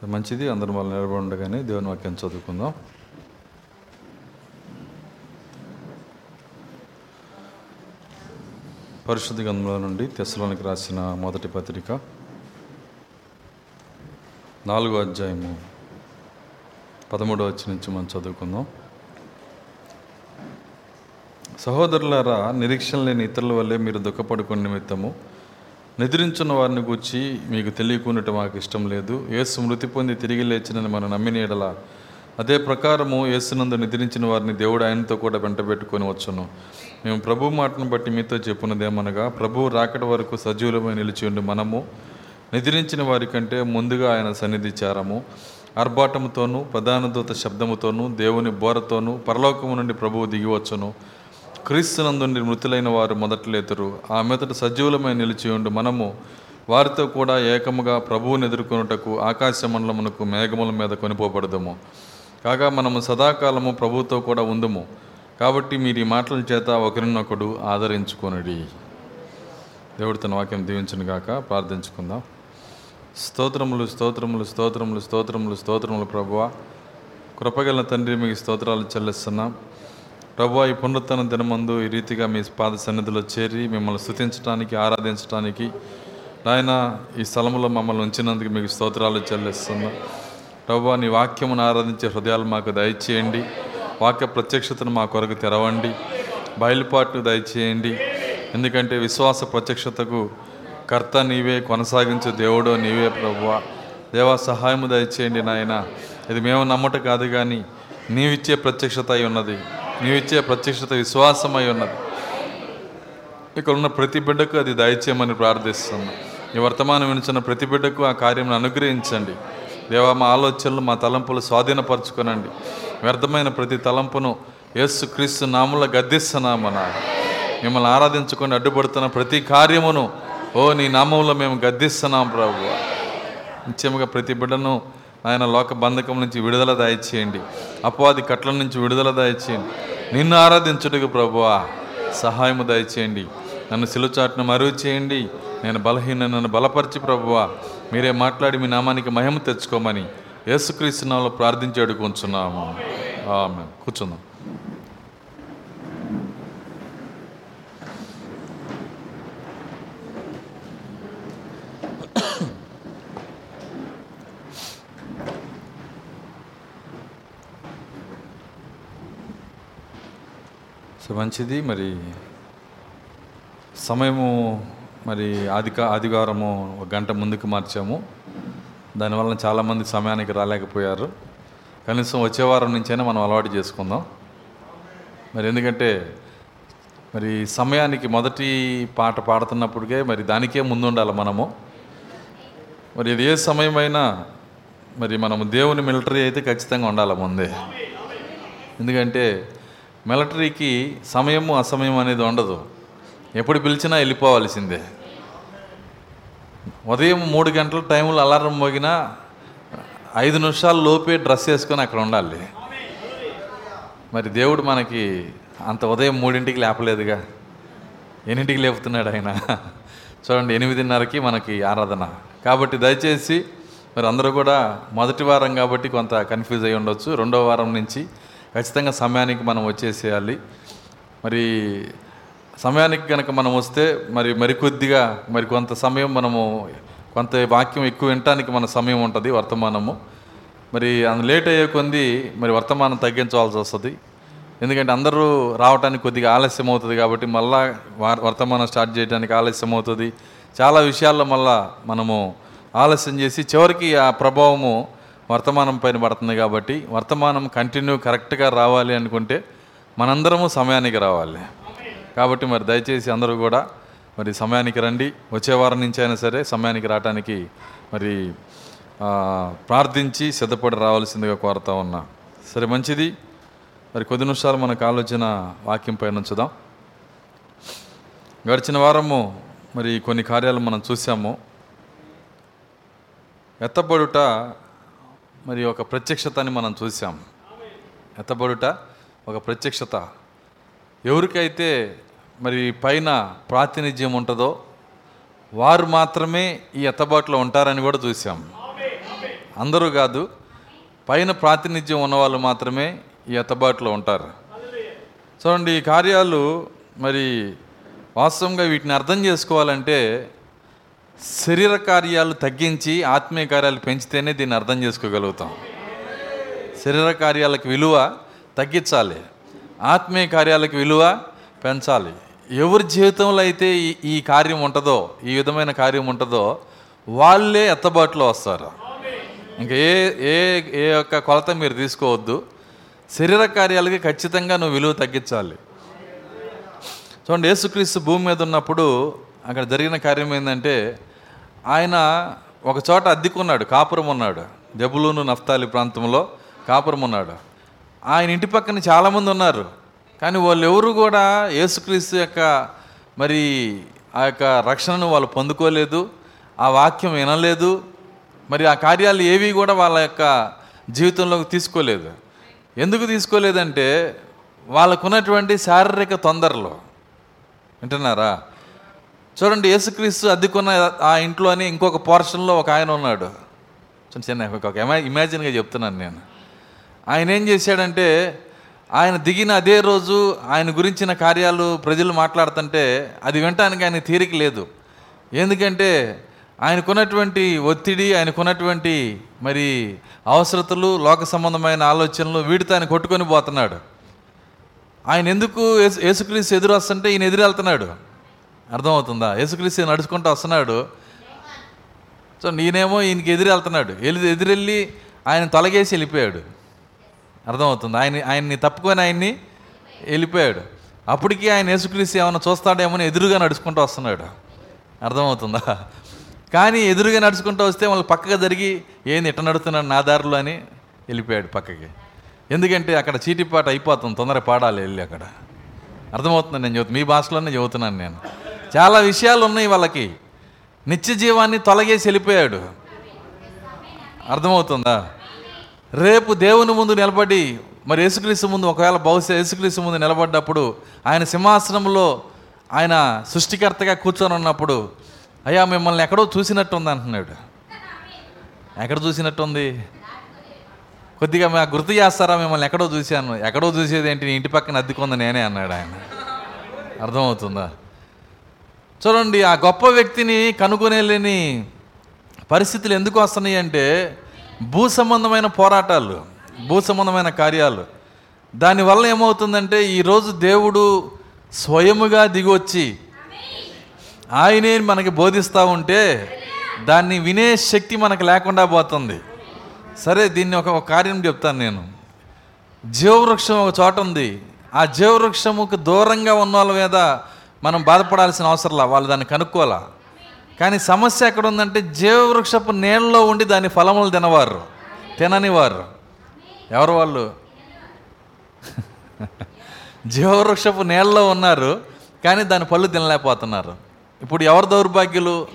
So మంచిది అందరం వాళ్ళు నిలబడి ఉండగానే దేవుని వాక్యం చదువుకుందాం. పరిశుద్ధ గంధంలో నుండి తెస్సలోనికి రాసిన మొదటి పత్రిక నాలుగో అధ్యాయము పదమూడో వచ్చి నుంచి మనం చదువుకుందాం. సహోదరులారా నిరీక్షణ లేని ఇతరుల వల్లే మీరు దుఃఖపడుకున్న నిమిత్తము నిద్రించిన వారిని గూర్చి మీకు తెలియకున్నట్టు మాకు ఇష్టం లేదు. యేసు మృతి పొంది తిరిగి లేచినని మనం నమ్మిన ఎడల అదే ప్రకారము యేసునందు నిద్రించిన వారిని దేవుడు ఆయనతో కూడా వెంటబెట్టుకొని వచ్చును. మేము ప్రభు మాటను బట్టి మీతో చెప్పున్నదేమనగా ప్రభు రాకటి వరకు సజీవులమై నిలిచి ఉండి మనము నిద్రించిన వారి కంటే ముందుగా ఆయన సన్నిధి చేరము. ఆర్భాటముతోనూ ప్రధాన దూత శబ్దముతోనూ దేవుని బోరతోనూ పరలోకము నుండి ప్రభువు దిగివచ్చును క్రీస్తునందు మృతులైన వారు మొదట్లేతురు ఆ మీదట సజీవులమై నిలిచి ఉండి. మనము వారితో కూడా ఏకముగా ప్రభువుని ఎదుర్కొనుటకు ఆకాశ మండలమునకు మేఘముల మీద కొనిపోబడదము. కాగా మనము సదాకాలము ప్రభువుతో కూడా ఉందుము. కాబట్టి మీరు ఈ మాటల చేత ఒకరినొకడు ఆదరించుకొనుడి. దేవుడు తన వాక్యం దీవించను గాక. ప్రార్థించుకుందాం. స్తోత్రములు స్తోత్రములు స్తోత్రములు స్తోత్రములు స్తోత్రములు ప్రభువ. కృపగల తండ్రి మీకు స్తోత్రాలు చెల్లిస్తున్నాం. ప్రభు ఈ పునరుత్తన దినమందు ఈ రీతిగా మీ పాద సన్నిధిలో చేరి మిమ్మల్ని స్థుతించడానికి ఆరాధించడానికి నాయన ఈ స్థలంలో మమ్మల్ని ఉంచినందుకు మీకు స్తోత్రాలు చెల్లిస్తున్నాం. ప్రభు నీ వాక్యమును ఆరాధించే హృదయాలు మాకు దయచేయండి. వాక్య ప్రత్యక్షతను మా కొరకు తెరవండి. బయలుపాటు దయచేయండి. ఎందుకంటే విశ్వాస ప్రత్యక్షతకు కర్త నీవే కొనసాగించు దేవుడో నీవే ప్రభువా దేవా సహాయము దయచేయండి నాయన. ఇది మేము నమ్మట కాదు కానీ నీవిచ్చే ప్రత్యక్షత అయి ఉన్నది. నీవిచ్చే ప్రత్యక్షత విశ్వాసమై ఉన్నది. ఇక్కడ ఉన్న ప్రతి బిడ్డకు అది దయచేయమని ప్రార్థిస్తున్నాం. ఈ వర్తమానం వినిచిన ప్రతి బిడ్డకు ఆ కార్యం అనుగ్రహించండి. దేవా మా ఆలోచనలు మా తలంపులు స్వాధీనపరచుకునండి. వ్యర్థమైన ప్రతి తలంపును యేసు క్రీస్తు నామంలో గద్దిస్తున్నామన్నా మిమ్మల్ని ఆరాధించుకొని అడ్డుపడుతున్న ప్రతి కార్యమును ఓ నీ నామంలో మేము గద్దిస్తున్నాం ప్రభు నిత్యముగా ప్రతి బిడ్డను ఆయన లోక బంధకం నుంచి విడుదల దాయిచేయండి అపవాది కట్ల నుంచి విడుదల దాయిచేయండి నిన్ను ఆరాధించుటకు ప్రభువా సహాయము దయచేయండి నన్ను సిలుచాట్ను మరువు చేయండి నేను బలహీన నన్ను బలపరిచి ప్రభువా మీరే మాట్లాడి మీ నామానికి మహిమ తెచ్చుకోమని యేసుక్రీస్తు నామములో ప్రార్థించి అడుగుంచున్నాము. కూర్చుందాం. సో మంచిది. మరి సమయము మరి ఆది ఆదివారము ఒక గంట ముందుకు మార్చాము. దానివల్ల చాలామంది సమయానికి రాలేకపోయారు. కనీసం వచ్చే వారం నుంచైనా మనం అలవాటు చేసుకుందాం. మరి ఎందుకంటే మరి సమయానికి మొదటి పాట పాడుతున్నప్పటికే మరి దానికే ముందు ఉండాలి మనము. మరి ఇది ఏ సమయమైనా మరి మనము దేవుని మిలిటరీ అయితే ఖచ్చితంగా ఉండాలి ముందే. ఎందుకంటే మిలిటరీకి సమయము అసమయం అనేది ఉండదు. ఎప్పుడు పిలిచినా వెళ్ళిపోవాల్సిందే. ఉదయం మూడు గంటల టైంలో అలారం మోగినా ఐదు నిమిషాల లోపే డ్రెస్ వేసుకొని అక్కడ ఉండాలి. మరి దేవుడు మనకి అంత ఉదయం మూడింటికి లేపలేదుగా. ఎన్నింటికి లేపుతున్నాడు ఆయన. చూడండి ఎనిమిదిన్నరకి మనకి ఆరాధన. కాబట్టి దయచేసి మరి అందరూ కూడా మొదటి వారం కాబట్టి కొంత కన్ఫ్యూజ్ అయి ఉండొచ్చు. రెండో వారం నుంచి ఖచ్చితంగా సమయానికి మనం వచ్చేసేయాలి. మరి సమయానికి కనుక మనం వస్తే మరి మరికొద్దిగా మరి కొంత సమయం మనము కొంత వాక్యం ఎక్కువ వినటానికి మన సమయం ఉంటుంది వర్తమానము. మరి అంత లేట్ అయ్యే కొంది మరి వర్తమానం తగ్గించవలసి వస్తుంది. ఎందుకంటే అందరూ రావడానికి కొద్దిగా ఆలస్యం అవుతుంది కాబట్టి మళ్ళా వర్తమానం స్టార్ట్ చేయడానికి ఆలస్యం అవుతుంది. చాలా విషయాల్లో మళ్ళా మనము ఆలస్యం చేసి చివరికి ఆ ప్రభావము వర్తమానం పైన పడుతుంది కాబట్టి వర్తమానం కంటిన్యూ కరెక్ట్గా రావాలి అనుకుంటే మనందరము సమయానికి రావాలి. కాబట్టి మరి దయచేసి అందరూ కూడా మరి సమయానికి రండి. వచ్చే వారం నుంచి అయినా సరే సమయానికి రావడానికి మరి ప్రార్థించి సిద్ధపడి రావాల్సిందిగా కోరుతా ఉన్నా. సరే మంచిది. మరి కొద్ది నిమిషాలు మనకు ఆలోచన వాక్యం పైన ఉంచుదాం. గడిచిన వారము మరి కొన్ని కార్యాలు మనం చూసాము. ఎత్తబడుట మరి ఒక ప్రత్యక్షతని మనం చూసాం ఎత్తబడుట ఒక ప్రత్యక్షత. ఎవరికైతే మరి పైన ప్రాతినిధ్యం ఉంటుందో వారు మాత్రమే ఈ ఎత్తబాటులో ఉంటారని కూడా చూసాం అందరూ కాదు పైన ప్రాతినిధ్యం ఉన్నవాళ్ళు మాత్రమే ఈ ఎత్తబాటులో ఉంటారు. చూడండి ఈ కార్యాలు మరి వాస్తవంగా వీటిని అర్థం చేసుకోవాలంటే శరీర కార్యాలు తగ్గించి ఆత్మీయ కార్యాలు పెంచితేనే దీన్ని అర్థం చేసుకోగలుగుతాం. శరీర కార్యాలకు విలువ తగ్గించాలి. ఆత్మీయ కార్యాలకు విలువ పెంచాలి. ఎవరి జీవితంలో అయితే ఈ ఈ కార్యం ఉంటుందో ఈ విధమైన కార్యం ఉంటుందో వాళ్ళే ఎత్తబాటులో వస్తారు. ఇంకా ఏ ఏ ఏ యొక్క కొలత మీరు తీసుకోవద్దు. శరీర కార్యాలకి ఖచ్చితంగా నువ్వు విలువ తగ్గించాలి. చూడండి యేసుక్రీస్తు భూమి మీద ఉన్నప్పుడు అక్కడ జరిగిన కార్యం ఏంటంటే ఆయన ఒక చోట అద్దెకున్నాడు కాపురం ఉన్నాడు. జబులూను నఫ్తాలి ప్రాంతంలో కాపురం ఉన్నాడు. ఆయన ఇంటి పక్కన చాలామంది ఉన్నారు. కానీ వాళ్ళు ఎవరు కూడా యేసుక్రీస్తు యొక్క మరి ఆ యొక్క రక్షణను వాళ్ళు పొందుకోలేదు ఆ వాక్యం వినలేదు మరి ఆ కార్యాలు ఏవి కూడా వాళ్ళ యొక్క జీవితంలోకి తీసుకోలేదు. ఎందుకు తీసుకోలేదంటే వాళ్ళకున్నటువంటి శారీరక తొందరలు. వింటున్నారా? చూడండి యేసుక్రీస్తు అద్దెకున్న ఆ ఇంట్లోని ఇంకొక పోర్షన్లో ఒక ఆయన ఉన్నాడు. చిన్న చిన్న ఒక ఇమాజిన్గా చెప్తున్నాను నేను. ఆయన ఏం చేశాడంటే ఆయన దిగిన అదే రోజు ఆయన గురించిన కార్యాలు ప్రజలు మాట్లాడుతుంటే అది వినటానికి ఆయన తీరిక లేదు. ఎందుకంటే ఆయనకున్నటువంటి ఒత్తిడి ఆయనకున్నటువంటి మరి అవసరతలు లోక సంబంధమైన ఆలోచనలు వీటితో ఆయన కొట్టుకొని పోతున్నాడు. ఆయన ఎందుకు యేసుక్రీస్తు ఎదురు వస్తుంటే ఈయన ఎదురు వెళ్తున్నాడు అర్థమవుతుందా? యేసుక్రీస్తు నడుచుకుంటూ వస్తున్నాడు. సో నేనేమో ఈయనకి ఎదురు వెళ్తున్నాడు. ఎలి ఎదురెళ్ళి ఆయన తొలగేసి వెళ్ళిపోయాడు. అర్థమవుతుంది? ఆయన ఆయన్ని తప్పుకొని ఆయన్ని వెళ్ళిపోయాడు. అప్పటికి ఆయన యేసుక్రీస్తు ఏమైనా చూస్తాడేమో అని ఎదురుగా నడుచుకుంటూ వస్తున్నాడు. అర్థమవుతుందా? కానీ ఎదురుగా నడుచుకుంటూ వస్తే వాళ్ళు పక్కగా జరిగి ఏంది ఇట్ట నడుతున్నాడు నా దారిలో అని వెళ్ళిపోయాడు పక్కకి. ఎందుకంటే అక్కడ చీటిపాట అయిపోతుంది తొందర పాడాలి వెళ్ళి అక్కడ. అర్థమవుతుంది నేను చెబుతాను మీ భాషలోనే చెబుతున్నాను నేను. చాలా విషయాలు ఉన్నాయి వాళ్ళకి. నిత్య జీవాన్ని తొలగేసి వెళ్ళిపోయాడు. అర్థమవుతుందా? రేపు దేవుని ముందు నిలబడి మరి యేసుక్రీస్తు ముందు ఒకవేళ బహుశా యేసుక్రీస్తు ముందు నిలబడ్డప్పుడు ఆయన సింహాసనంలో ఆయన సృష్టికర్తగా కూర్చొని ఉన్నప్పుడు అయ్యా మిమ్మల్ని ఎక్కడో చూసినట్టుంది అంటున్నాడు. ఎక్కడ చూసినట్టుంది? కొద్దిగా మా గుర్తు చేస్తారా? మిమ్మల్ని ఎక్కడో చూశాను. ఎక్కడో చూసేది ఏంటి? ఇంటి పక్కన అద్దెకుంది నేనే అన్నాడు ఆయన. అర్థమవుతుందా? చూడండి ఆ గొప్ప వ్యక్తిని కనుగొనేలేని పరిస్థితులు ఎందుకు వస్తున్నాయి అంటే భూ సంబంధమైన పోరాటాలు భూ సంబంధమైన కార్యాలు. దానివల్ల ఏమవుతుందంటే ఈరోజు దేవుడు స్వయముగా దిగొచ్చి ఆయనే మనకి బోధిస్తూ ఉంటే దాన్ని వినే శక్తి మనకు లేకుండా పోతుంది. సరే దీన్ని ఒక ఒక కార్యం చెప్తాను నేను. జీవవృక్షం ఒక చోట ఉంది. ఆ జీవవృక్షముకు దూరంగా ఉన్న వాళ్ళ మీద మనం బాధపడాల్సిన అవసరంలా వాళ్ళు దాన్ని కనుక్కోవాలా? కానీ సమస్య ఎక్కడ ఉందంటే జీవవృక్షపు నీళ్ళలో ఉండి దాని ఫలములు తినవారు తిననివారు ఎవరు వాళ్ళు? జీవవృక్షపు నీళ్ళలో ఉన్నారు కానీ దాని పళ్ళు తినలేకపోతున్నారు. ఇప్పుడు ఎవరు దౌర్భాగ్యులు?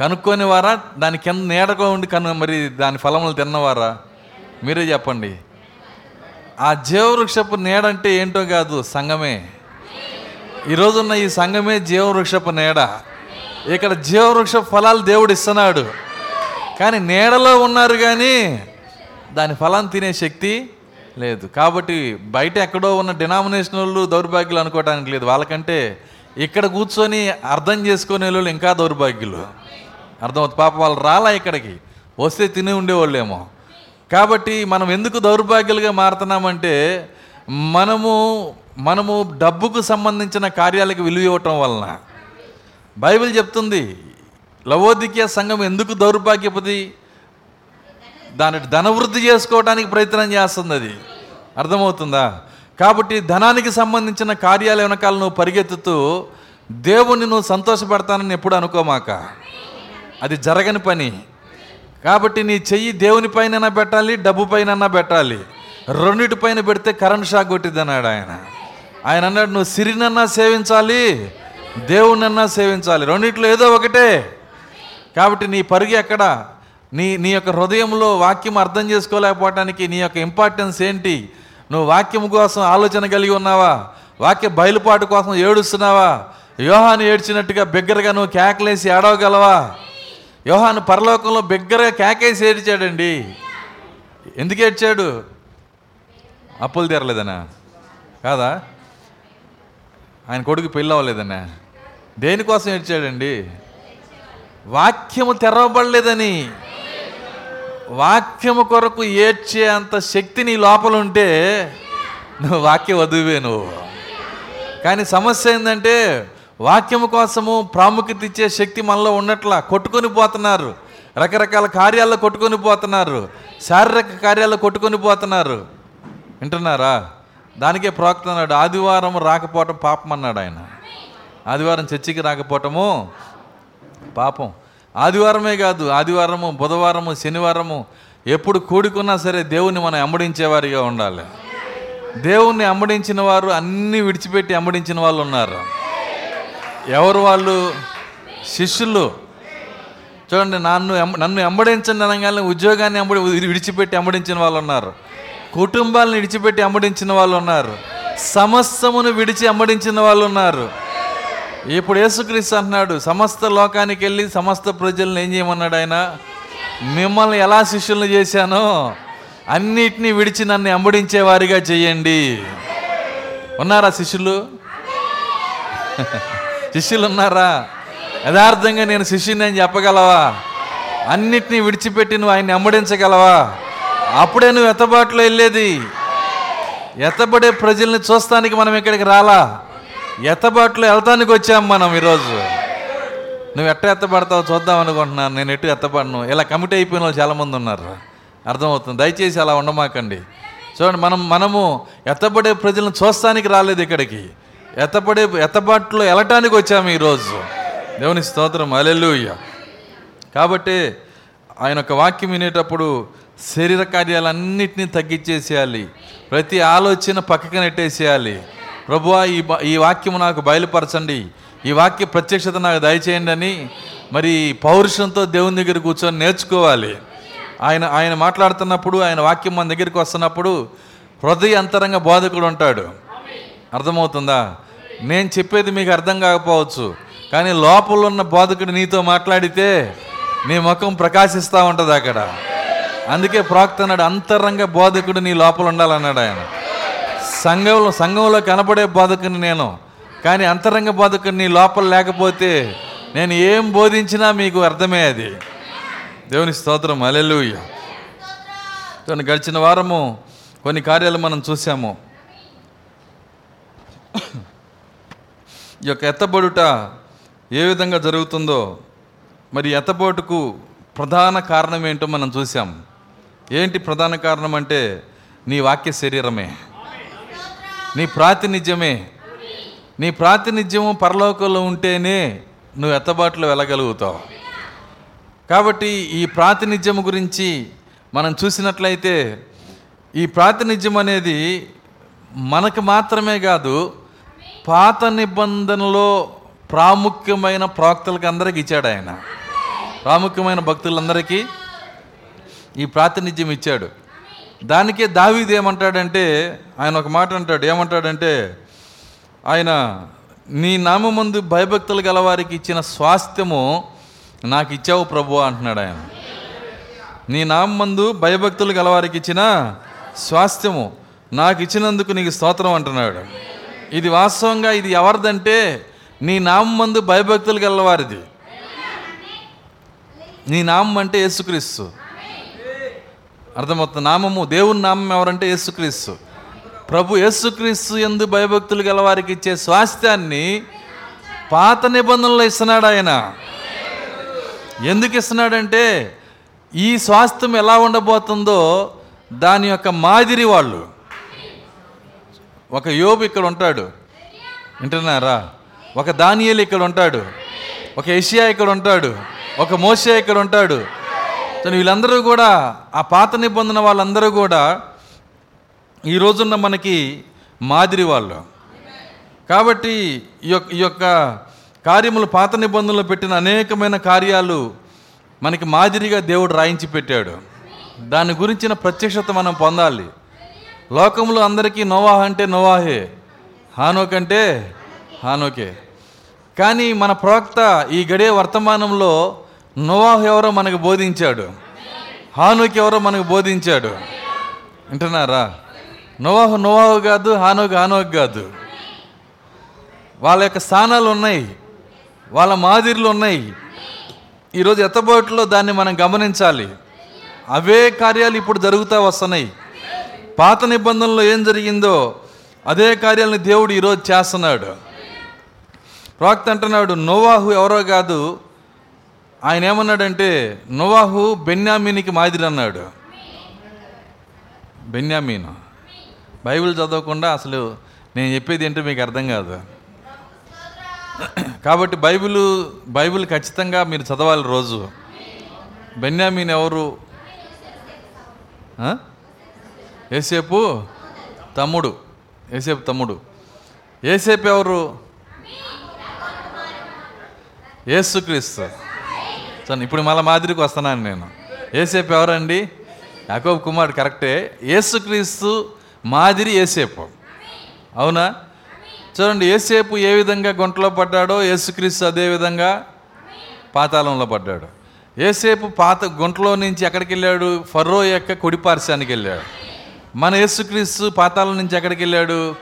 కనుక్కొని వారా దాని కింద నీడగా ఉండి కను మరి దాని ఫలములు తిన్నవారా? మీరే చెప్పండి. ఆ జీవవృక్షపు నీడంటే ఏంటో కాదు సంగమే ఈరోజున్న ఈ సంఘమే జీవవృక్షపు నీడ. ఇక్కడ జీవవృక్ష ఫలాలు దేవుడు ఇస్తున్నాడు. కానీ నీడలో ఉన్నారు కానీ దాని ఫలాన్ని తినే శక్తి లేదు. కాబట్టి బయట ఎక్కడో ఉన్న డినామినేషన్ వాళ్ళు దౌర్భాగ్యులు అనుకోవడానికి లేదు. వాళ్ళకంటే ఇక్కడ కూర్చొని అర్థం చేసుకునే వాళ్ళు ఇంకా దౌర్భాగ్యులు. అర్థమవుతుంది పాప వాళ్ళు రాలా ఇక్కడికి. వస్తే తిని ఉండేవాళ్ళేమో. కాబట్టి మనం ఎందుకు దౌర్భాగ్యులుగా మారుతున్నామంటే మనము మనము డబ్బుకు సంబంధించిన కార్యాలకు విలువ ఇవ్వటం వలన బైబిల్ చెప్తుంది లవోదికీయ సంఘం ఎందుకు దౌర్భాగ్యపది? దాని ధనవృద్ధి చేసుకోవడానికి ప్రయత్నం చేస్తుంది అది. అర్థమవుతుందా? కాబట్టి ధనానికి సంబంధించిన కార్యాల వెనకాల నువ్వు పరిగెత్తుతూ దేవుణ్ణి నువ్వు సంతోషపెడతానని ఎప్పుడు అనుకోమాక. అది జరగని పని. కాబట్టి నీ చెయ్యి దేవుని పైన పెట్టాలి డబ్బు పైన పెట్టాలి. రెండిటి పైన పెడితే కరెంట్ షాక్ కొట్టిద్దన్నాడు ఆయన. ఆయన అన్నాడు నువ్వు సిరినన్నా సేవించాలి దేవుణ్ణన్నా సేవించాలి. రెండిట్లో ఏదో ఒకటే. కాబట్టి నీ పరుగు ఎక్కడ? నీ నీ యొక్క హృదయంలో వాక్యం అర్థం చేసుకోలేకపోవటానికి నీ యొక్క ఇంపార్టెన్స్ ఏంటి? నువ్వు వాక్యం కోసం ఆలోచన కలిగి ఉన్నావా? వాక్య బయలుపాటు కోసం ఏడుస్తున్నావా? యోహాను ఏడ్చినట్టుగా బిగ్గరగా నువ్వు కేకలేసి ఏడవగలవా? యోహాను పరలోకంలో బిగ్గరగా కేకేసి ఏడ్చాడండి. ఎందుకు ఏడ్చాడు? అప్పులు తీరలేదనా? కాదా? ఆయన కొడుకు పెళ్ళి అవ్వలేదనే దేనికోసం ఏడ్చాడండి? వాక్యము తెరవబడలేదని. వాక్యము కొరకు ఏడ్చే అంత శక్తి నీ లోపల ఉంటే నువ్వు వాక్య వధువే నువ్వు. కానీ సమస్య ఏంటంటే వాక్యము కోసము ప్రాముఖ్యత ఇచ్చే శక్తి మనలో ఉన్నట్లా కొట్టుకొని పోతున్నారు. రకరకాల కార్యాల్లో కొట్టుకొని పోతున్నారు. శారీరక కార్యాల్లో కొట్టుకొని పోతున్నారు. వింటున్నారా? దానికే ప్రవక్త అన్నాడు ఆదివారం రాకపోవటం పాపం అన్నాడు ఆయన. ఆదివారం చర్చికి రాకపోవటము పాపం. ఆదివారమే కాదు ఆదివారము బుధవారము శనివారము ఎప్పుడు కూడుకున్నా సరే దేవుణ్ణి మనం అమ్మడించేవారిగా ఉండాలి. దేవుణ్ణి అమ్మడించిన వారు అన్నీ విడిచిపెట్టి అమ్మడించిన వాళ్ళు ఉన్నారు. ఎవరు వాళ్ళు? శిష్యులు. చూడండి నన్ను నన్ను ఎంబడించండి అనగానే ఉద్యోగాన్ని ఎంబడి విడిచిపెట్టి అమ్మడించిన వాళ్ళు ఉన్నారు. కుటుంబాలను విడిచిపెట్టి అమ్మడించిన వాళ్ళు ఉన్నారు. సమస్తమును విడిచి అమ్మడించిన వాళ్ళు ఉన్నారు. ఇప్పుడు యేసుక్రీస్తు అంటున్నాడు సమస్త లోకానికి వెళ్ళి సమస్త ప్రజలను ఏం చేయమన్నాడు ఆయన? మిమ్మల్ని ఎలా శిష్యులను చేశానో అన్నిటినీ విడిచి నన్ను ఎంబడించే వారిగా చెయ్యండి ఉన్నారా శిష్యులు? శిష్యులు ఉన్నారా? యథార్థంగా నేను శిష్యుని అని చెప్పగలవా? అన్నిటినీ విడిచిపెట్టి నువ్వు ఆయన్ని అమ్మడించగలవా? అప్పుడే నువ్వు ఎత్తబాటులో వెళ్ళేది. ఎత్తబడే ప్రజల్ని చూస్తానికి మనం ఇక్కడికి రాలా? ఎత్తబాటులో వెళ్తానికి వచ్చాం మనం ఈరోజు. నువ్వు ఎట్ట ఎత్తబడతావు చూద్దాం అనుకుంటున్నాను. నేను ఎటు ఎత్తబడను? ఇలా కమిటీ అయిపోయిన వాళ్ళు చాలామంది ఉన్నారు. అర్థమవుతుంది? దయచేసి అలా ఉండమాకండి. చూడండి మనం మనము ఎత్తబడే ప్రజలను చూస్తానికి రాలేదు ఇక్కడికి. ఎత్తబడే ఎత్తబాటులో వెళ్ళటానికి వచ్చాము ఈరోజు. దేవుని స్తోత్రం. అలెలుయ్య కాబట్టి ఆయన ఒక వాక్యం వినేటప్పుడు శరీర కార్యాలన్నింటినీ తగ్గించేసేయాలి. ప్రతి ఆలోచన పక్కకి నెట్టేసేయాలి. ప్రభువా ఈ ఈ వాక్యం నాకు బయలుపరచండి. ఈ వాక్య ప్రత్యక్షత నాకు దయచేయండి అని మరి పౌరుషంతో దేవుని దగ్గర కూర్చొని నేర్చుకోవాలి. ఆయన ఆయన మాట్లాడుతున్నప్పుడు ఆయన వాక్యం మన దగ్గరికి వస్తున్నప్పుడు హృదయ అంతరంగ బోధకుడు ఉంటాడు. అర్థమవుతుందా? నేను చెప్పేది మీకు అర్థం కాకపోవచ్చు. కానీ లోపల ఉన్న బోధకుడు నీతో మాట్లాడితే నీ ముఖం ప్రకాశిస్తూ ఉంటుంది అక్కడ. అందుకే ప్రాక్త అన్నాడు అంతరంగ బోధకుడు నీ లోపల ఉండాలన్నాడు ఆయన. సంఘంలో సంఘంలో కనబడే బోధకుని నేను. కానీ అంతరంగ బోధకుడు నీ లోపల లేకపోతే నేను ఏం బోధించినా మీకు అర్థమే అది. దేవుని స్తోత్రం. అలెలుయ్య చూడండి గడిచిన వారము కొన్ని కార్యాలు మనం చూసాము ఈ యొక్క ఎత్తబడుట ఏ విధంగా జరుగుతుందో మరి ఎత్తబోటుకు ప్రధాన కారణం ఏంటో మనం చూసాం ఏంటి ప్రధాన కారణం అంటే నీ వాక్య శరీరమే. నీ ప్రాతినిధ్యమే. నీ ప్రాతినిధ్యము పరలోకంలో ఉంటేనే నువ్వు ఎత్తబాటులో వెళ్ళగలుగుతావు. కాబట్టి ఈ ప్రాతినిధ్యం గురించి మనం చూసినట్లయితే ఈ ప్రాతినిధ్యం అనేది మనకు మాత్రమే కాదు పాత నిబంధనలో ప్రాముఖ్యమైన ప్రవక్తలకు అందరికి ఇచ్చాడు ఆయన. ప్రాముఖ్యమైన భక్తులందరికీ ఈ ప్రాతినిధ్యం ఇచ్చాడు. దానికే దావీది ఏమంటాడంటే ఆయన ఒక మాట అంటాడు. ఏమంటాడంటే ఆయన నీ నామందు భయభక్తులు గలవారికి ఇచ్చిన స్వాస్థ్యము నాకు ఇచ్చావు ప్రభు అంటున్నాడు ఆయన. నీ నామందు భయభక్తులు గలవారికి ఇచ్చిన స్వాస్థ్యము నాకు ఇచ్చినందుకు నీకు స్తోత్రం అంటున్నాడు. ఇది వాస్తవంగా ఇది ఎవరిదంటే నీ నామందు భయభక్తులు గలవారిది. నీ నామం అంటే యేసుక్రీస్తు. అర్థమవుతుంది. నామము దేవుని నామం ఎవరంటే యేసుక్రీస్తు. ప్రభు యేసుక్రీస్తు ఎందు భయభక్తులు గలవారికి ఇచ్చే స్వాస్థ్యాన్ని పాత నిబంధనలో ఇస్తున్నాడు ఆయన. ఎందుకు ఇస్తున్నాడంటే ఈ స్వాస్థ్యం ఎలా ఉండబోతుందో దాని యొక్క మాదిరి వాళ్ళు. ఒక యోబు ఇక్కడ ఉంటాడు. వింటున్నారా? ఒక దానియలు ఇక్కడ ఉంటాడు. ఒక ఏషియా ఇక్కడ ఉంటాడు. ఒక మోషే ఇక్కడ ఉంటాడు. వీళ్ళందరూ కూడా ఆ పాత నిబంధన వాళ్ళందరూ కూడా ఈ రోజున్న మనకి మాదిరి వాళ్ళు. కాబట్టి ఈ యొక్క ఈ యొక్క కార్యములు పాత నిబంధనలు పెట్టిన అనేకమైన కార్యాలు మనకి మాదిరిగా దేవుడు రాయించి పెట్టాడు. దాని గురించిన ప్రత్యక్షత మనం పొందాలి. లోకంలో అందరికీ నోవాహ అంటే నోవాహే హానోక్ అంటే హానోకే. కానీ మన ప్రవక్త ఈ గడియ వర్తమానంలో నోవాహు ఎవరో మనకు బోధించాడు. హానుకి ఎవరో మనకు బోధించాడు. వింటున్నారా? నోవాహు నోవాహు కాదు హానోకు హానోకు కాదు. వాళ్ళ యొక్క స్థానాలు ఉన్నాయి. వాళ్ళ మాదిరిలు ఉన్నాయి. ఈరోజు ఎత్తబోట్లో దాన్ని మనం గమనించాలి. అవే కార్యాలు ఇప్పుడు జరుగుతూ వస్తున్నాయి. పాత నిబంధనలో ఏం జరిగిందో అదే కార్యాలను దేవుడు ఈరోజు చేస్తున్నాడు. ప్రాక్త అంటున్నాడు నోవాహు ఎవరో కాదు ఆయన ఏమన్నాడంటే నోవాహు బెన్యామీనికి మాదిరి అన్నాడు బెన్యామీన్. బైబిల్ చదవకుండా అసలు నేను చెప్పేది ఏంటో మీకు అర్థం కాదు. కాబట్టి బైబిల్ బైబిల్ ఖచ్చితంగా మీరు చదవాలి రోజు. బెన్యామీన్ ఎవరు? ఏసేపు తమ్ముడు. ఏసేపు తమ్ముడు. ఏసేపు ఎవరు? యేసుక్రీస్తు. సో ఇప్పుడు మళ్ళీ మాదిరికి వస్తున్నాను నేను. ఏసేపు ఎవరండి? యాకోబ్ కుమార్ కరెక్టే. యేసుక్రీస్తు మాదిరి ఏసేపు అవునా? చూడండి ఏసేపు ఏ విధంగా గుంటలో పడ్డాడో యేసుక్రీస్తు అదే విధంగా పాతాళంలో పడ్డాడు. ఏసేపు పాత గుంటలో నుంచి ఎక్కడికి వెళ్ళాడు? ఫర్రో యొక్క కుడిపార్శానికి వెళ్ళాడు. మన యేసుక్రీస్తు పాతాళం నుంచి ఎక్కడికి వెళ్ళాడు?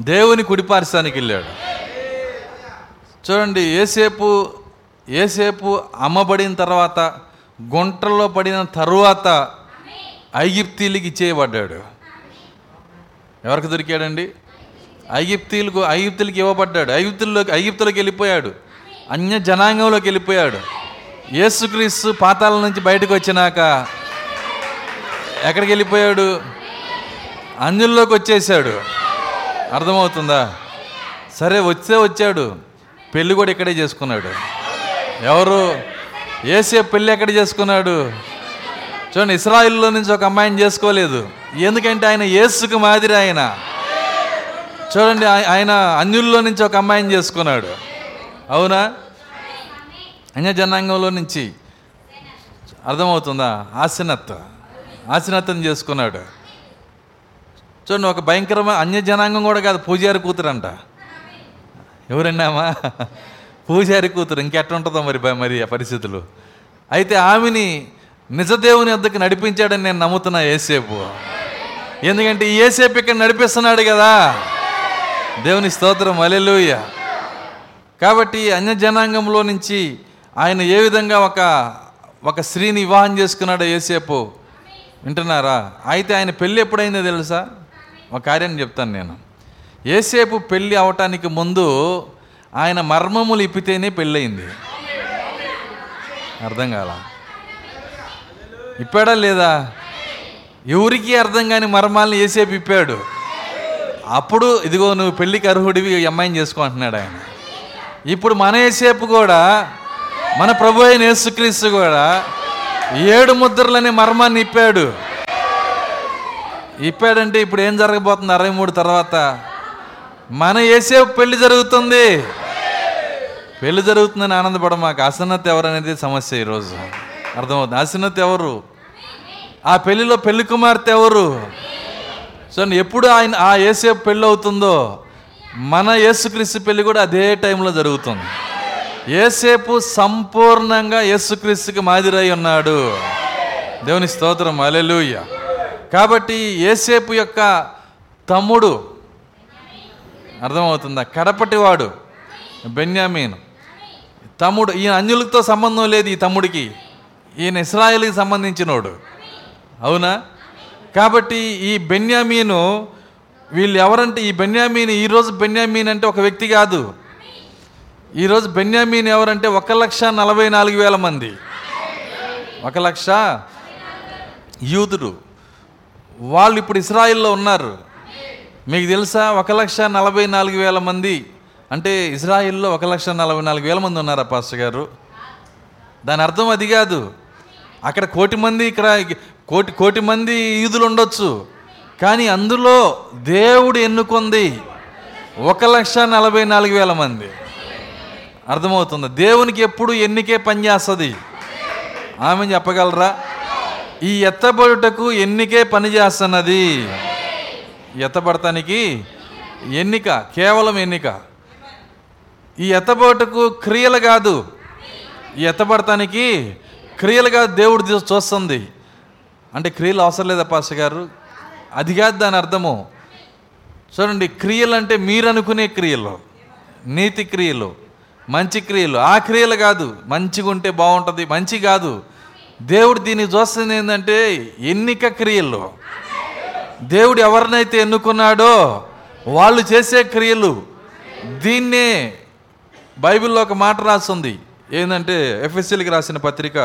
దేవుని కుడిపార్శానికి వెళ్ళాడు. చూడండి ఏసేపు ఏసేపు అమ్మబడిన తర్వాత గుంటల్లో పడిన తరువాత ఐగిప్తీలకి ఇచ్చేయబడ్డాడు. ఎవరికి దొరికాడండి? ఐగిప్తీలకు ఐగిప్తులకి ఇవ్వబడ్డాడు. ఐగిప్తుల్లోకి ఐగిప్తులోకి వెళ్ళిపోయాడు. అన్య జనాంగంలోకి వెళ్ళిపోయాడు. యేసుక్రీస్తు పాతాల నుంచి బయటకు వచ్చినాక ఎక్కడికి వెళ్ళిపోయాడు? అంజుల్లోకి వచ్చేసాడు అర్థమవుతుందా? సరే వచ్చే వచ్చాడు. పెళ్ళి కూడా ఇక్కడే చేసుకున్నాడు. ఎవరు? ఏసే పెళ్ళి ఎక్కడ చేసుకున్నాడు? చూడండి ఇస్రాయిల్లో నుంచి ఒక అమ్మాయిని చేసుకోలేదు. ఎందుకంటే ఆయన ఏసుకు మాదిరి ఆయన. చూడండి ఆయన అన్యుల్లో నుంచి ఒక అమ్మాయిని చేసుకున్నాడు. అవునా? అన్య జనాంగంలో నుంచి. అర్థమవుతుందా? ఆసినత్త ఆసినత్తని చేసుకున్నాడు. చూడండి ఒక భయంకరమైన అన్య జనాంగం కూడా కాదు పూజారి కూతురంట. ఎవరన్నామా పూజారి కూతురు ఇంకెట్టుంటుందో మరి మరి ఆ పరిస్థితులు. అయితే ఆమెని నిజదేవుని వద్దకు నడిపించాడని నేను నమ్ముతున్నా ఏసేపు. ఎందుకంటే ఈ ఏసేపు ఇక్కడ నడిపిస్తున్నాడు కదా. దేవుని స్తోత్రం అలెలుయ్య కాబట్టి అన్య జనాంగంలో నుంచి ఆయన ఏ విధంగా ఒక ఒక స్త్రీని వివాహం చేసుకున్నాడో ఏసేపు. వింటున్నారా? అయితే ఆయన పెళ్ళి ఎప్పుడైందో తెలుసా? ఒక కార్యాన్ని చెప్తాను నేను. ఏసేపు పెళ్ళి అవటానికి ముందు ఆయన మర్మములు ఇప్పితేనే పెళ్ళయింది. అర్థం కాల? ఇప్పాడా లేదా? ఎవరికి అర్థం కాని మర్మాలను ఏసేపు ఇప్పాడు. అప్పుడు ఇదిగో నువ్వు పెళ్ళికి అర్హుడివి అమ్మాయిని చేసుకో అంటున్నాడు ఆయన. ఇప్పుడు మన ఏసేపు కూడా మన ప్రభు అయిన యేసుక్రీస్తు కూడా ఏడు ముద్రలనే మర్మాన్ని ఇప్పాడు. ఇప్పాడంటే ఇప్పుడు ఏం జరగబోతుంది? అరవై మూడు తర్వాత మన ఏసేపు పెళ్ళి జరుగుతుంది. పెళ్ళి జరుగుతుందని ఆనందపడ మాకు అసన్నత ఎవరు అనేది సమస్య ఈరోజు. అర్థమవుతుంది. అసన్నత ఎవరు? ఆ పెళ్ళిలో పెళ్ళి కుమార్తె ఎవరు? సో ఎప్పుడు ఆయన ఆ ఏసేపు పెళ్ళి అవుతుందో మన యేసుక్రీస్తు పెళ్ళి కూడా అదే టైంలో జరుగుతుంది. ఏసేపు సంపూర్ణంగా యేసుక్రీస్తుకి మాదిరై ఉన్నాడు. దేవుని స్తోత్రం. అలెలుయ్య కాబట్టి ఏసేపు యొక్క తమ్ముడు అర్థమవుతుందా? కడపటివాడు బెన్యామీన్. తమ్ముడు ఈయన అన్యులతో సంబంధం లేదు ఈ తమ్ముడికి. ఈయన ఇస్రాయేల్కి సంబంధించినోడు. అవునా? కాబట్టి ఈ బెన్యామీను వీళ్ళు ఎవరంటే ఈ బెన్యామీన్ ఈరోజు బెన్యామీన్ అంటే ఒక వ్యక్తి కాదు. ఈరోజు బెన్యామీన్ ఎవరంటే ఒక లక్ష నలభై నాలుగు వేల మంది. ఒక లక్ష యూదుడు వాళ్ళు ఇప్పుడు ఇస్రాయిల్లో ఉన్నారు. మీకు తెలుసా? ఒక లక్ష నలభై నాలుగు వేల మంది అంటే ఇజ్రాయిల్లో ఒక లక్ష నలభై నాలుగు వేల మంది ఉన్నారా పాస్టర్ గారు? దాని అర్థం అది కాదు. అక్కడ కోటి మంది ఇక్కడ కోటి కోటి మంది ఈదులు ఉండొచ్చు. కానీ అందులో దేవుడు ఎన్నుకుంది? ఒక లక్ష నలభై నాలుగు వేల మంది. అర్థమవుతుంది. దేవునికి ఎప్పుడు ఎన్నికే పనిచేస్తుంది ఆమె చెప్పగలరా? ఈ ఎత్తబడుటకు ఎన్నికే పని చేస్తున్నది? ఎత్తబడటానికి ఎన్నిక కేవలం ఎన్నిక. ఈ ఎత్తబోటకు క్రియలు కాదు. ఈ ఎత్తబడటానికి కాదు దేవుడు చూస్తుంది. అంటే క్రియలు అవసరం లేదా పాస్ గారు? అది కాదు దాని అర్థము. చూడండి క్రియలు అంటే మీరు అనుకునే క్రియలు నీతి క్రియలు మంచి క్రియలు. ఆ క్రియలు కాదు. మంచిగా ఉంటే బాగుంటుంది మంచి కాదు. దేవుడు దీన్ని చూస్తుంది ఏంటంటే ఎన్నిక క్రియలు. దేవుడు ఎవరినైతే ఎన్నుకున్నాడో వాళ్ళు చేసే క్రియలు. దీన్నే బైబిల్లో ఒక మాట రాస్తుంది. ఏంటంటే ఎఫ్ఎస్సీలకి రాసిన పత్రిక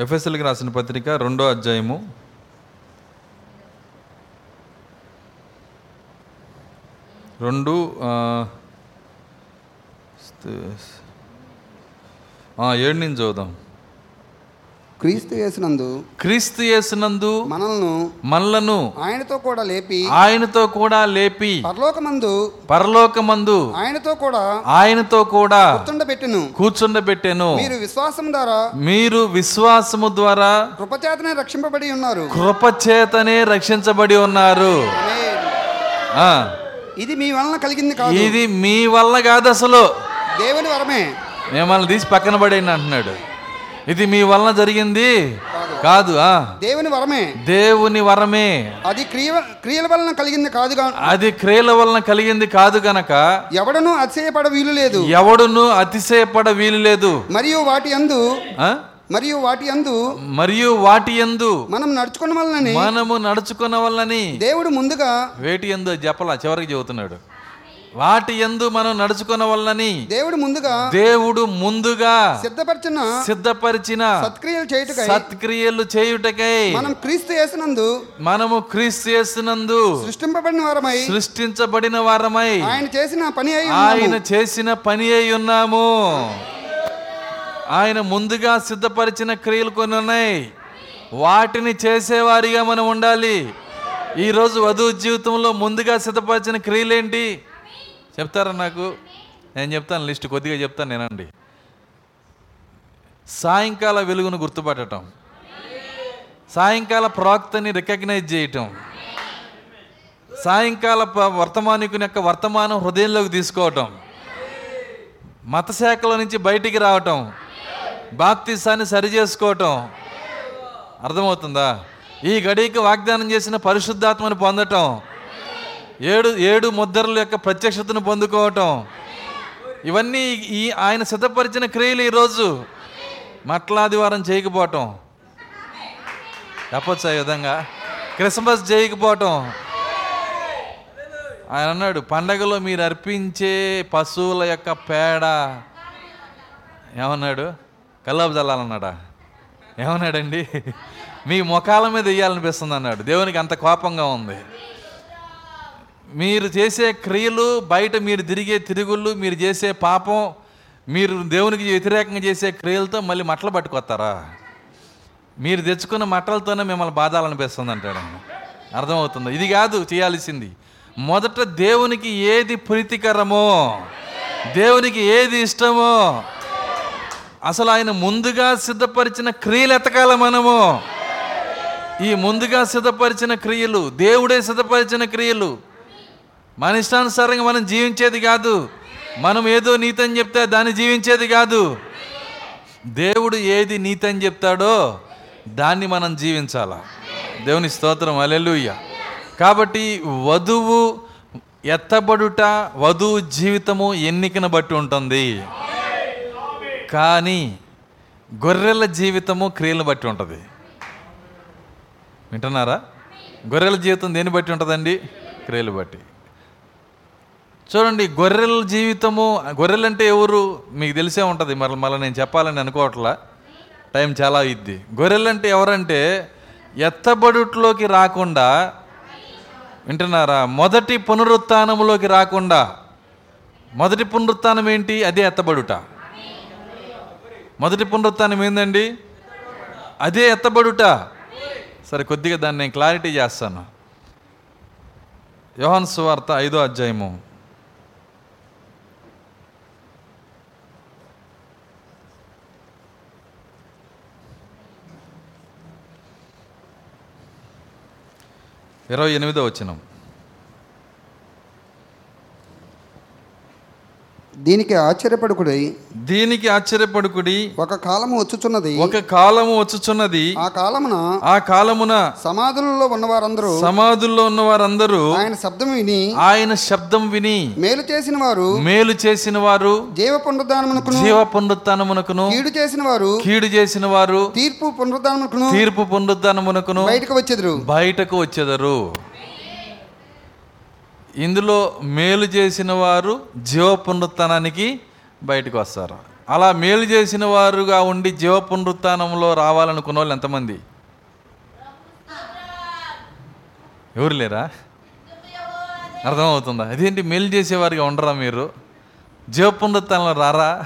ఎఫ్ఎస్ఎల్కి రాసిన పత్రిక రెండో అధ్యాయము. రెండు ఏడు నుంచి చదువుదాం. క్రీస్తు యేసునందు క్రీస్తు యేసునందు మనల్ని మనలను ఆయనతో కూడా లేపి ఆయనతో కూడా లేపి పరలోకమందు పరలోకమందు ఆయనతో కూడా ఆయనతో కూడా కూర్చుండబెట్టును. కూర్చుండబెట్టెను. మీరు విశ్వాసం ద్వారా మీరు విశ్వాసము ద్వారా కృపచేతనే రక్షింపబడి ఉన్నారు. కృపచేతనే రక్షించబడి ఉన్నారు. ఇది మీ వలన కలిగింది కాదు. ఇది మీ వల్ల కాదు అసలు. దేవుని వరమే. మిమ్మల్ని తీసి పక్కన పడేయండి అంటున్నాడు. ఇది మీ వలన జరిగింది. కాదు. దేవుని వరమే. దేవుని వరమే. అది క్రియ క్రియల వలన కలిగింది కాదు అది క్రియల వలన కలిగింది కాదు గనక ఎవడనూ అతిశయపడ వీలు లేదు. ఎవడును అతిశయపడ వీలు లేదు. మరియు వాటి అందు? మరియు వాటి అందు మరియు వాటి యందు మనం నడుచుకున్న వలనని మనము నడుచుకున్న వల్లని దేవుడు ముందుగా వేటి ఎందు చెప్పలా చివరికి చెబుతున్నాడు. వాటి ఎందు మనం నడుచుకున్న వల్లని దేవుడు ముందుగా దేవుడు ముందుగా సిద్ధపరిచిన సిద్ధపరిచిన సత్క్రియలు చేయుటకై సత్క్రియలు చేయుటకై మనం క్రీస్తు యేసునందు మనము క్రీస్తు చేస్తున్నందు సృష్టింపబడిన వారమై సృష్టించబడిన వారమై ఆయన చేసిన పని అయి ఆయన. చేసిన పని అయి ఉన్నాము. ఆయన ముందుగా సిద్ధపరిచిన క్రియలు కొన్ని ఉన్నాయి. వాటిని చేసేవారిగా మనం ఉండాలి. ఈరోజు వధువు జీవితంలో ముందుగా సిద్ధపరిచిన క్రియలేంటి? చెప్తారా నాకు? నేను చెప్తాను లిస్ట్ కొద్దిగా చెప్తాను నేనండి. సాయంకాల వెలుగును గుర్తుపట్టడం సాయంకాల ప్రాక్తని రికగ్నైజ్ చేయటం. సాయంకాల ప- వర్తమానికుని యొక్క వర్తమానం హృదయంలోకి తీసుకోవటం. మత శాఖల నుంచి బయటికి రావటం. బాప్తిసాన్ని సరి చేసుకోవటం. అర్థమవుతుందా? ఈ గడికి వాగ్దానం చేసిన పరిశుద్ధాత్మను పొందటం. ఏడు ఏడు ముద్రల యొక్క ప్రత్యక్షతను పొందుకోవటం. ఇవన్నీ ఈ ఆయన సిద్ధపరిచిన క్రియలు ఈరోజు మట్లాదివారం చేయకపోవటం చెప్పచ్చు ఆ విధంగా. క్రిస్మస్ చేయకపోవటం ఆయన అన్నాడు పండగలో మీరు అర్పించే పశువుల యొక్క పేడ ఏమన్నాడు? కల్లాపు చల్లాలన్నాడా ఏమన్నాడండి? మీ ముఖాల మీద వేయాలనిపిస్తుంది అన్నాడు దేవునికి అంత కోపంగా ఉంది. మీరు చేసే క్రియలు బయట మీరు తిరిగే తిరుగుళ్ళు మీరు చేసే పాపం మీరు దేవునికి వ్యతిరేకంగా చేసే క్రియలతో మళ్ళీ మట్టలు పట్టుకొస్తారా? మీరు తెచ్చుకున్న మట్టలతోనే మిమ్మల్ని బాధాలనిపిస్తుంది అంటాడు ఆయన. అర్థమవుతుంది? ఇది కాదు చేయాల్సింది. మొదట దేవునికి ఏది ప్రీతికరమో దేవునికి ఏది ఇష్టమో అసలు ఆయన ముందుగా సిద్ధపరిచిన క్రియలు ఎతకాల మనము? ఈ ముందుగా సిద్ధపరిచిన క్రియలు దేవుడే సిద్ధపరిచిన క్రియలు మన ఇష్టానుసారంగా మనం జీవించేది కాదు. మనం ఏదో నీతి అని చెప్తే దాన్ని జీవించేది కాదు. దేవుడు ఏది నీతి అని చెప్తాడో దాన్ని మనం జీవించాల. దేవుని స్తోత్రం అలెలుయ్య కాబట్టి వధువు ఎత్తబడుట వధువు జీవితము ఎన్నికను బట్టి ఉంటుంది. కానీ గొర్రెల జీవితము క్రియలను బట్టి ఉంటుంది. వింటున్నారా? గొర్రెల జీవితం దేన్ని బట్టి ఉంటుందండి? క్రియలు బట్టి. చూడండి గొర్రెల జీవితము గొర్రెలు అంటే ఎవరు? మీకు తెలిసే ఉంటుంది మరి మళ్ళీ నేను చెప్పాలని అనుకోవట్లా. టైం చాలా ఇద్ది గొర్రెలు అంటే ఎవరంటే ఎత్తబడుట్లోకి రాకుండా వింటున్నారా? మొదటి పునరుత్నములోకి రాకుండా. మొదటి పునరుత్నం ఏంటి? అదే ఎత్తబడుట. మొదటి పునరుత్నం ఏందండి? అదే ఎత్తబడుట. సరే కొద్దిగా దాన్ని నేను క్లారిటీ చేస్తాను. యోహాన్ సువార్త ఐదో అధ్యాయము. ఇరవై ఎనిమిదో వచ్చినాం దీనికి ఆశ్చర్యపడుకుడి. దీనికి ఆశ్చర్యపడుకుడి. ఒక కాలము వచ్చుచున్నది. ఒక కాలము వచ్చుచున్నది. ఆ కాలమున ఆ కాలమున సమాధులలో ఉన్న వారందరూ సమాధుల్లో ఉన్న వారందరూ ఆయన శబ్దం విని ఆయన శబ్దం విని మేలు చేసిన వారు మేలు చేసిన వారు జీవ పునరుద్ధానమునకును జీవ పునరుత్నమునకును కీడు చేసిన వారు కీడు చేసిన వారు తీర్పు పునరుద్ధానమునకును తీర్పు పునరుత్నమునకును బయటకు వచ్చెదరు. బయటకు వచ్చెదరు. ఇందులో మేలు చేసిన వారు జీవ పునరుత్నానికి బయటకు వస్తారు. అలా మేలు చేసిన వారుగా ఉండి జీవ పునరుత్నంలో రావాలనుకున్న వాళ్ళు ఎంతమంది? ఎవరు లేరా? అర్థమవుతుందా? అదేంటి మేలు చేసేవారిగా ఉండరా మీరు? జీవ పునరుత్నంలో రారా?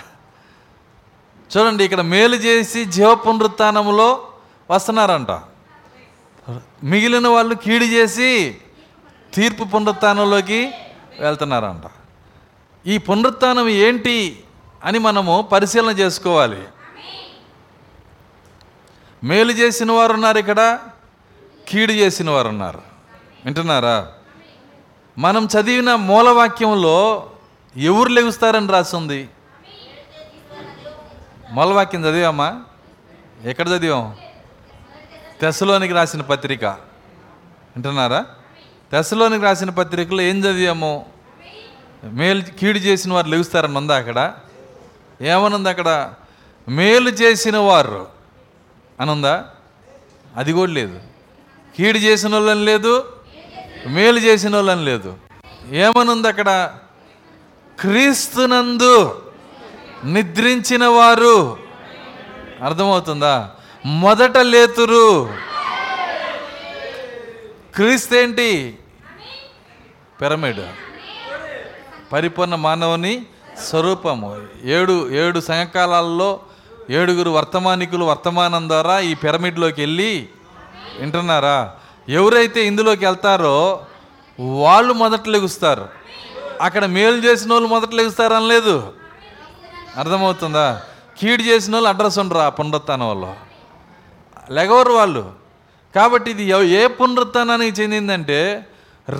చూడండి ఇక్కడ మేలు చేసి జీవ పునరుత్నంలో వస్తున్నారంట. మిగిలిన వాళ్ళు కీడు చేసి తీర్పు పునరుత్నంలోకి వెళ్తున్నారంట. ఈ పునరుత్నం ఏంటి అని మనము పరిశీలన చేసుకోవాలి. మేలు చేసిన వారు ఉన్నారు ఇక్కడ కీడు చేసిన వారు ఉన్నారు. వింటున్నారా? మనం చదివిన మూలవాక్యంలో ఎవరు లెగుస్తారని రాసింది? మూలవాక్యం చదివామా? ఎక్కడ చదివాం? తెసలోనికి రాసిన పత్రిక. వింటున్నారా? తెసలోనికి రాసిన పత్రికలో ఏం చదివాము? మేలు కీడు చేసిన వారు లెగుస్తారని ఉందా అక్కడ? ఏమనుంది అక్కడ? మేలు చేసిన వారు అనుందా అది కూడా లేదు. కీడు చేసిన వాళ్ళని లేదు మేలు చేసిన వాళ్ళని లేదు. ఏమనుంది అక్కడ? క్రీస్తునందు నిద్రించిన వారు. అర్థమవుతుందా? మొదట లేతురు. క్రీస్తు ఏంటి? పిరమిడ్. పరిపూర్ణ మానవుని స్వరూపము. ఏడు ఏడు సంఘకాలాల్లో ఏడుగురు వర్తమానికులు వర్తమానం ద్వారా ఈ పిరమిడ్లోకి వెళ్ళి వింటున్నారా? ఎవరైతే ఇందులోకి వెళ్తారో వాళ్ళు మొదట లెగుస్తారు. అక్కడ మేలు చేసిన వాళ్ళు మొదట లెగుస్తారని లేదు. అర్థమవుతుందా? కీడు చేసిన వాళ్ళు అడ్రస్ ఉండరు ఆ పునరుత్నం వాళ్ళు. లెగవరు వాళ్ళు. కాబట్టి ఇది ఏ పునరుత్నానికి చెందిందంటే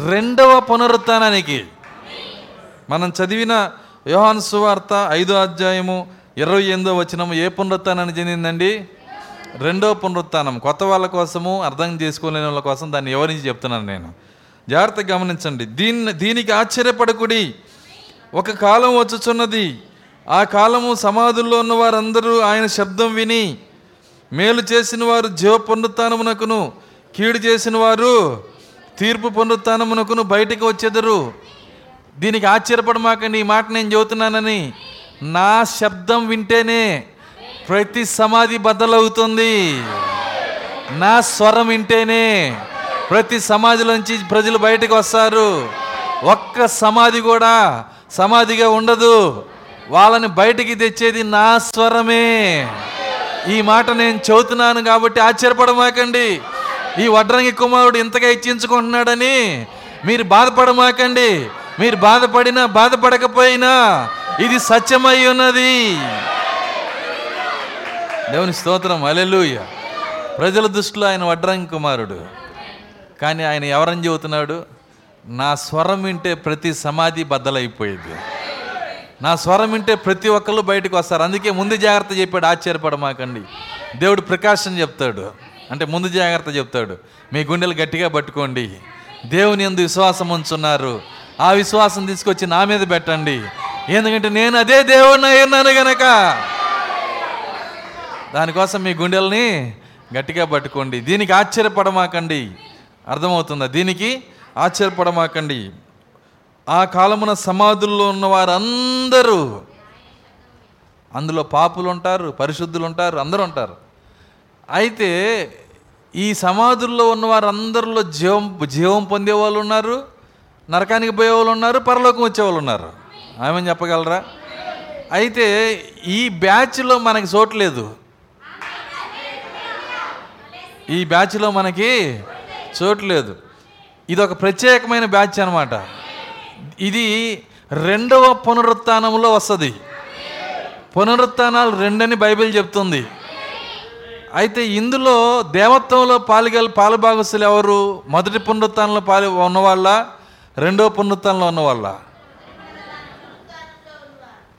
రెండవ పునరుత్నానికి మనం చదివిన యోహాన్ సువార్త ఐదో అధ్యాయము ఇరవై ఎనిమిదో వచనము ఏ పునరుత్నానికి చెందిందండి? రెండవ పునరుత్నం కొత్త వాళ్ళ కోసము అర్థం చేసుకోలేని వాళ్ళ కోసం దాన్ని వివరించి చెప్తున్నాను నేను? జాగ్రత్తగా గమనించండి. దీన్ని దీనికి ఆశ్చర్యపడకుడి. ఒక కాలం వచ్చుచున్నది. ఆ కాలము సమాధుల్లో ఉన్న వారందరూ ఆయన శబ్దం విని మేలు చేసిన వారు జీవ పునరుత్నమునకును కీడు చేసిన వారు తీర్పు పునరుత్నమునకును బయటికి వచ్చేదరు. దీనికి ఆశ్చర్యపడమాకండి ఈ మాట నేను చెబుతున్నానని. నా శబ్దం వింటేనే ప్రతి సమాధి బద్దలవుతుంది. నా స్వరం వింటేనే ప్రతి సమాధిలోంచి ప్రజలు బయటకు వస్తారు. ఒక్క సమాధి కూడా సమాధిగా ఉండదు. వాళ్ళని బయటికి తెచ్చేది నా స్వరమే. ఈ మాట నేను చెబుతున్నాను కాబట్టి ఆశ్చర్యపడమాకండి. ఈ వడ్రంగి కుమారుడు ఇంతగా ఇచ్చించుకుంటున్నాడని మీరు బాధపడమాకండి. మీరు బాధపడినా బాధపడకపోయినా ఇది సత్యమై ఉన్నది. దేవుని స్తోత్రం అలెలుయ ప్రజల దృష్టిలో ఆయన వడ్రంగి కుమారుడు. కానీ ఆయన ఎవరని చెబుతున్నాడు? నా స్వరం వింటే ప్రతి సమాధి బద్దలైపోయేది. నా స్వరం వింటే ప్రతి ఒక్కళ్ళు బయటకు వస్తారు. అందుకే ముందు జాగ్రత్త చెప్పాడు ఆశ్చర్యపడమాకండి. దేవుడు ప్రకాశం చెప్తాడు. అంటే ముందు జాగ్రత్త చెప్తాడు. మీ గుండెలు గట్టిగా పట్టుకోండి. దేవుని ఎందు విశ్వాసం ఉంచున్నారు. ఆ విశ్వాసం తీసుకొచ్చి నా మీద పెట్టండి. ఎందుకంటే నేను అదే దేవుడిని అయినాను గనక. దానికోసం మీ గుండెల్ని గట్టిగా పట్టుకోండి. దీనికి ఆశ్చర్యపడమాకండి. అర్థమవుతుందా? దీనికి ఆశ్చర్యపడమాకండి. ఆ కాలమున సమాధుల్లో ఉన్న వారందరూ అందులో పాపులు ఉంటారు పరిశుద్ధులు ఉంటారు అందరూ ఉంటారు అయితే ఈ సమాధుల్లో ఉన్న వారందరిలో జీవం జీవం పొందే వాళ్ళు ఉన్నారు నరకానికి పోయే వాళ్ళు ఉన్నారు పరలోకం వచ్చేవాళ్ళు ఉన్నారు ఆమె చెప్పగలరా? అయితే ఈ బ్యాచ్లో మనకి చోట్లేదు ఈ బ్యాచ్లో మనకి చోట్లేదు ఇది ఒక ప్రత్యేకమైన బ్యాచ్ అనమాట ఇది రెండవ పునరుత్నంలో వస్తుంది. పునరుత్నాలు రెండని బైబిల్ చెప్తుంది. అయితే ఇందులో దేవత్వంలో పాలుగల పాలుభాగస్తులు ఎవరు? మొదటి పునరుత్నంలో పాలు ఉన్నవాళ్ళ రెండవ పునరుత్నంలో ఉన్నవాళ్ళ?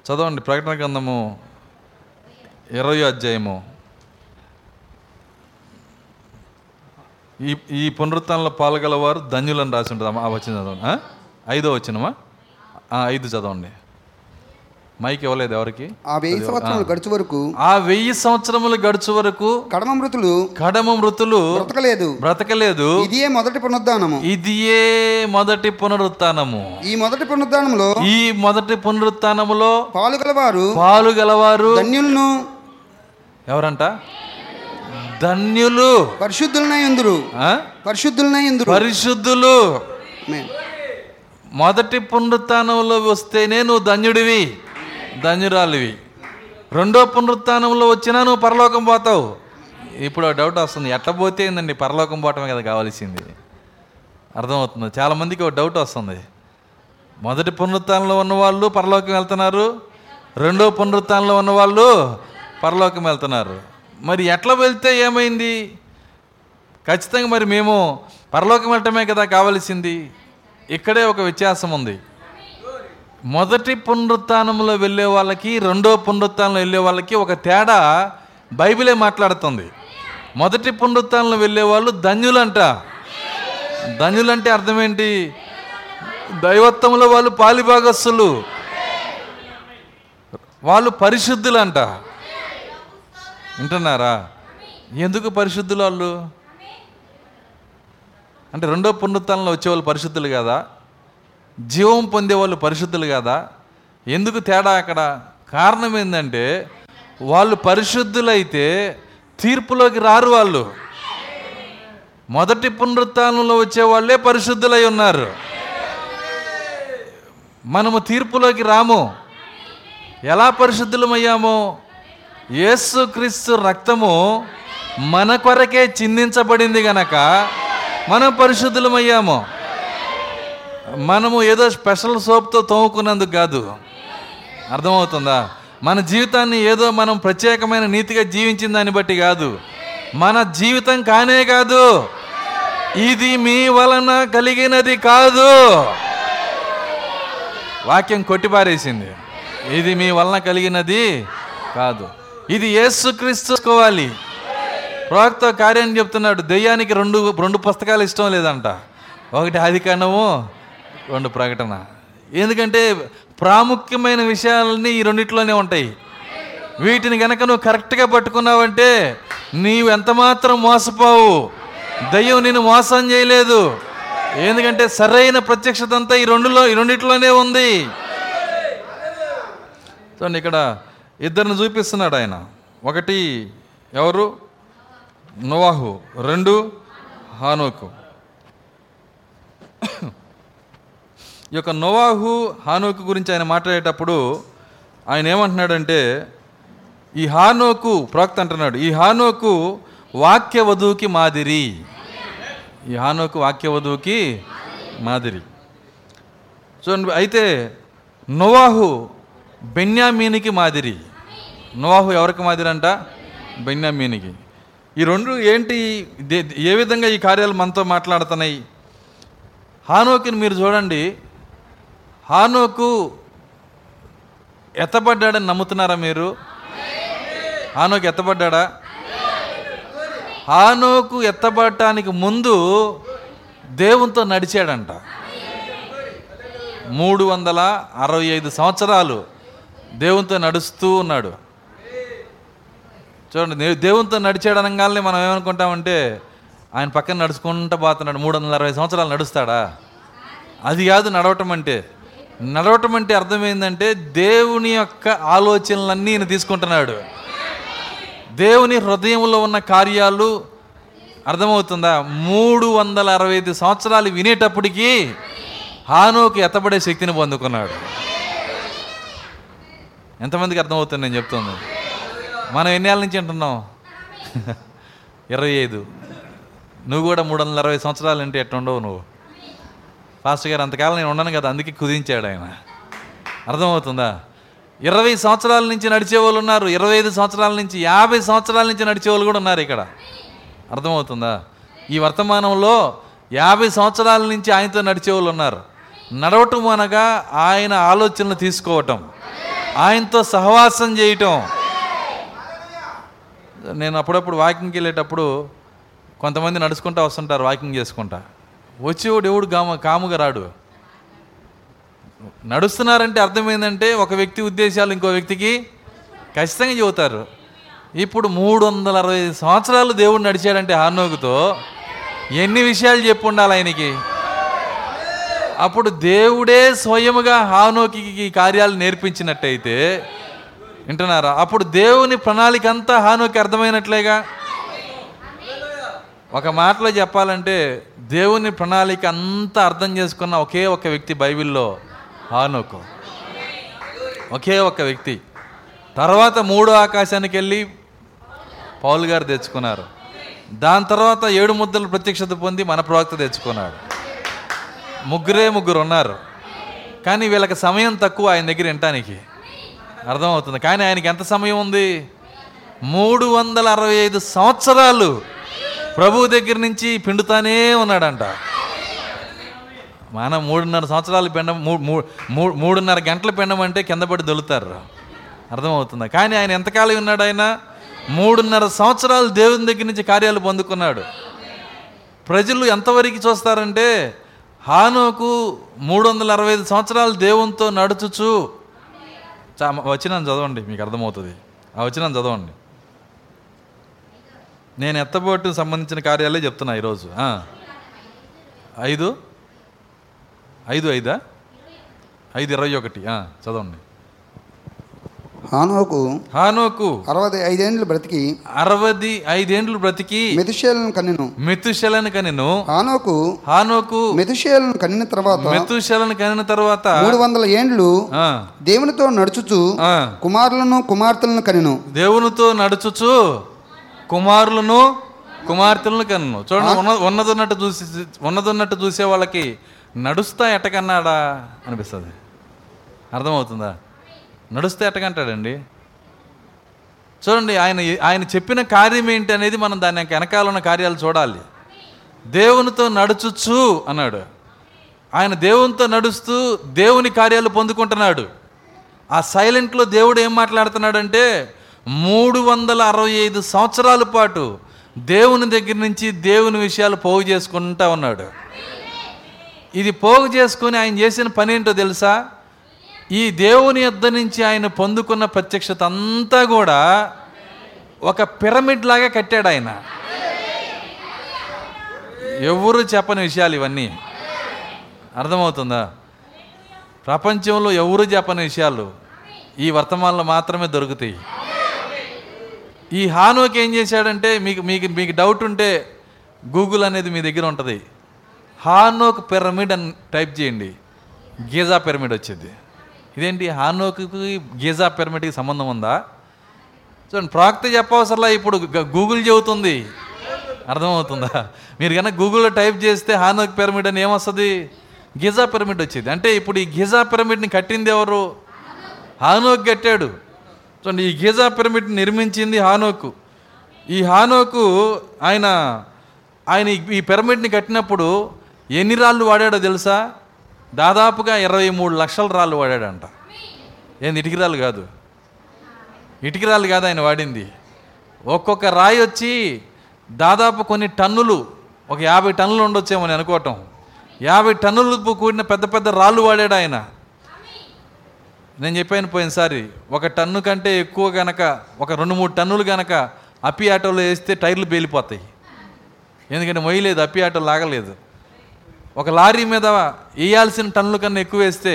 చదవండి ప్రకటన గ్రంథము ఇరవై అధ్యాయము. ఈ ఈ పునరుత్థానంలో పాల్గలవారు ధన్యులని రాసి ఉంటుంది ఆ వచ్చిన చదవండి. ఐదో వచ్చినమా ఐదు చదవండి. మైక్ ఇవ్వలేదు ఎవరికి? ఆ వెయ్యి సంవత్సరాలు గడిచే వరకు ఆ వెయ్యి సంవత్సరములు గడుచు వరకు కడమ మృతులు కడమ మృతులు బ్రతకలేదు. బ్రతకలేదు. ఇదియే మొదటి పునరుద్ధానము. ఇదియే మొదటి పునరుత్థానము ఈ మొదటి పునరుద్ధానంలో ఈ మొదటి పునరుత్థానములో పాలు గలవారు పాలు గలవారు ధన్యులను ఎవరంట? ధన్యులు. పరిశుద్ధులనై ఎందురు? పరిశుద్ధులనై ఎందురు పరిశుద్ధులు. మొదటి పునరుత్థానంలో వస్తేనే నువ్వు ధన్యుడివి. ధన్యురాలివి. రెండో పునరుత్థానంలో వచ్చినా నువ్వు పరలోకం పోతావు. ఇప్పుడు డౌట్ వస్తుంది. ఎట్లా పోతే ఏందండి? పరలోకం పోవటమే కదా కావాల్సింది. అర్థమవుతుంది. చాలామందికి ఒక డౌట్ వస్తుంది. మొదటి పునరుత్థానంలో ఉన్నవాళ్ళు పరలోకం వెళ్తున్నారు. రెండో పునరుత్థానంలో ఉన్నవాళ్ళు పరలోకం వెళ్తున్నారు. మరి ఎట్లా వెళ్తే ఏమైంది? ఖచ్చితంగా మరి మేము పరలోకం వెళ్ళటమే కదా కావలసింది. ఇక్కడే ఒక వ్యత్యాసం ఉంది. మొదటి పునరుత్నంలో వెళ్ళే వాళ్ళకి రెండో పునరుత్నంలో వెళ్ళే వాళ్ళకి ఒక తేడా బైబిలే మాట్లాడుతుంది. మొదటి పునరుత్నంలో వెళ్ళే వాళ్ళు ధన్యులంట. ధన్యులంటే అర్థం ఏంటి? దైవత్వంలో వాళ్ళు పాలిభాగస్సులు వాళ్ళు పరిశుద్ధులంట. వింటున్నారా? ఎందుకు పరిశుద్ధులు వాళ్ళు? అంటే రెండో పునరుత్నంలో వచ్చేవాళ్ళు పరిశుద్ధులు కదా? జీవం పొందేవాళ్ళు పరిశుద్ధులు కదా? ఎందుకు తేడా అక్కడ? కారణం ఏంటంటే వాళ్ళు పరిశుద్ధులైతే తీర్పులోకి రారు వాళ్ళు. మొదటి పునరుత్నంలో వచ్చే వాళ్ళే పరిశుద్ధులై ఉన్నారు. మనము తీర్పులోకి రాము. ఎలా పరిశుద్ధులమయ్యాము? యేసుక్రీస్తు రక్తము మన కొరకే చిందించబడింది గనక మనం పరిశుద్ధులమయ్యాము. మనము ఏదో స్పెషల్ సోప్తో తోముకున్నందుకు కాదు. అర్థమవుతుందా? మన జీవితాన్ని ఏదో మనం ప్రత్యేకమైన నీతిగా జీవించిన దాన్ని బట్టి కాదు. మన జీవితం కానే కాదు. ఇది మీ వలన కలిగినది కాదు. వాక్యం కొట్టిపారేసింది. ఇది మీ వలన కలిగినది కాదు. ఇది ఏసుక్రీస్తుకోవాలి ప్రవక్త కార్యం చెప్తున్నాడు దెయ్యానికి రెండు రెండు పుస్తకాలు ఇష్టం లేదంట. ఒకటి ఆదికాండము రెండు ప్రకటన. ఎందుకంటే ప్రాముఖ్యమైన విషయాలన్నీ ఈ రెండిట్లోనే ఉంటాయి. వీటిని గనక నువ్వు కరెక్ట్గా పట్టుకున్నావంటే నీవు ఎంత మాత్రం మోసపోవు. దయ్యం నేను మోసం చేయలేదు. ఎందుకంటే సరైన ప్రత్యక్షత అంతా ఈ రెండులో ఈ రెండిట్లోనే ఉంది. చూడండి ఇక్కడ ఇద్దరిని చూపిస్తున్నాడు ఆయన. ఒకటి ఎవరు? నోవాహు రెండు హానోకు. ఈ యొక్క నోవాహు హానోకు గురించి ఆయన మాట్లాడేటప్పుడు ఆయన ఏమంటున్నాడంటే ఈ హానోకు ప్రవక్త అంటున్నాడు ఈ హానోకు వాక్య వధువుకి మాదిరి. ఈ హానోకు వాక్య వధువుకి మాదిరి. చూడండి అయితే నోవాహు బెన్యామీనికి మాదిరి. నోవాహు ఎవరికి మాదిరి అంట బెన్యామీనికి. ఈ రెండు ఏంటి? దే- ఏ విధంగా ఈ కార్యాలు మనతో మాట్లాడుతున్నాయి? హానోకిని మీరు చూడండి. హానోకు ఎత్తబడ్డాడని నమ్ముతున్నారా మీరు? హానోకు ఎత్తబడ్డాడా? హానోకు ఎత్తబడటానికి ముందు దేవునితో నడిచాడంట. మూడు వందల అరవై ఐదు సంవత్సరాలు దేవునితో నడుస్తూ ఉన్నాడు. చూడండి నేను దేవునితో నడిచాడు అనగానే మనం ఏమనుకుంటామంటే ఆయన పక్కన నడుచుకుంటూ పోతున్నాడు. మూడు వందల అరవై సంవత్సరాలు నడుస్తాడా? అది కాదు నడవటం అంటే. నడవటం అంటే అర్థమైందంటే దేవుని యొక్క ఆలోచనలన్నీ ఈయన తీసుకుంటున్నాడు. దేవుని హృదయంలో ఉన్న కార్యాలు అర్థమవుతుందా? మూడు వందల అరవై ఐదు సంవత్సరాలు వినేటప్పటికీ హానోకి ఎత్తబడే శక్తిని పొందుకున్నాడు. ఎంతమందికి అర్థమవుతుంది నేను చెప్తున్నాను మనం ఎన్నేళ్ళ నుంచి అంటున్నాం? ఇరవై ఐదు. నువ్వు కూడా మూడు వందల అరవై సంవత్సరాలు అంటే ఎట్టుండవు నువ్వు? ఫాస్ట్ గారు అంతకాలం నేను ఉన్నాను కదా అందుకే కుదించాడు ఆయన. అర్థమవుతుందా? ఇరవై సంవత్సరాల నుంచి నడిచే వాళ్ళు ఉన్నారు ఇరవై ఐదు సంవత్సరాల నుంచి యాభై సంవత్సరాల నుంచి నడిచే వాళ్ళు కూడా ఉన్నారు ఇక్కడ. అర్థమవుతుందా? ఈ వర్తమానంలో యాభై సంవత్సరాల నుంచి ఆయనతో నడిచే వాళ్ళు ఉన్నారు. నడవటం అనగా ఆయన ఆలోచనలు తీసుకోవటం. ఆయనతో సహవాసం చేయటం. నేను అప్పుడప్పుడు వాకింగ్కి వెళ్ళేటప్పుడు కొంతమంది నడుచుకుంటా వస్తుంటారు వాకింగ్ చేసుకుంటా. వచ్చేవాడు ఎవడు కామ కాముగా రాడు. నడుస్తున్నారంటే అర్థమైందంటే ఒక వ్యక్తి ఉద్దేశాలు ఇంకో వ్యక్తికి ఖచ్చితంగా చెబుతారు. ఇప్పుడు మూడు వందల అరవై ఐదు సంవత్సరాలు దేవుడు నడిచాడంటే హానోకుతో ఎన్ని విషయాలు చెప్పు ఉండాలి ఆయనకి? అప్పుడు దేవుడే స్వయముగా హానోకి కార్యాలు నేర్పించినట్టయితే వింటున్నారా? అప్పుడు దేవుని ప్రణాళిక అంతా హానుకి అర్థమైనట్లేగా? ఒక మాటలో చెప్పాలంటే దేవుని ప్రణాళిక అంతా అర్థం చేసుకున్న ఒకే ఒక వ్యక్తి బైబిల్లో హానుకు. ఒకే ఒక వ్యక్తి. తర్వాత మూడో ఆకాశానికి వెళ్ళి పౌల్ గారు తెచ్చుకున్నారు. దాని తర్వాత ఏడు ముద్దలు ప్రత్యక్షత పొంది మన ప్రవక్త తెచ్చుకున్నాడు. ముగ్గురే ముగ్గురు ఉన్నారు. కానీ వీళ్ళకి సమయం తక్కువ ఆయన దగ్గర వినటానికి. అర్థమవుతుంది. కానీ ఆయనకి ఎంత సమయం ఉంది? మూడు వందల అరవై ఐదు సంవత్సరాలు. ప్రభువు దగ్గర నుంచి పిండుతానే ఉన్నాడంట. మన మూడున్నర సంవత్సరాలు పిండం మూడు మూడున్నర గంటలు పిండమంటే కింద పడి దొలుతారు. అర్థమవుతుందా. కానీ ఆయన ఎంతకాలం ఉన్నాడు ఆయన? మూడున్నర సంవత్సరాలు దేవుని దగ్గర నుంచి కార్యాలు పొందుకున్నాడు. ప్రజలు ఎంతవరకు చూస్తారంటే హానుకు మూడు వందల అరవై ఐదు సంవత్సరాలు దేవునితో నడుచుచు చా వచ్చినాను చదవండి మీకు అర్థమవుతుంది. ఆ వచ్చినాను చదవండి. నేను ఎత్తబోటు సంబంధించిన కార్యాలే చెప్తున్నా ఈరోజు. ఐదు? ఐదు ఐదా? ఐదు ఇరవై ఒకటి. చదవండి. హానోకు హానోకు అరవై ఐదేండ్లు బ్రతికి అరవది ఐదేండ్లు బ్రతికి మెతుషేలను కన్నెను. మెతుశలను కనెను హానోకు హానోకు మెతుషేలను కనిన తర్వాత మెతుశలను కనిన తర్వాత మూడు వందల ఏండ్లు దేవునితో నడుచుచు కుమారులను కుమార్తెలను కనెను దేవునితో నడుచుచు కుమారులను కుమార్తెలను కన్ను చూడండి ఉన్న ఉన్నదున్నట్టు చూసి ఉన్నదున్నట్టు చూసే వాళ్ళకి నడుస్తా ఎట్టకన్నాడా అనిపిస్తుంది. అర్థమవుతుందా? నడుస్తే ఎట్టగంటాడండి చూడండి ఆయన ఆయన చెప్పిన కార్యం ఏంటి అనేది మనం దాని వెనకాల ఉన్న కార్యాలు చూడాలి. దేవునితో నడుచుచు అన్నాడు. ఆయన దేవునితో నడుస్తూ దేవుని కార్యాలు పొందుకుంటున్నాడు. ఆ సైలెంట్లో దేవుడు ఏం మాట్లాడుతున్నాడంటే మూడు వందల అరవై ఐదు సంవత్సరాల పాటు దేవుని దగ్గర నుంచి దేవుని విషయాలు పోగు చేసుకుంటా ఉన్నాడు. ఇది పోగు చేసుకొని ఆయన చేసిన పని ఏంటో తెలుసా? ఈ దేవుని యొద్ద నుంచి ఆయన పొందుకున్న ప్రత్యక్షత అంతా కూడా ఒక పిరమిడ్ లాగా కట్టాడు ఆయన. ఎవరు చెప్పని విషయాలు ఇవన్నీ? అర్థమవుతుందా? ప్రపంచంలో ఎవరు చెప్పని విషయాలు ఈ వర్తమానంలో మాత్రమే దొరుకుతాయి. ఈ హానోకి ఏం చేశాడంటే మీకు మీకు మీకు డౌట్ ఉంటే గూగుల్ అనేది మీ దగ్గర ఉంటుంది. హానోక్ పిరమిడ్ అని టైప్ చేయండి. గీజా పిరమిడ్ వచ్చేది. ఇదేంటి? హానోకి గీజా పిరమిడ్కి సంబంధం ఉందా? చూడండి ప్రాక్త చెప్పవసరలా ఇప్పుడు గూగుల్ చెబుతుంది. అర్థమవుతుందా? మీరు కనుక గూగుల్లో టైప్ చేస్తే హానోక్ పిరమిడ్ అని ఏమొస్తుంది? గిజా పిరమిడ్ వచ్చింది. అంటే ఇప్పుడు ఈ గిజా పిరమిడ్ని కట్టింది ఎవరు? హానోక్ కట్టాడు. చూడండి ఈ గిజా పిరమిడ్ని నిర్మించింది హానోకు. ఈ హానోకు ఆయన ఆయన ఈ పిరమిడ్ని కట్టినప్పుడు ఎన్ని రాళ్ళు వాడాడో తెలుసా? దాదాపుగా ఇరవై మూడు లక్షల రాళ్ళు వాడాడంట. ఏంది ఇటుకి రాళ్ళు కాదు. ఇటుకి రాళ్ళు కాదు ఆయన వాడింది. ఒక్కొక్క రాయి వచ్చి దాదాపు కొన్ని టన్నులు ఒక యాభై టన్నులు ఉండొచ్చేమని అనుకోవటం. యాభై టన్నులు కూడిన పెద్ద పెద్ద రాళ్ళు వాడాడు ఆయన. నేను చెప్పాను పోయినసారి ఒక టన్ను కంటే ఎక్కువ గనక ఒక రెండు మూడు టన్నులు గనక అప్పి ఆటోలో వేస్తే టైర్లు పేలిపోతాయి. ఎందుకంటే మొయ్యలేదు అప్పి ఆటో లాగలేదు. ఒక లారీ మీద వేయాల్సిన టన్నుల కన్నా ఎక్కువ వేస్తే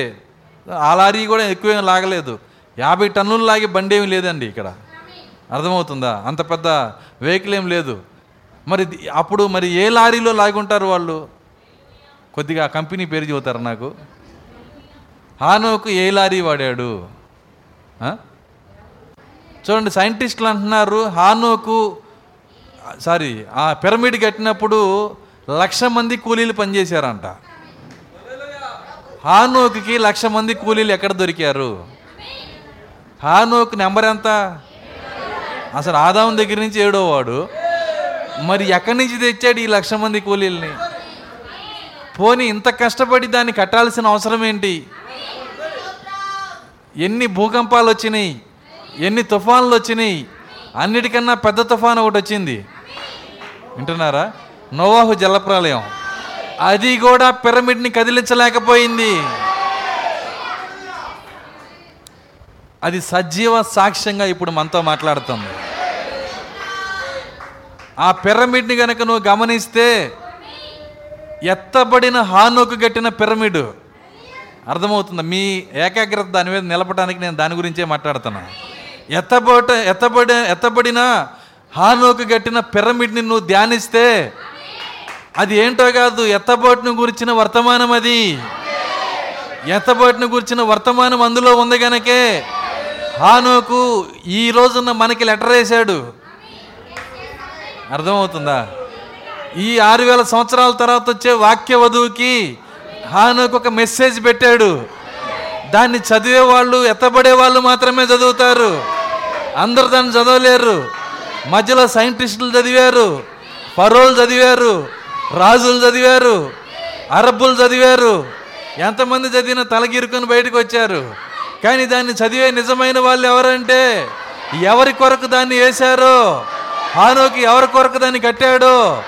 ఆ లారీ కూడా ఎక్కువ లాగలేదు. యాభై టన్నులు లాగే బండి ఏమి లేదండి ఇక్కడ. అర్థమవుతుందా? అంత పెద్ద వెహికల్ ఏం లేదు. మరి అప్పుడు మరి ఏ లారీలో లాగుంటారు వాళ్ళు? కొద్దిగా కంపెనీ పేరు చెబుతారు నాకు? హానోకు ఏ లారీ వాడాడు? చూడండి సైంటిస్టులు అంటున్నారు హానోకు సారీ ఆ పిరమిడ్ కట్టినప్పుడు లక్ష మంది కూలీలు పనిచేశారంట. హానోకి లక్ష మంది కూలీలు ఎక్కడ దొరికారు? హానోక్ నెంబర్ ఎంత? అసలు ఆదాం దగ్గర నుంచి ఏడోవాడు మరి ఎక్కడి నుంచి తెచ్చాడు ఈ లక్ష మంది కూలీల్ని? పోనీ ఇంత కష్టపడి దాన్ని కట్టాల్సిన అవసరం ఏంటి? ఎన్ని భూకంపాలు వచ్చినాయి? ఎన్ని తుఫాన్లు వచ్చినాయి? అన్నిటికన్నా పెద్ద తుఫాన్ ఒకటి వచ్చింది. వింటున్నారా? నోవాహు జలప్రలయం. అది కూడా పిరమిడ్ని కదిలించలేకపోయింది. అది సజీవ సాక్ష్యంగా ఇప్పుడు మనతో మాట్లాడుతుంది. ఆ పిరమిడ్ని గనక నువ్వు గమనిస్తే ఎత్తబడిన హానుకు కట్టిన పిరమిడ్. అర్థమవుతుంది మీ ఏకాగ్రత దాని మీద నిలపడానికి నేను దాని గురించే మాట్లాడుతున్నా. ఎత్తబోట ఎత్తబడి ఎత్తబడిన హానుకు కట్టిన పిరమిడ్ని నువ్వు ధ్యానిస్తే అది ఏంటో కాదు ఎత్తబోటును గురించిన వర్తమానం అది. ఎత్తబోటును గురించిన వర్తమానం అందులో ఉంది గనకే. హానోకు ఈ రోజున మనకి లెటర్ వేశాడు. అర్థమవుతుందా? ఈ ఆరు వేల సంవత్సరాల తర్వాత వచ్చే వాక్య వధువుకి హానోకు ఒక మెసేజ్ పెట్టాడు. దాన్ని చదివే వాళ్ళు ఎత్తబడే వాళ్ళు మాత్రమే చదువుతారు. అందరు దాన్ని చదవలేరు. మధ్యలో సైంటిస్టులు చదివారు. పరోలు చదివారు. రాజులు చదివారు అరబ్బులు చదివారు ఎంతమంది చదివిన తలగిరుకుని బయటకు వచ్చారు. కానీ దాన్ని చదివే నిజమైన వాళ్ళు ఎవరంటే ఎవరి కొరకు దాన్ని వేశారో హానోకి ఎవరి కొరకు దాన్ని కట్టాడో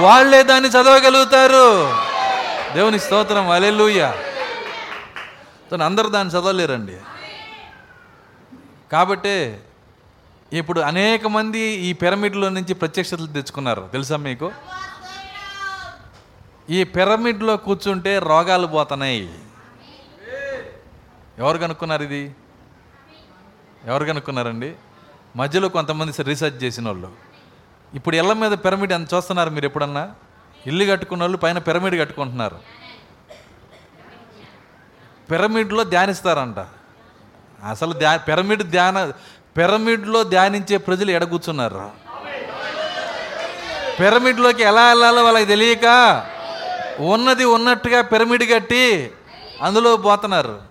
వాళ్ళే దాన్ని చదవగలుగుతారు. దేవుని స్తోత్రం అలెలుయ్య అందరూ దాన్ని చదవలేరండి. కాబట్టే ఇప్పుడు అనేక మంది ఈ పిరమిడ్లో నుంచి ప్రత్యక్షతలు తెచ్చుకున్నారు. తెలుసా మీకు? ఈ పిరమిడ్లో కూర్చుంటే రోగాలు పోతున్నాయి. ఎవరు కనుక్కున్నారు ఇది? ఎవరు కనుక్కున్నారండి? మధ్యలో కొంతమంది రీసెర్చ్ చేసిన వాళ్ళు ఇప్పుడు ఇళ్ళ మీద పిరమిడ్ ఎంత చూస్తున్నారు మీరు ఎప్పుడన్నా? ఇల్లు కట్టుకున్న వాళ్ళు పైన పిరమిడ్ కట్టుకుంటున్నారు. పిరమిడ్లో ధ్యానిస్తారంట. అసలు ధ్యా పిరమిడ్ ధ్యాన పిరమిడ్లో ధ్యానించే ప్రజలు ఎడగూర్చున్నారు పిరమిడ్లోకి ఎలా వెళ్ళాలో వాళ్ళకి తెలియక ఉన్నది ఉన్నట్టుగా పిరమిడ్ కట్టి అందులో పోతున్నారు.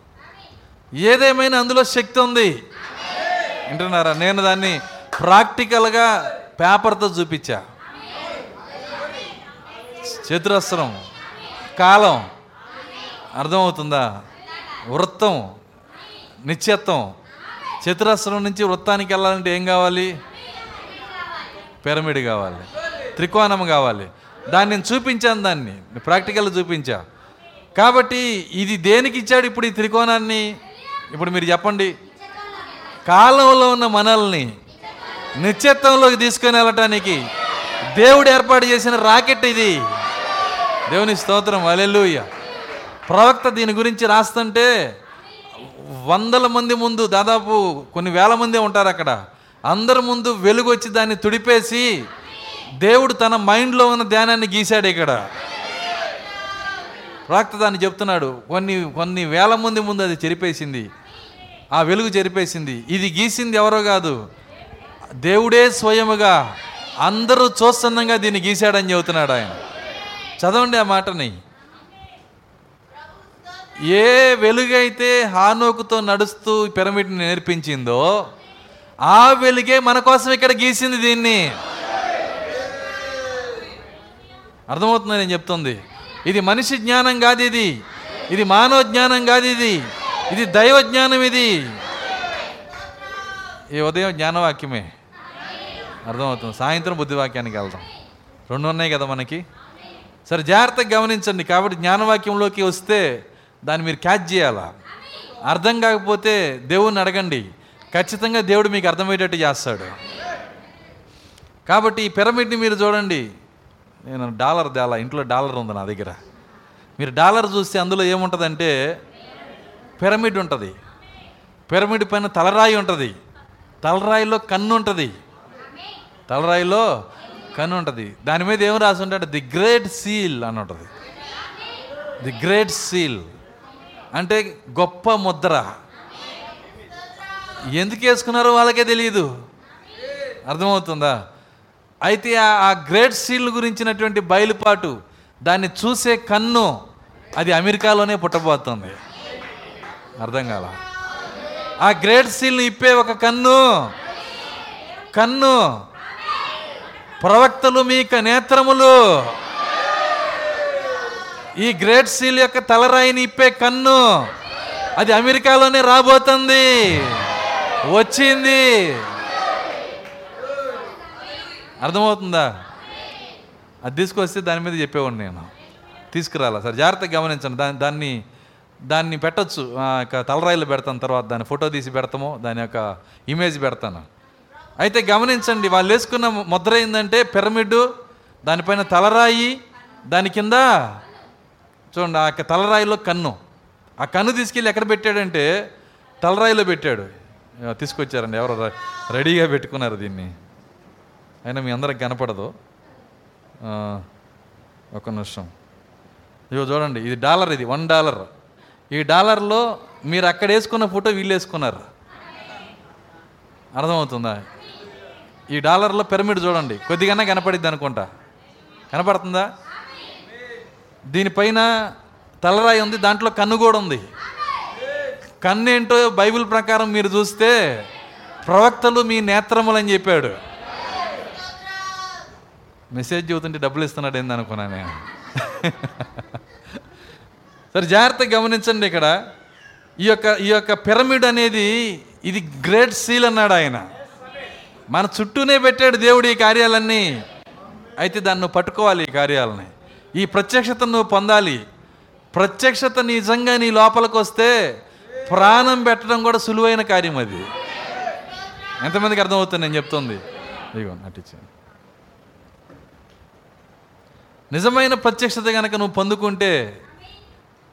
ఏదేమైనా అందులో శక్తి ఉంది? వింటున్నారా? నేను దాన్ని ప్రాక్టికల్గా పేపర్తో చూపించా. చతురస్రం కాలం అర్థమవుతుందా? వృత్తం నిత్యత్వం చతురస్రం నుంచి వృత్తానికి వెళ్ళాలంటే ఏం కావాలి? పిరమిడ్ కావాలి. త్రికోణం కావాలి. దాన్ని నేను చూపించాను దాన్ని. ప్రాక్టికల్ చూపించా. కాబట్టి ఇది దేనికి ఇచ్చాడు ఇప్పుడు ఈ త్రికోణాన్ని? ఇప్పుడు మీరు చెప్పండి. కాలంలో ఉన్న మనల్ని నిత్యత్వంలోకి తీసుకొని వెళ్ళటానికి దేవుడు ఏర్పాటు చేసిన రాకెట్ ఇది. దేవుని స్తోత్రం. అలెలుయ్య ప్రవక్త దీని గురించి రాస్తుంటే వందల మంది ముందు దాదాపు కొన్ని వేల మంది ఉంటారు అక్కడ. అందరి ముందు వెలుగు వచ్చి దాన్ని తుడిపేసి దేవుడు తన మైండ్లో ఉన్న ధ్యానాన్ని గీశాడు ఇక్కడ. ప్రవక్త దాన్ని చెప్తున్నాడు కొన్ని కొన్ని వేల మంది ముందు అది చెరిపేసింది. ఆ వెలుగు చెరిపేసింది. ఇది గీసింది ఎవరో కాదు. దేవుడే స్వయముగా అందరూ చూస్తున్నంగా దీన్ని గీశాడని చెబుతున్నాడు ఆయన. చదవండి ఆ మాటని. ఏ వెలుగైతే హానోకుతో నడుస్తూ పిరమిడ్ని నేర్పించిందో ఆ వెలుగే మన కోసం ఇక్కడ గీసింది దీన్ని. అర్థమవుతుందని నేను చెప్తుంది? ఇది మనిషి జ్ఞానం కాదు ఇది. ఇది మానవ జ్ఞానం కాదు ఇది. ఇది దైవ జ్ఞానం ఇది. ఈ ఉదయం జ్ఞానవాక్యమే. అర్థమవుతుంది. సాయంత్రం బుద్ధివాక్యానికి వెళ్దాం. రెండు ఉన్నాయి కదా మనకి? సరే జాగ్రత్తగా గమనించండి. కాబట్టి జ్ఞానవాక్యంలోకి వస్తే దాన్ని మీరు క్యాచ్ చేయాలా? అర్థం కాకపోతే దేవుణ్ణి అడగండి. ఖచ్చితంగా దేవుడు మీకు అర్థమయ్యేటట్టు చేస్తాడు. కాబట్టి ఈ పిరమిడ్ని మీరు చూడండి. నేను డాలర్ తేలా ఇంట్లో డాలర్ ఉంది నా దగ్గర. మీరు డాలర్ చూస్తే అందులో ఏముంటుందంటే పిరమిడ్ ఉంటుంది. పిరమిడ్ పైన తలరాయి ఉంటుంది. తలరాయిలో కన్ను ఉంటుంది. తలరాయిలో కన్ను ఉంటుంది. దాని మీద ఏం రాసి ఉంటాడు? ది గ్రేట్ సీల్ అని ఉంటుంది. The great seal. అంటే గొప్ప ముద్ర. ఎందుకు వేసుకున్నారో వాళ్ళకే తెలియదు అర్థమవుతుందా? అయితే ఆ- ఆ గ్రేట్ సీల్ గురించినటువంటి బయలుపాటు దాన్ని చూసే కన్ను అది అమెరికాలోనే పుట్టబోతుంది. అర్థం కాల? ఆ గ్రేట్ సీల్ని ఇప్పే ఒక కన్ను. కన్ను. ప్రవక్తలు మీక నేత్రములు. ఈ గ్రేట్ సీల్ యొక్క తలరాయిని ఇప్పే కన్ను. అది అమెరికాలోనే రాబోతుంది. వచ్చింది. అర్థమవుతుందా? అది తీసుకొస్తే దాని మీద చెప్పేవాడిని నేను. తీసుకురాలా సరే జాగ్రత్తగా గమనించండి. దాన్ని దాన్ని దాన్ని పెట్టచ్చు. ఆ యొక్క తలరాయిలో పెడతాను తర్వాత దాని ఫోటో తీసి పెడతాము దాని యొక్క ఇమేజ్ పెడతాను. అయితే గమనించండి వాళ్ళు వేసుకున్న ముద్ర ఏంటంటే పిరమిడ్ దానిపైన తలరాయి దాని కింద చూడండి ఆ యొక్క తలరాయిలో కన్ను. ఆ కన్ను తీసుకెళ్ళి ఎక్కడ పెట్టాడంటే తలరాయిలో పెట్టాడు. తీసుకొచ్చారండి ఎవరో రెడీగా పెట్టుకున్నారు దీన్ని. అయినా మీ అందరికి కనపడదు. ఒక నిమిషం. ఇదిగో చూడండి ఇది డాలర్ ఇది వన్ డాలర్. ఈ డాలర్లో మీరు అక్కడ వేసుకున్న ఫోటో వీళ్ళు వేసుకున్నారు. అర్థమవుతుందా? ఈ డాలర్లో పిరమిడ్ చూడండి కొద్దిగానే కనపడిద్ది అనుకుంటా. కనపడుతుందా? దీనిపైన తలరాయి ఉంది దాంట్లో కన్ను కూడా ఉంది. కన్ను ఏంటో బైబిల్ ప్రకారం మీరు చూస్తే ప్రవక్తలు మీ నేత్రములని చెప్పాడు. మెసేజ్ చదువుతుంటే డబ్బులు ఇస్తున్నాడు ఏందనుకున్నా నేను. సరే జాగ్రత్తగా గమనించండి ఇక్కడ. ఈ యొక్క ఈ యొక్క పిరమిడ్ అనేది ఇది గ్రేట్ సీల్ అన్నాడు ఆయన. మన చుట్టూనే పెట్టాడు దేవుడు ఈ కార్యాలన్నీ. అయితే దాన్ని నువ్వు పట్టుకోవాలి ఈ కార్యాలని. ఈ ప్రత్యక్షతను నువ్వు పొందాలి. ప్రత్యక్షత నిజంగా నీ లోపలికి వస్తే ప్రాణం పెట్టడం కూడా సులువైన కార్యం అది. ఎంతమందికి అర్థమవుతుంది నేను చెప్తుంది? ఇదిగో నటించాను నిజమైన ప్రత్యక్షత కనుక నువ్వు పొందుకుంటే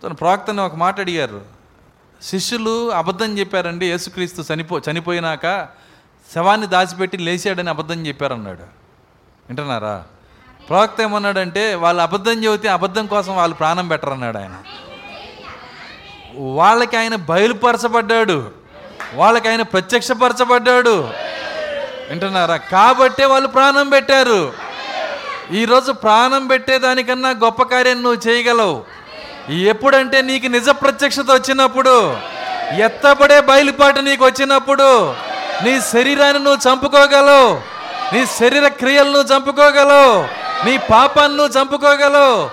తన ప్రవక్తని ఒక మాట అడిగారు. శిష్యులు అబద్ధం చెప్పారండి యేసుక్రీస్తు చనిపో చనిపోయినాక శవాన్ని దాచిపెట్టి లేచాడని అబద్ధం చెప్పారన్నాడు. వింటున్నారా? ప్రవక్త ఏమన్నాడంటే వాళ్ళు అబద్ధం చెబితే అబద్ధం కోసం వాళ్ళు ప్రాణం పెట్టరన్నాడు ఆయన. వాళ్ళకి ఆయన బయలుపరచబడ్డాడు. వాళ్ళకి ఆయన ప్రత్యక్షపరచబడ్డాడు. వింటున్నారా? కాబట్టే వాళ్ళు ప్రాణం పెట్టారు. ఈరోజు ప్రాణం పెట్టేదానికన్నా గొప్ప కార్యం నువ్వు చేయగలవు. ఎప్పుడంటే నీకు నిజ ప్రత్యక్షత వచ్చినప్పుడు ఎత్తబడే బయలుపాటు నీకు వచ్చినప్పుడు నీ శరీరాన్ని నువ్వు చంపుకోగలవు. నీ శరీర క్రియలను చంపుకోగలవు. నీ పాపాన్ని నువ్వు చంపుకోగలవు.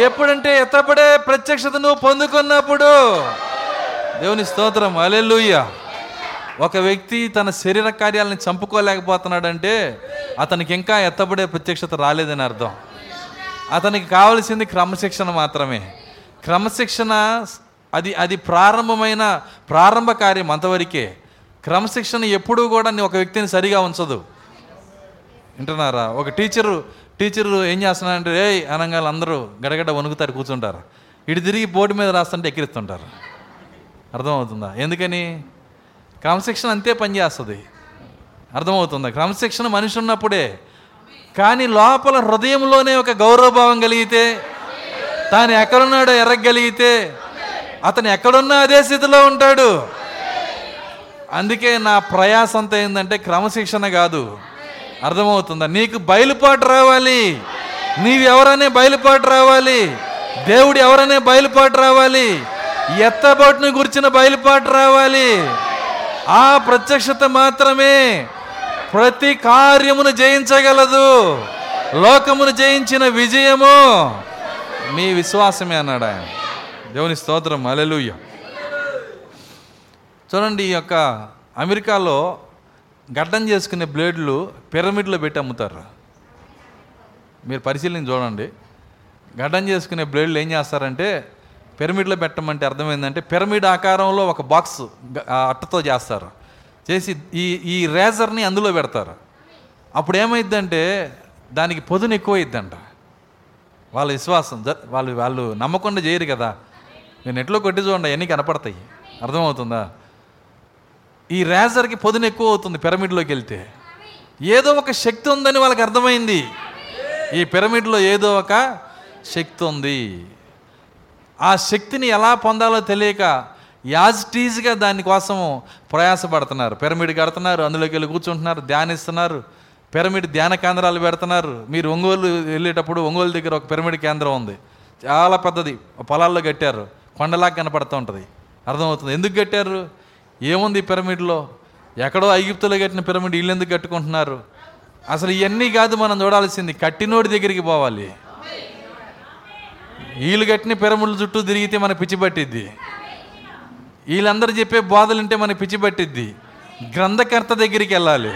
ఎప్పుడంటే ఎత్తబడే ప్రత్యక్షత నువ్వు పొందుకున్నప్పుడు. దేవుని స్తోత్రం. అలెలుయ్యా ఒక వ్యక్తి తన శరీర కార్యాలను చంపుకోలేకపోతున్నాడంటే అతనికి ఇంకా ఎత్తబడే ప్రత్యక్షత రాలేదని అర్థం. అతనికి కావలసింది క్రమశిక్షణ మాత్రమే. క్రమశిక్షణ అది అది ప్రారంభమైన ప్రారంభ కార్యం అంతవరకే. క్రమశిక్షణ ఎప్పుడూ కూడా నీ ఒక వ్యక్తిని సరిగా ఉంచదు. వింటున్నారా? ఒక టీచరు టీచరు ఏం చేస్తున్నారంటే ఏ అనగాలు అందరూ గడగడ వణుకుతారు కూర్చుంటారు. ఇటు తిరిగి బోర్డు మీద రాస్తుంటే ఎక్కిరిస్తుంటారు. అర్థమవుతుందా? ఎందుకని? క్రమశిక్షణ అంతే పనిచేస్తుంది. అర్థమవుతుందా? క్రమశిక్షణ మనిషి ఉన్నప్పుడే. కానీ లోపల హృదయంలోనే ఒక గౌరవభావం కలిగితే తాను ఎక్కడున్నాడో ఎరగగలిగితే అతను ఎక్కడున్నా అదే స్థితిలో ఉంటాడు. అందుకే నా ప్రయాస అంతా ఏంటంటే క్రమశిక్షణ కాదు. అర్థమవుతుందా? నీకు బయలుపాటు రావాలి. నీవెవరనే బయలుపాటు రావాలి. దేవుడు ఎవరనే బయలుపాటు రావాలి. ఎత్తబాటును గురించిన బయలుపాటు రావాలి. ఆ ప్రత్యక్షత మాత్రమే ప్రతి కార్యమును జయించగలదు. లోకమును జయించిన విజయము మీ విశ్వాసమే అన్నాడు ఆయన. దేవుని స్తోత్రం. అలెలుయ్య చూడండి ఈ యొక్క అమెరికాలో గడ్డం చేసుకునే బ్లేడ్లు పిరమిడ్లో పెట్టి అమ్ముతారు. మీరు పరిశీలన చూడండి. గడ్డం చేసుకునే బ్లేడ్లు ఏం చేస్తారంటే పిరమిడ్లో పెట్టమంటే అర్థమైందంటే పిరమిడ్ ఆకారంలో ఒక బాక్స్ అట్టతో చేస్తారు. చేసి ఈ ఈ రేజర్ని అందులో పెడతారు. అప్పుడు ఏమైందంటే దానికి పొదును ఎక్కువ అయిద్దంట వాళ్ళ విశ్వాసం వాళ్ళు వాళ్ళు నమ్మకుండా చేయరు కదా. నేను ఎట్లో కొట్టి చూడండి అవన్నీ కనపడతాయి. అర్థమవుతుందా? ఈ రేజర్కి పొదును ఎక్కువ అవుతుంది పిరమిడ్లోకి వెళ్తే. ఏదో ఒక శక్తి ఉందని వాళ్ళకి అర్థమైంది. ఈ పిరమిడ్లో ఏదో ఒక శక్తి ఉంది. ఆ శక్తిని ఎలా పొందాలో తెలియక యాజ్ టీజ్గా దానికోసము ప్రయాసపడుతున్నారు. పిరమిడ్ కడుతున్నారు అందులోకి వెళ్ళి కూర్చుంటున్నారు ధ్యానిస్తున్నారు. పిరమిడ్ ధ్యాన కేంద్రాలు పెడుతున్నారు. మీరు ఒంగోలు వెళ్ళేటప్పుడు ఒంగోలు దగ్గర ఒక పిరమిడ్ కేంద్రం ఉంది. చాలా పెద్దది. పొలాల్లో కట్టారు. కొండలాగా కనపడుతూ ఉంటుంది. అర్థమవుతుంది? ఎందుకు కట్టారు? ఏముంది ఈ పిరమిడ్లో? ఎక్కడో ఐగుప్తులో కట్టిన పిరమిడ్ వీళ్ళు ఎందుకు కట్టుకుంటున్నారు? అసలు ఇవన్నీ కాదు మనం చూడాల్సింది. కట్టినోడి దగ్గరికి పోవాలి. వీళ్ళు కట్టిన పిరమిడ్ల చుట్టూ తిరిగితే మన పిచ్చి పట్టిద్ది. వీళ్ళందరూ చెప్పే బోధలు ఉంటే మన పిచ్చి పట్టిద్ది. గ్రంథకర్త దగ్గరికి వెళ్ళాలి.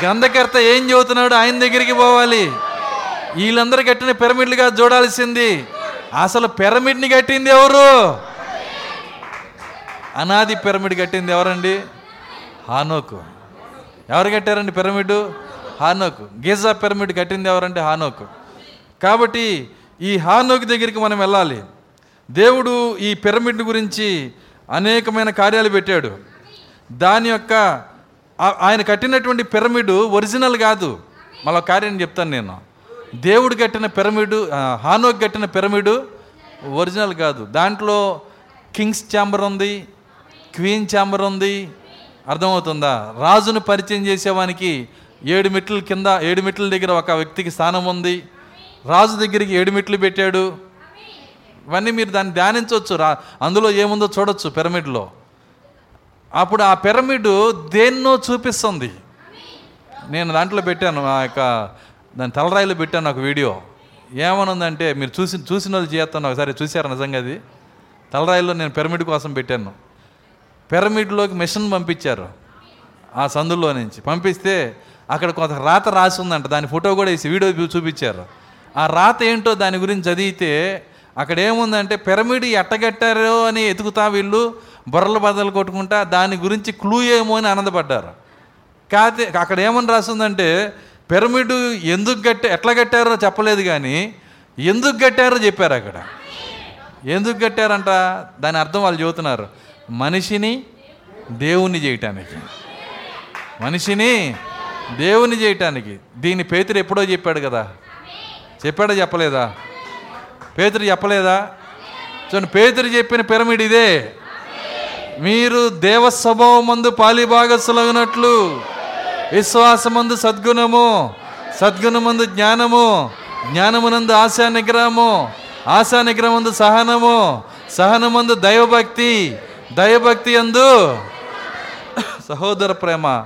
గ్రంథకర్త ఏం చెబుతున్నాడు ఆయన దగ్గరికి పోవాలి. వీళ్ళందరూ కట్టిన పిరమిడ్లుగా చూడాల్సింది. అసలు పిరమిడ్ని కట్టింది ఎవరు? అనాది పిరమిడ్ కట్టింది ఎవరండి? హానోకు. ఎవరు కట్టారండి పిరమిడ్? హానోకు. గీజా పిరమిడ్ కట్టింది ఎవరంటే హానోకు. కాబట్టి ఈ హానోకి దగ్గరికి మనం వెళ్ళాలి. దేవుడు ఈ పిరమిడ్ గురించి అనేకమైన కార్యాలు పెట్టాడు. దాని యొక్క ఆయన కట్టినటువంటి పిరమిడ్ ఒరిజినల్ కాదు. మళ్ళీ కార్యం చెప్తాను నేను. దేవుడు కట్టిన పిరమిడ్ హానోకి హానోక్ కట్టిన పిరమిడ్ ఒరిజినల్ కాదు. దాంట్లో కింగ్స్ ఛాంబర్ ఉంది క్వీన్ ఛాంబర్ ఉంది. అర్థమవుతుందా? రాజును పరిచయం చేసేవానికి ఏడు మెట్ల కింద ఏడు మెట్ల దగ్గర ఒక వ్యక్తికి స్థానం ఉంది. రాజు దగ్గరికి ఏడు మెట్లు పెట్టాడు. ఇవన్నీ మీరు దాన్ని ధ్యానించవచ్చు. రా అందులో ఏముందో చూడొచ్చు పిరమిడ్లో. అప్పుడు ఆ పిరమిడ్ దేన్నో చూపిస్తుంది. నేను దాంట్లో పెట్టాను ఆ యొక్క దాని తలరాయిలో పెట్టాను ఒక వీడియో. ఏమనుందంటే మీరు చూసి చూసిన వాళ్ళు చేస్తాను ఒకసారి చూసారు నిజంగా అది? తలరాయిలో నేను పిరమిడ్ కోసం పెట్టాను. పిరమిడ్లోకి మిషన్ పంపించారు. ఆ సందుల్లో నుంచి పంపిస్తే అక్కడ కొంత రాత రాసి ఉందంట. దాని ఫోటో కూడా వేసి వీడియో చూపించారు. ఆ రాత ఏంటో దాని గురించి చదివితే అక్కడ ఏముందంటే పిరమిడ్ ఎట్టగట్టారో అని ఎతుకుతా వీళ్ళు బొర్రల బదలు కొట్టుకుంటా దాని గురించి క్లూ ఏమో అని ఆనందపడ్డారు. కాకపోతే అక్కడ ఏమని రాసిందంటే పిరమిడ్ ఎందుకు కట్ట ఎట్లా కట్టారో చెప్పలేదు కానీ ఎందుకు కట్టారో చెప్పారు అక్కడ. ఎందుకు కట్టారంట దాని అర్థం వాళ్ళు చెబుతున్నారు. మనిషిని దేవుణ్ణి చేయటానికి. మనిషిని దేవుని చేయటానికి. దీన్ని పేతురు ఎప్పుడో చెప్పాడు కదా చెప్పాడా చెప్పలేదా? పేతురు చెప్పలేదా? చూడండి పేతురు చెప్పిన పిరమిడ్ ఇదే. మీరు దేవ స్వభావం మందు పాలిభాగస్సులగినట్లు విశ్వాసమందు సద్గుణము సద్గుణమందు జ్ఞానము జ్ఞానమునందు ఆశా నిగ్రహము ఆశా నిగ్రహమందు సహనము సహనమందు దైవభక్తి దైవభక్తి అందు సహోదర ప్రేమ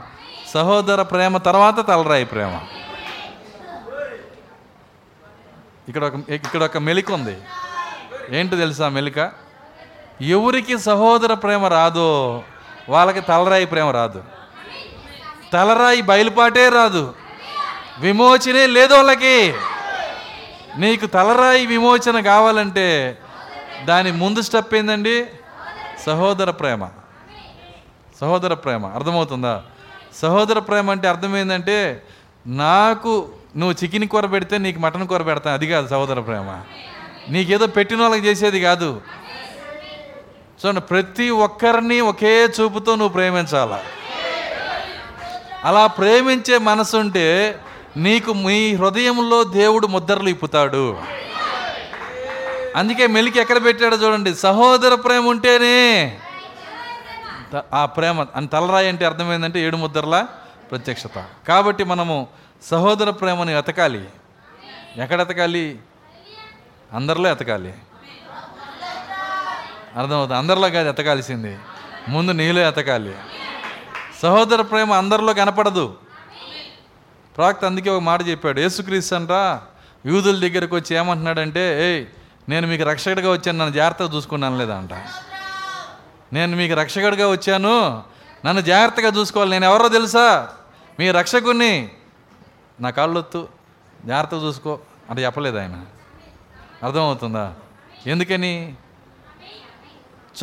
సహోదర ప్రేమ తర్వాత తలరాయి ప్రేమ. ఇక్కడ ఒక ఇక్కడ ఒక మెలిక ఉంది. ఏంటో తెలుసా మెలిక? ఎవరికి సహోదర ప్రేమ రాదో వాళ్ళకి తలరాయి ప్రేమ రాదు. తలరాయి బయలుపాటే రాదు. విమోచనే లేదు వాళ్ళకి. నీకు తలరాయి విమోచన కావాలంటే దాని ముందు స్టెప్ ఏందండి? సహోదర ప్రేమ. సహోదర ప్రేమ. అర్థమవుతుందా? సహోదర ప్రేమ అంటే అర్థం ఏంటంటే నాకు నువ్వు చికెన్ కూర పెడితే నీకు మటన్ కూర పెడతాను అది కాదు సహోదర ప్రేమ. నీకేదో పెట్టిన వాళ్ళకి చేసేది కాదు. చూడండి ప్రతి ఒక్కరిని ఒకే చూపుతో నువ్వు ప్రేమించాల? అలా ప్రేమించే మనసు ఉంటే నీకు మీ హృదయంలో దేవుడు ముద్రలు ఇప్పుతాడు అందుకే మెలికి ఎక్కడ పెట్టాడో చూడండి సహోదర ప్రేమ ఉంటేనే. ఆ ప్రేమ అని తలరాయి అంటే అర్థమైందంటే ఏడు ముద్రల ప్రత్యక్షత. కాబట్టి మనము సహోదర ప్రేమని ఎతకాలి ఎక్కడ ఎతకాలి అందరిలో ఎతకాలి అర్థమవుతుంది? అందరిలో కాదు ఎతకాల్సింది ముందు నీలో ఎతకాలి సహోదర ప్రేమ అందరిలో కనపడదు. ప్రాక్త అందుకే ఒక మాట చెప్పాడు. యేసుక్రీస్తు అంటా యూదుల దగ్గరకు వచ్చి ఏమంటున్నాడంటే ఏయ్ నేను మీకు రక్షకుడిగా వచ్చాను నన్ను జాగ్రత్తగా చూసుకున్నాను లేదంట నేను మీకు రక్షకుడిగా వచ్చాను నన్ను జాగ్రత్తగా చూసుకోవాలి. నేను ఎవరో తెలుసా? మీ రక్షకుణ్ణి. నా కాళ్ళొత్తు. జాగ్రత్తగా చూసుకో. అంటే చెప్పలేదు ఆయన. అర్థమవుతుందా? ఎందుకని?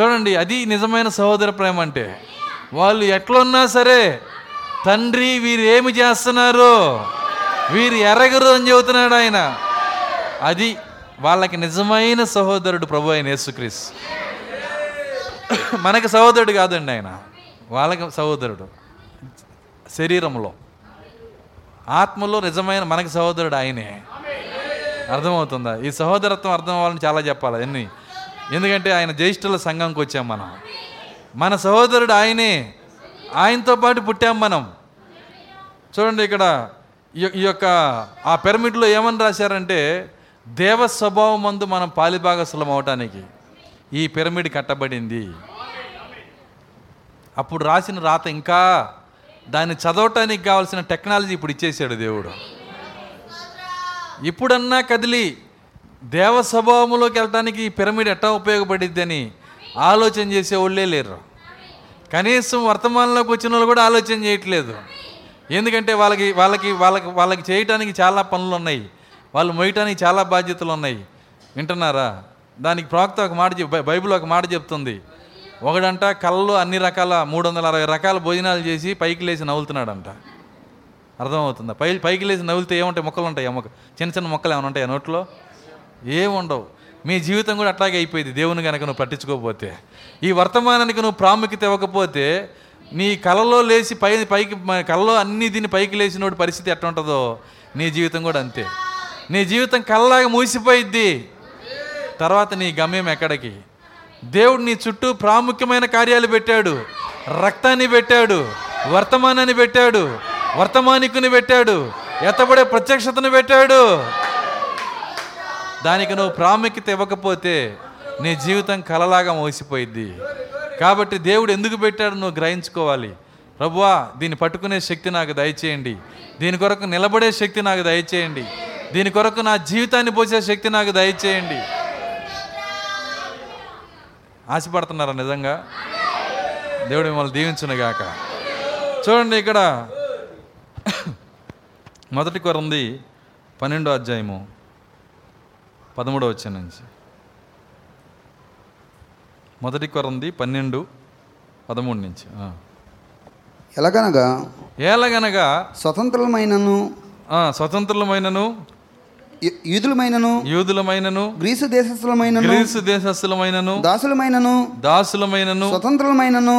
చూడండి అది నిజమైన సహోదర ప్రేమ అంటే. వాళ్ళు ఎట్లున్నా సరే తండ్రి వీరు ఏమి చేస్తున్నారు వీరు ఎరగరు అని చెబుతున్నాడు ఆయన. అది వాళ్ళకి నిజమైన సహోదరుడు ప్రభు అయిన యేసుక్రీస్ మనకి సహోదరుడు కాదండి ఆయన. వాళ్ళకి సహోదరుడు. శరీరంలో. ఆత్మలో నిజమైన మనకి సహోదరుడు ఆయనే. అర్థమవుతుందా? ఈ సహోదరత్వం అర్థం అవ్వాలని చాలా చెప్పాలి ఎన్ని? ఎందుకంటే ఆయన జ్యేష్ఠుల సంఘంకి వచ్చాం మనం. మన సహోదరుడు ఆయనే. ఆయనతో పాటు పుట్టాం మనం. చూడండి ఇక్కడ ఈ- ఈ యొక్క ఆ పిరమిడ్లో ఏమని రాశారంటే దేవ స్వభావం మందు మనం పాలిభాగస్థలం అవటానికి ఈ పిరమిడ్ కట్టబడింది. అప్పుడు రాసిన రాత ఇంకా దాన్ని చదవటానికి కావాల్సిన టెక్నాలజీ ఇప్పుడు ఇచ్చేసాడు దేవుడు. ఇప్పుడన్నా కదిలి దేవ స్వభావంలోకి వెళ్ళటానికి ఈ పిరమిడ్ ఎట్టా ఉపయోగపడిద్దని ఆలోచన చేసే వాళ్ళే లేరు. కనీసం వర్తమానంలోకి వచ్చిన వాళ్ళు కూడా ఆలోచన చేయట్లేదు. ఎందుకంటే వాళ్ళకి వాళ్ళకి వాళ్ళకి వాళ్ళకి చేయటానికి చాలా పనులు ఉన్నాయి. వాళ్ళు మోయటానికి చాలా బాధ్యతలు ఉన్నాయి. వింటున్నారా? దానికి ప్రాక్త ఒక మాట బైబిల్ ఒక మాట చెప్తుంది. ఒకడంట కళ్ళు అన్ని రకాల మూడు వందల అరవై రకాల భోజనాలు చేసి పైకి లేచి నవ్వులుతున్నాడంట. అర్థమవుతుందా? పై పైకి లేచి నవ్వులితే ఏముంటాయి? మొక్కలు ఉంటాయి? మొక్క చిన్న చిన్న మొక్కలు ఏమైనా ఉంటాయా నోట్లో? ఏముండవు మీ జీవితం కూడా అట్లాగే అయిపోయింది. దేవుని కనుక నువ్వు పట్టించుకోకపోతే. ఈ వర్తమానానికి నువ్వు ప్రాముఖ్యత ఇవ్వకపోతే నీ కలలో లేచి పై పైకి మ- కలలో అన్ని దీన్ని పైకి లేచినోడి పరిస్థితి ఎట్లా ఉంటుందో? నీ జీవితం కూడా అంతే. నీ జీవితం కళ్ళలాగా మూసిపోయిద్ది. తర్వాత నీ గమ్యం ఎక్కడికి? దేవుడు నీ చుట్టూ ప్రాముఖ్యమైన కార్యాలు పెట్టాడు. రక్తాన్ని పెట్టాడు. వర్తమానాన్ని పెట్టాడు. వర్తమానికుని పెట్టాడు. ఎత్తబడే ప్రత్యక్షతను పెట్టాడు. దానికి నువ్వు ప్రాముఖ్యత ఇవ్వకపోతే నీ జీవితం కలలాగా మోసిపోయిద్ది. కాబట్టి దేవుడు ఎందుకు పెట్టాడు నువ్వు గ్రహించుకోవాలి. ప్రభువా దీన్ని పట్టుకునే శక్తి నాకు దయచేయండి. దీని కొరకు నిలబడే శక్తి నాకు దయచేయండి. దీని కొరకు నా జీవితాన్ని పోసే శక్తి నాకు దయచేయండి. ఆశపడుతున్నారా నిజంగా? దేవుడు మిమ్మల్ని దీవించునుగాక. చూడండి ఇక్కడ మొదటి కొరంది పన్నెండో అధ్యాయము పదమూడో వచ్చే నుంచి. మొదటి కొరంది పన్నెండు పదమూడు నుంచి. ఎలాగనగా ఆ, స్వతంత్రులమైనను యు- యూదులమైనను యూదులమైనను గ్రీసు దేశస్థులమైనను గ్రీసు దేశస్థులమైనను దాసులమైనను దాసులమైనను స్వతంత్రులమైనను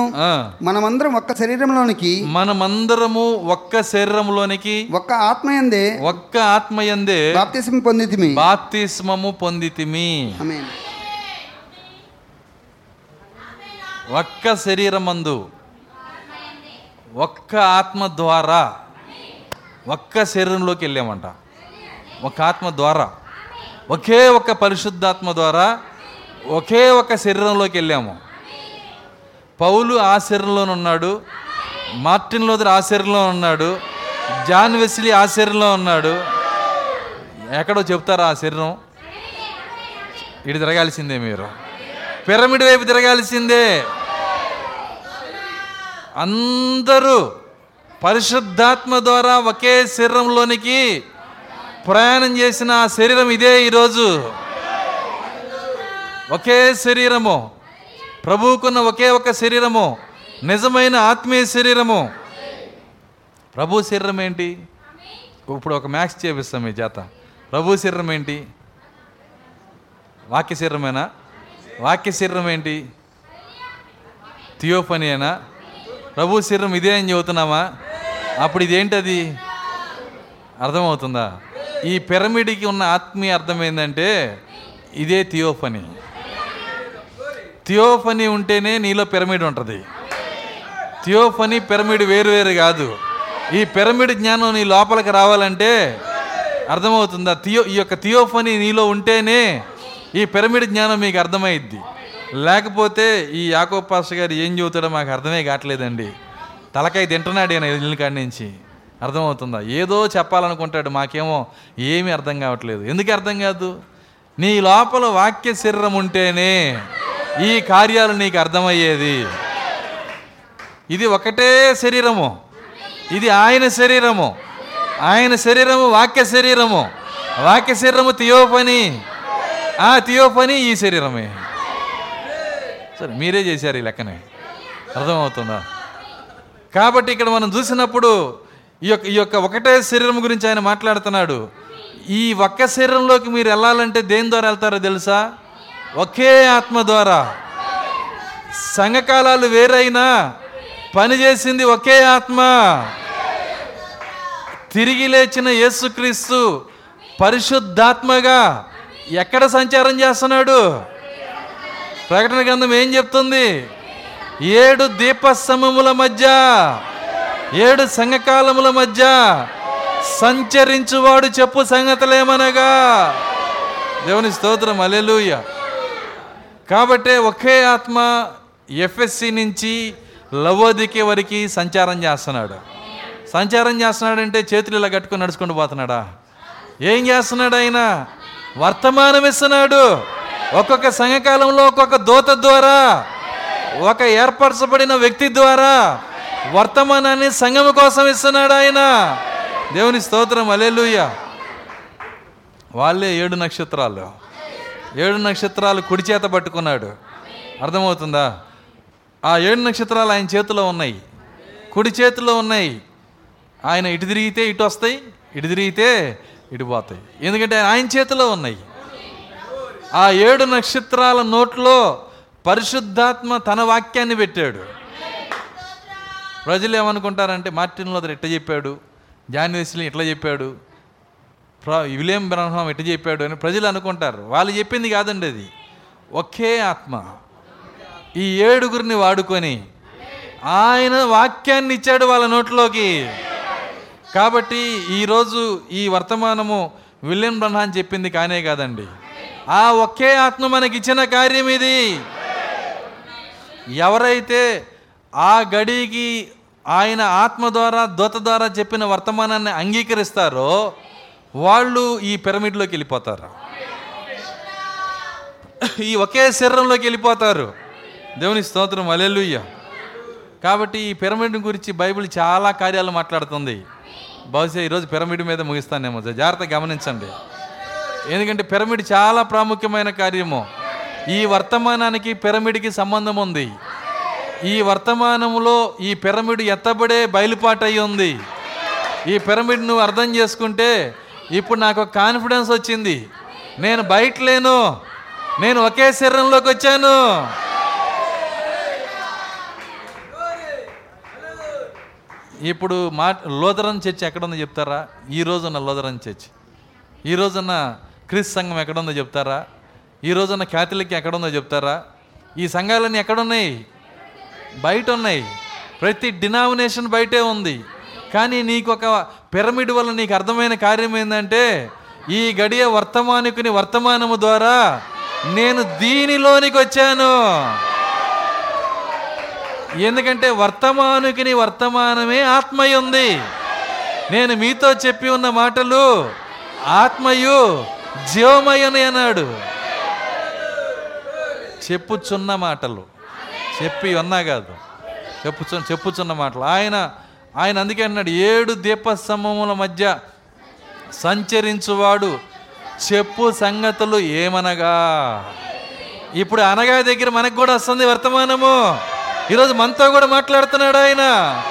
మనమందరం ఒక్క శరీరంలోనికి మనమందరము ఒక్క శరీరంలోనికి ఒక్క ఆత్మయందే ఒక్క ఆత్మయందే బాప్తిసం పొందితిమి. బాప్తిస్మము పొందితిమి. ఒక్క శరీరమందు ఒక్క ఆత్మ ద్వారా ఒక్క శరీరంలోకి వెళ్ళామంట. ఒక ఆత్మ ద్వారా ఒకే ఒక పరిశుద్ధాత్మ ద్వారా ఒకే ఒక శరీరంలోకి వెళ్ళాము. పౌలు ఆ శరీరంలో ఉన్నాడు మార్టిన్ లోదర్ ఆ శరీరంలో ఉన్నాడు జాన్ వెస్లీ ఆ శరీరంలో ఉన్నాడు. ఎక్కడో చెప్తారా ఆ శరీరం? ఇటు తిరగాల్సిందే మీరు. పిరమిడ్ వైపు తిరగాల్సిందే. అందరూ పరిశుద్ధాత్మ ద్వారా ఒకే శరీరంలోనికి ప్రయాణం చేసిన శరీరం ఇదే ఈరోజు. ఒకే శరీరము. ప్రభువుకున్న ఒకే ఒక శరీరము. నిజమైన ఆత్మీయ శరీరము. ప్రభు శరీరం ఏంటి? ఇప్పుడు ఒక మ్యాక్స్ చేపిస్తాం మీ చేత ప్రభు శరీరం ఏంటి? వాక్య శరీరమేనా? వాక్య శరీరం ఏంటి? థియోఫనియేనా? ప్రభు శరీరం ఇదే అని చెబుతున్నామా? అప్పుడు ఇదేంటది? అర్థమవుతుందా? ఈ పిరమిడ్కి ఉన్న ఆత్మీయ అర్థం ఏంటంటే ఇదే థియోఫనీ. థియోఫనీ ఉంటేనే నీలో పిరమిడ్ ఉంటుంది. థియోఫనీ పిరమిడ్ వేరు వేరు కాదు. ఈ పిరమిడ్ జ్ఞానం నీ లోపలికి రావాలంటే అర్థమవుతుందా? థియో ఈ యొక్క థియోఫనీ నీలో ఉంటేనే ఈ పిరమిడ్ జ్ఞానం మీకు అర్థమైద్ది. లేకపోతే ఈ యాకోపాస్ గారు ఏం చెబుతాడో మాకు అర్థమే కావట్లేదండి. తలకాయ తింటున్నాడు ఈయన ఇల్లు కాడి నుంచి. అర్థమవుతుందా? ఏదో చెప్పాలనుకుంటాడు మాకేమో ఏమీ అర్థం కావట్లేదు. ఎందుకు అర్థం కాదు? నీ లోపల వాక్య శరీరం ఉంటేనే ఈ కార్యాలు నీకు అర్థమయ్యేది. ఇది ఒకటే శరీరము. ఇది ఆయన శరీరము. ఆయన శరీరము వాక్య శరీరము. వాక్య శరీరము తియోపని ఆ తియోపని ఈ శరీరమే. సరే మీరే చేశారు ఈ లెక్కనే. అర్థమవుతుందా? కాబట్టి ఇక్కడ మనం చూసినప్పుడు ఈ యొక్క ఈ యొక్క ఒకటే శరీరం గురించి ఆయన మాట్లాడుతున్నాడు. ఈ ఒక్క శరీరంలోకి మీరు వెళ్ళాలంటే దేని ద్వారా వెళ్తారో తెలుసా? ఒకే ఆత్మ ద్వారా. సంఘకాలాలు వేరైనా పనిచేసింది ఒకే ఆత్మ. తిరిగి లేచిన యేసుక్రీస్తు పరిశుద్ధాత్మగా ఎక్కడ సంచారం చేస్తున్నాడు? ప్రకటన గ్రంథం ఏం చెప్తుంది? ఏడు దీపస్తంభముల మధ్య ఏడు సంఘకాలముల మధ్య సంచరించువాడు చెప్పు సంగతులేమనగా? దేవుని స్తోత్రం అలెలుయ కాబట్టే ఒకే ఆత్మ ఎఫ్ఎస్సి నుంచి లవోదికే వరకు సంచారం చేస్తున్నాడు. సంచారం చేస్తున్నాడంటే చేతులు ఇలా కట్టుకొని నడుచుకుంటూ పోతున్నాడా? ఏం చేస్తున్నాడు ఆయన? వర్తమానం ఇస్తున్నాడు. ఒక్కొక్క సంఘకాలంలో ఒక్కొక్క దూత ద్వారా ఒక ఏర్పరచబడిన వ్యక్తి ద్వారా వర్తమానాన్ని సంఘం కోసం ఇస్తున్నాడు ఆయన. దేవుని స్తోత్రం అలెలుయ్య వాళ్ళే ఏడు నక్షత్రాలు. ఏడు నక్షత్రాలు కుడి చేత పట్టుకున్నాడు. అర్థమవుతుందా? ఆ ఏడు నక్షత్రాలు ఆయన చేతిలో ఉన్నాయి. కుడి చేతిలో ఉన్నాయి. ఆయన ఇటు తిరిగితే ఇటు వస్తాయి ఇటు తిరిగితే ఇటు పోతాయి. ఎందుకంటే ఆయన చేతిలో ఉన్నాయి. ఆ ఏడు నక్షత్రాల నోట్లో పరిశుద్ధాత్మ తన వాక్యాన్ని పెట్టాడు. ప్రజలు ఏమనుకుంటారంటే మార్టిన్ లోదర్ ఇట్ట చెప్పాడు? జాన్వెస్లీ ఇట్లా చెప్పాడు? ప్ర విలియం బ్రహ్మం ఇట్ట చెప్పాడు? అని ప్రజలు అనుకుంటారు. వాళ్ళు చెప్పింది కాదండి అది. ఒకే ఆత్మ. ఈ ఏడుగురిని వాడుకొని ఆయన వాక్యాన్ని ఇచ్చాడు వాళ్ళ నోట్లోకి. కాబట్టి ఈరోజు ఈ వర్తమానము విలియం బ్రహ్మాన్ చెప్పింది కానే కాదండి. ఆ ఒకే ఆత్మ మనకి ఇచ్చిన కార్యం ఇది. ఎవరైతే ఆ గడికి ఆయన ఆత్మ ద్వారా దూత ద్వారా చెప్పిన వర్తమానాన్ని అంగీకరిస్తారో వాళ్ళు ఈ పిరమిడ్లోకి వెళ్ళిపోతారు. ఈ ఒకే శరీరంలోకి వెళ్ళిపోతారు. దేవుని స్తోత్రం అలెలుయ్య కాబట్టి ఈ పిరమిడ్ గురించి బైబిల్ చాలా కార్యాలు మాట్లాడుతుంది. బహుశా ఈరోజు పిరమిడ్ మీద ముగిస్తానేమో. జాగ్రత్త గమనించండి. ఎందుకంటే పిరమిడ్ చాలా ప్రాముఖ్యమైన కార్యము. ఈ వర్తమానానికి పిరమిడ్కి సంబంధం ఉంది. ఈ వర్తమానములో ఈ పిరమిడ్ ఎత్తబడే బయలుపాటు ఉంది ఈ పిరమిడ్ నువ్వు అర్థం చేసుకుంటే ఇప్పుడు నాకు ఒక కాన్ఫిడెన్స్ వచ్చింది. నేను బయట లేను నేను ఒకే శరీరంలోకి వచ్చాను. ఇప్పుడు మా లోదరన్ చర్చ్ ఎక్కడుందో చెప్తారా? ఈ రోజున్న లోదరన్ చర్చ్. ఈ రోజున్న క్రిస్ సంఘం ఎక్కడుందో చెప్తారా? ఈ రోజున్న క్యాథలిక్ ఎక్కడుందో చెప్తారా? ఈ సంఘాలన్నీ ఎక్కడున్నాయి? బయట ఉన్నాయి ప్రతి డినామినేషన్ బయటే ఉంది. కానీ నీకు ఒక పిరమిడ్ వల్ల నీకు అర్థమైన కార్యం ఏంటంటే ఈ గడియ వర్తమానికుని వర్తమానము ద్వారా నేను దీనిలోనికి వచ్చాను. ఎందుకంటే వర్తమానుకిని వర్తమానమే ఆత్మయ్య ఉంది. నేను మీతో చెప్పి ఉన్న మాటలు ఆత్మయు జీవమయ్యని అన్నాడు. చెప్పుచున్న మాటలు. చెప్పి ఉన్నా కాదు. చెప్పుచు చెప్పుచున్న మాటలు. ఆయన ఆయన అందుకే అన్నాడు ఏడు దీపస్తంభముల మధ్య సంచరించువాడు చెప్పు సంగతులు ఏమనగా? ఇప్పుడు అనగా దగ్గర మనకు కూడా వస్తుంది వర్తమానము. ఈరోజు మనతో కూడా మాట్లాడుతున్నాడు ఆయన.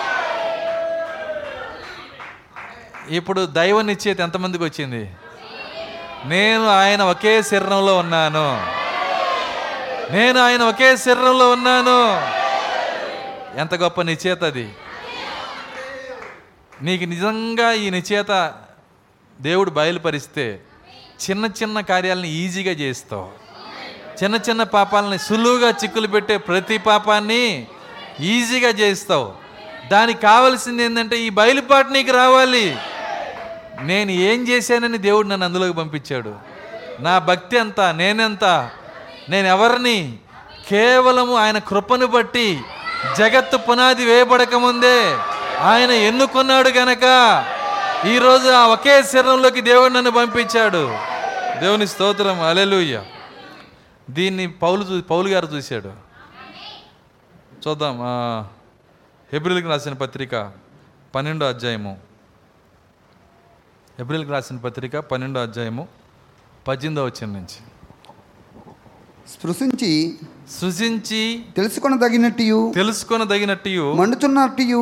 ఇప్పుడు దైవ నిశ్చేత ఎంతమందికి వచ్చింది? నేను ఆయన ఒకే శరీరంలో ఉన్నాను. నేను ఆయన ఒకే శరీరంలో ఉన్నాను. ఎంత గొప్ప నిశ్చేత అది. నీకు నిజంగా ఈ నిశ్చేత దేవుడు బయలుపరిస్తే చిన్న చిన్న కార్యాలను ఈజీగా చేస్తావు. చిన్న చిన్న పాపాలని సులువుగా చిక్కులు పెట్టే ప్రతి పాపాన్ని ఈజీగా చేస్తావు. దానికి కావలసింది ఏంటంటే ఈ బయలుపాటు నీకు రావాలి. నేను ఏం చేశానని దేవుడు నన్ను అందులోకి పంపించాడు. నా భక్తి ఎంత నేనెంత నేను ఎవరిని కేవలము ఆయన కృపను బట్టి జగత్తు పునాది వేయబడక ముందే ఆయన ఎన్నుకున్నాడు గనక. ఈరోజు ఆ ఒకే శరీరంలోకి దేవుడు నన్ను పంపించాడు. దేవుని స్తోత్రం. అలెలుయ్య దీన్ని పౌలు చూ పౌలు గారు చూశాడు. చూద్దాం. ఏప్రిల్కి రాసిన పత్రిక పన్నెండో అధ్యాయము. ఏప్రిల్కి రాసిన పత్రిక పన్నెండో అధ్యాయము పద్దెనిమిదో వచ్చిన నుంచి. స్పృశించి సృజించి తెలుసుకొనదగినట్టు తెలుసుకొనదగినట్టు మండుచున్నట్టు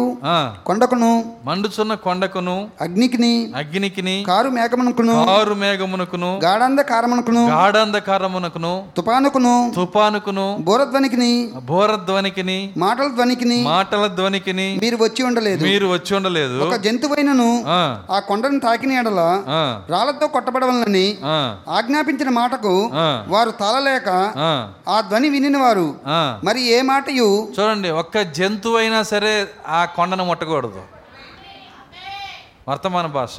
కొండకును మండుచున్న కొండకును అగ్నికిని అగ్నికిని కారు మేకమునకును కారు మేఘమునకును గాఢాంధకారమునకును గాఢాంధకారమునకును తుపానుకును తుఫానుకును బోరధ్వనికిని బోరధ్వనికిని మాటల ధ్వనికిని మాటల ధ్వనికిని మీరు వచ్చి ఉండలేదు మీరు వచ్చి ఉండలేదు ఒక జంతువైనను ఆ, కొండను తాకిన ఎడల రాళ్ళతో కొట్టబడవలనని ఆ, ఆజ్ఞాపించిన మాటకు. వారు తాళలేక ఆ, ధ్వని వారు. మరి ఏ మాటయు? చూడండి ఒక్క జంతువు అయినా సరే ఆ కొండను ముట్టకూడదు. వర్తమాన భాష.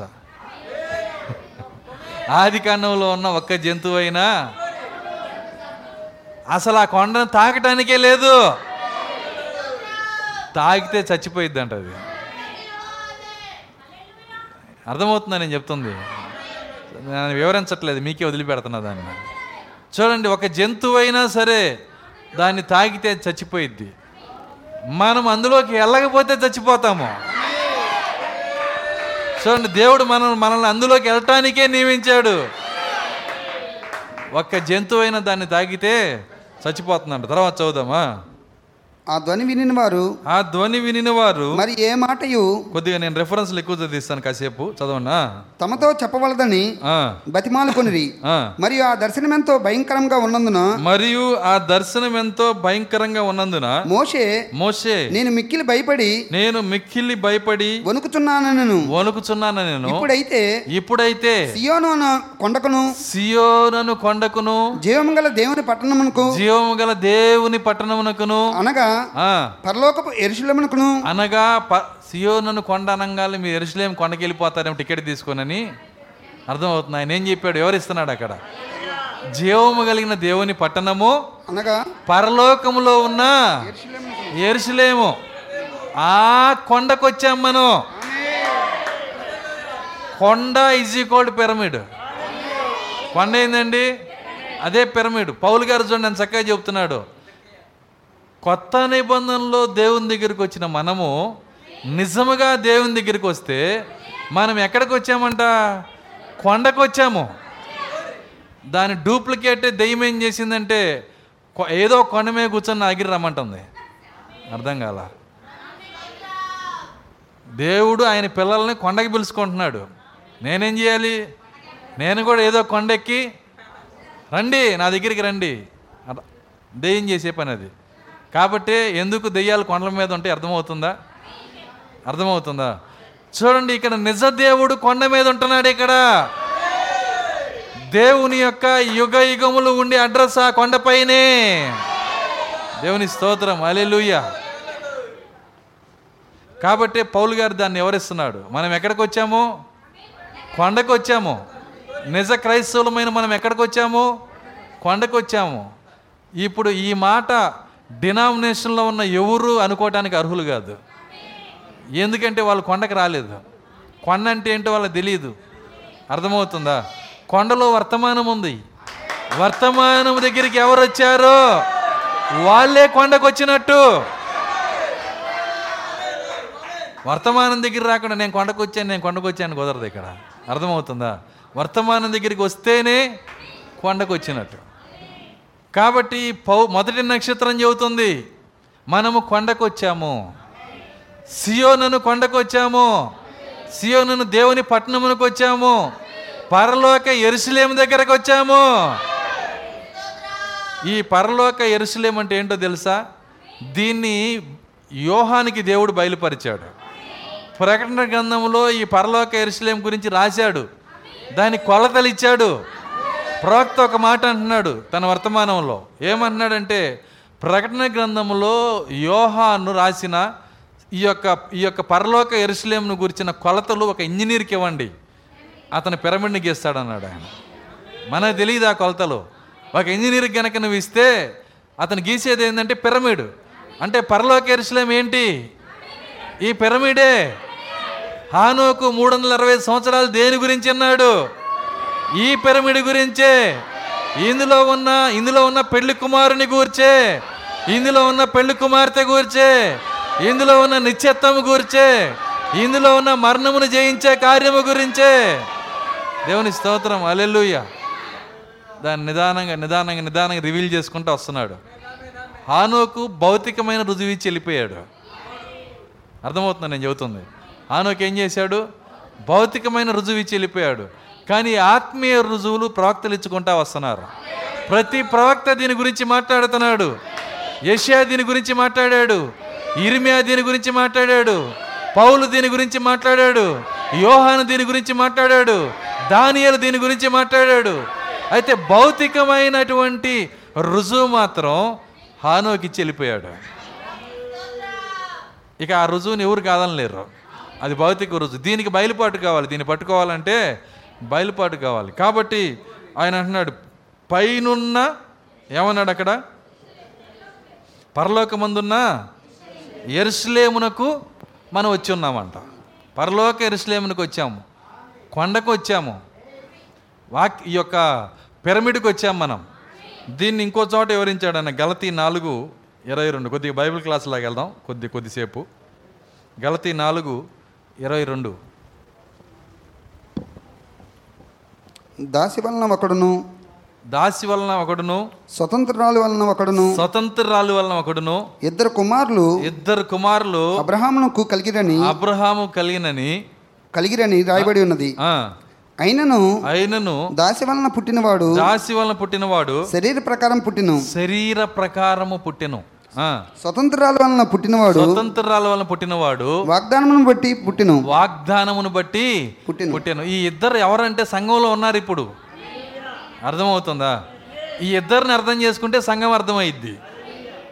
ఆది కాండంలో ఉన్న ఒక్క జంతువు అయినా అసలు ఆ కొండను తాకటానికే లేదు. తాగితే చచ్చిపోయిద్ది అంట అది. అర్థమవుతుందా నేను చెప్తుంది? నేను వివరించట్లేదు మీకే వదిలిపెడుతున్నా దాన్ని. చూడండి ఒక జంతువు అయినా సరే దాన్ని తాగితే చచ్చిపోయిద్ది. మనం అందులోకి వెళ్ళకపోతే చచ్చిపోతాము. చూడండి దేవుడు మనం మనల్ని అందులోకి వెళ్ళటానికే నియమించాడు. ఒక్క జంతువు అయినా దాన్ని తాగితే చచ్చిపోతుందంట. తర్వాత చదువుదామా? ఆ ధ్వని వినిన వారు ఆ ధ్వని వినిన వారు మరి ఏ మాటయు? కొద్దిగా నేను రెఫరెన్స్లు ఎక్కువ చదివిస్తాను కాసేపు చదవనా? తమతో చెప్పవలదని ఆ. మరియు ఆ దర్శనమెంతో భయంకరంగా ఉన్నందున మరియు ఆ దర్శనం ఎంతో భయంకరంగా ఉన్నందున మోషే మోషే నేను మిక్కిలి భయపడి నేను మిక్కిలి భయపడి వణుకుచున్నానను వణుకుచున్నాను నేను ఇప్పుడైతే ఇప్పుడైతే సియోను కొండకును సియోనను కొండకును జీవము గల దేవుని పట్టణమునకు జీవము గల దేవుని పట్టణమునకును అనగా పరలోకపు ఎరుశలమునకును అనగా సియోనను కొండ అనంగానే మీరు ఎరుసలేం కొండకి వెళ్ళిపోతారేమో టికెట్ తీసుకోనని అర్థమవుతుంది. ఆయన ఏం చెప్పాడు? ఎవరిస్తున్నాడు అక్కడ? జీవము కలిగిన దేవుని పట్టణము అనగా పరలోకములో ఉన్న ఎరుసలేము ఆ కొండకు వచ్చాం మనం కొండ ఈజ్ ఈక్వల్ పిరమిడ్ కొండ ఏందండి? అదే పిరమిడ్ పౌలు గారు చూడండి నేను చక్కగా చెప్తున్నాడు కొత్త నిబంధనలో దేవుని దగ్గరికి వచ్చిన మనము నిజముగా దేవుని దగ్గరికి వస్తే మనం ఎక్కడికి వచ్చామంట? కొండకు వచ్చాము. దాని డూప్లికేట్ దెయ్యం ఏం చేసిందంటే కొ- ఏదో కొండ మీద కూర్చొని నా రమ్మంటుంది. అర్థం కాల? దేవుడు ఆయన పిల్లల్ని కొండకి పిలుచుకుంటున్నాడు. నేనేం చేయాలి? నేను కూడా ఏదో కొండెక్కి రండి నా దగ్గరికి రండి. అర్థ- దెయ్యం చేసే పని అది. కాబట్టి ఎందుకు దెయ్యాలు కొండల మీద ఉంటే అర్థమవుతుందా? అర్థమవుతుందా? చూడండి ఇక్కడ నిజ దేవుడు కొండ మీద ఉంటున్నాడు ఇక్కడ. దేవుని యొక్క యుగ యుగములు ఉండే అడ్రస్ ఆ కొండపైనే. దేవుని స్తోత్రం అలెలుయ్య కాబట్టి పౌలు గారు దాన్ని వివరిస్తున్నాడు మనం ఎక్కడికి వచ్చాము? కొండకు వచ్చాము. నిజ క్రైస్తవులమైన మనం ఎక్కడికి వచ్చాము? కొండకు వచ్చాము. ఇప్పుడు ఈ మాట డినామినేషన్లో ఉన్న ఎవరు అనుకోవటానికి అర్హులు కాదు. ఎందుకంటే వాళ్ళు కొండకు రాలేదు. కొండ అంటే ఏంటో వాళ్ళకి తెలియదు అర్థమవుతుందా? కొండలో వర్తమానం ఉంది. వర్తమానం దగ్గరికి ఎవరు వచ్చారో? వాళ్ళే కొండకు వచ్చినట్టు. వర్తమానం దగ్గర రాకుండా నేను కొండకు వచ్చాను నేను కొండకు వచ్చాను కుదరదు ఇక్కడ. అర్థమవుతుందా? వర్తమానం దగ్గరికి వస్తేనే కొండకు వచ్చినట్టు. కాబట్టి పౌ మొదటి నక్షత్రం చెబుతుంది మనము కొండకు వచ్చాము సియోనను కొండకు వచ్చాము సియోనను దేవుని పట్టణమునకు వచ్చాము పరలోక ఎరుసలేం దగ్గరకు వచ్చాము ఈ పరలోక ఎరుసలేం అంటే ఏంటో తెలుసా? దీన్ని యోహానికి దేవుడు బయలుపరిచాడు. ప్రకటన గ్రంథంలో ఈ పరలోక ఎరుసలేం గురించి రాశాడు. దాని కొలతలు ఇచ్చాడు ప్రవక్త ఒక మాట అంటున్నాడు తన వర్తమానంలో. ఏమంటున్నాడంటే ప్రకటన గ్రంథంలో యోహాను రాసిన ఈ యొక్క ఈ యొక్క పరలోక ఎరుసలేంను గురించిన కొలతలు ఒక ఇంజనీర్కి ఇవ్వండి. అతను పిరమిడ్ని గీస్తాడన్నాడు ఆయన. మనకు తెలియదు ఆ కొలతలు. ఒక ఇంజనీర్ కనుక నువ్వు ఇస్తే అతను గీసేది ఏంటంటే పిరమిడ్. అంటే పరలోక ఎరుసలేం ఏంటి? ఈ పిరమిడే. హానోకు మూడు వందల అరవై సంవత్సరాలు దేని గురించి అన్నాడు? ఈ పిరమిడ్ గురించే. ఇందులో ఉన్న ఇందులో ఉన్న పెళ్ళి కుమారుని గూర్చే. ఇందులో ఉన్న పెళ్ళి కుమార్తె గూర్చే. ఇందులో ఉన్న నిత్యత్వము గూర్చే. ఇందులో ఉన్న మరణమును జయించే కార్యము గురించే. దేవుని స్తోత్రం. అలెలుయ్య దాన్ని నిదానంగా నిదానంగా నిదానంగా రివీల్ చేసుకుంటూ వస్తున్నాడు. హానోకు భౌతికమైన రుజువు ఇచ్చి వెళ్ళిపోయాడు. అర్థమవుతుంది? నేను చెబుతుంది. హానోకు ఏం చేశాడు? భౌతికమైన రుజువు ఇచ్చి వెళ్ళిపోయాడు. కానీ ఆత్మీయ రుజువులు ప్రవక్తలు ఇచ్చుకుంటా వస్తున్నారు. ప్రతి ప్రవక్త దీని గురించి మాట్లాడుతున్నాడు. యష్యా దీని గురించి మాట్లాడాడు. ఇరిమియా దీని గురించి మాట్లాడాడు. పౌలు దీని గురించి మాట్లాడాడు. యోహాను దీని గురించి మాట్లాడాడు. దానియలు దీని గురించి మాట్లాడాడు. అయితే భౌతికమైనటువంటి రుజువు మాత్రం హానోకి చెల్లిపోయాడు. ఇక ఆ రుజువుని ఎవరు కాదనలేరు. అది భౌతిక రుజువు. దీనికి బయలుపాటు కావాలి. దీన్ని పట్టుకోవాలంటే బయలుపాటు కావాలి. కాబట్టి ఆయన అంటున్నాడు పైనున్న ఏమన్నాడు అక్కడ? పరలోకమందున్న ఎరుసలేమునకు మనం వచ్చి ఉన్నామంట. పరలోక ఎరుసలేమునకు వచ్చాము. కొండకు వచ్చాము. వాక్ ఈ యొక్క పిరమిడ్కి వచ్చాము మనం. దీన్ని ఇంకో చోట వివరించాడు ఆయన గలతీ నాలుగు ఇరవై రెండు. కొద్దిగా బైబిల్ క్లాసులాగా వెళ్దాం. కొద్ది కొద్దిసేపు. గలతీ నాలుగు ఇరవై రెండు. దాసి వలన ఒకడును. దాసి వలన ఒకడును. స్వతంత్రాలు వలన ఒకడును. స్వతంత్రాలు వలన ఒకడును. ఇద్దరు కుమారులు. ఇద్దరు కుమారులు. అబ్రహామునకు కలిగిరని. అబ్రహాము కలిగినని. కలిగిరని రాయబడి ఉన్నది. అయినను అయినను దాసి వలన పుట్టినవాడు. దాసి వలన పుట్టినవాడు. శరీర ప్రకారం పుట్టిను. శరీర ప్రకారము పుట్టెను. స్వతంత్రాల వలన పుట్టినవాడు స్వతంత్రాల వలన పుట్టినవాడు వాగ్దానమును బట్టి పుట్టిను. వాగ్దానమును బట్టి పుట్టెను. పుట్టాను. ఈ ఇద్దరు ఎవరంటే సంఘంలో ఉన్నారు ఇప్పుడు? అర్థమవుతుందా? ఈ ఇద్దరిని అర్థం చేసుకుంటే సంఘం అర్థమైద్ది.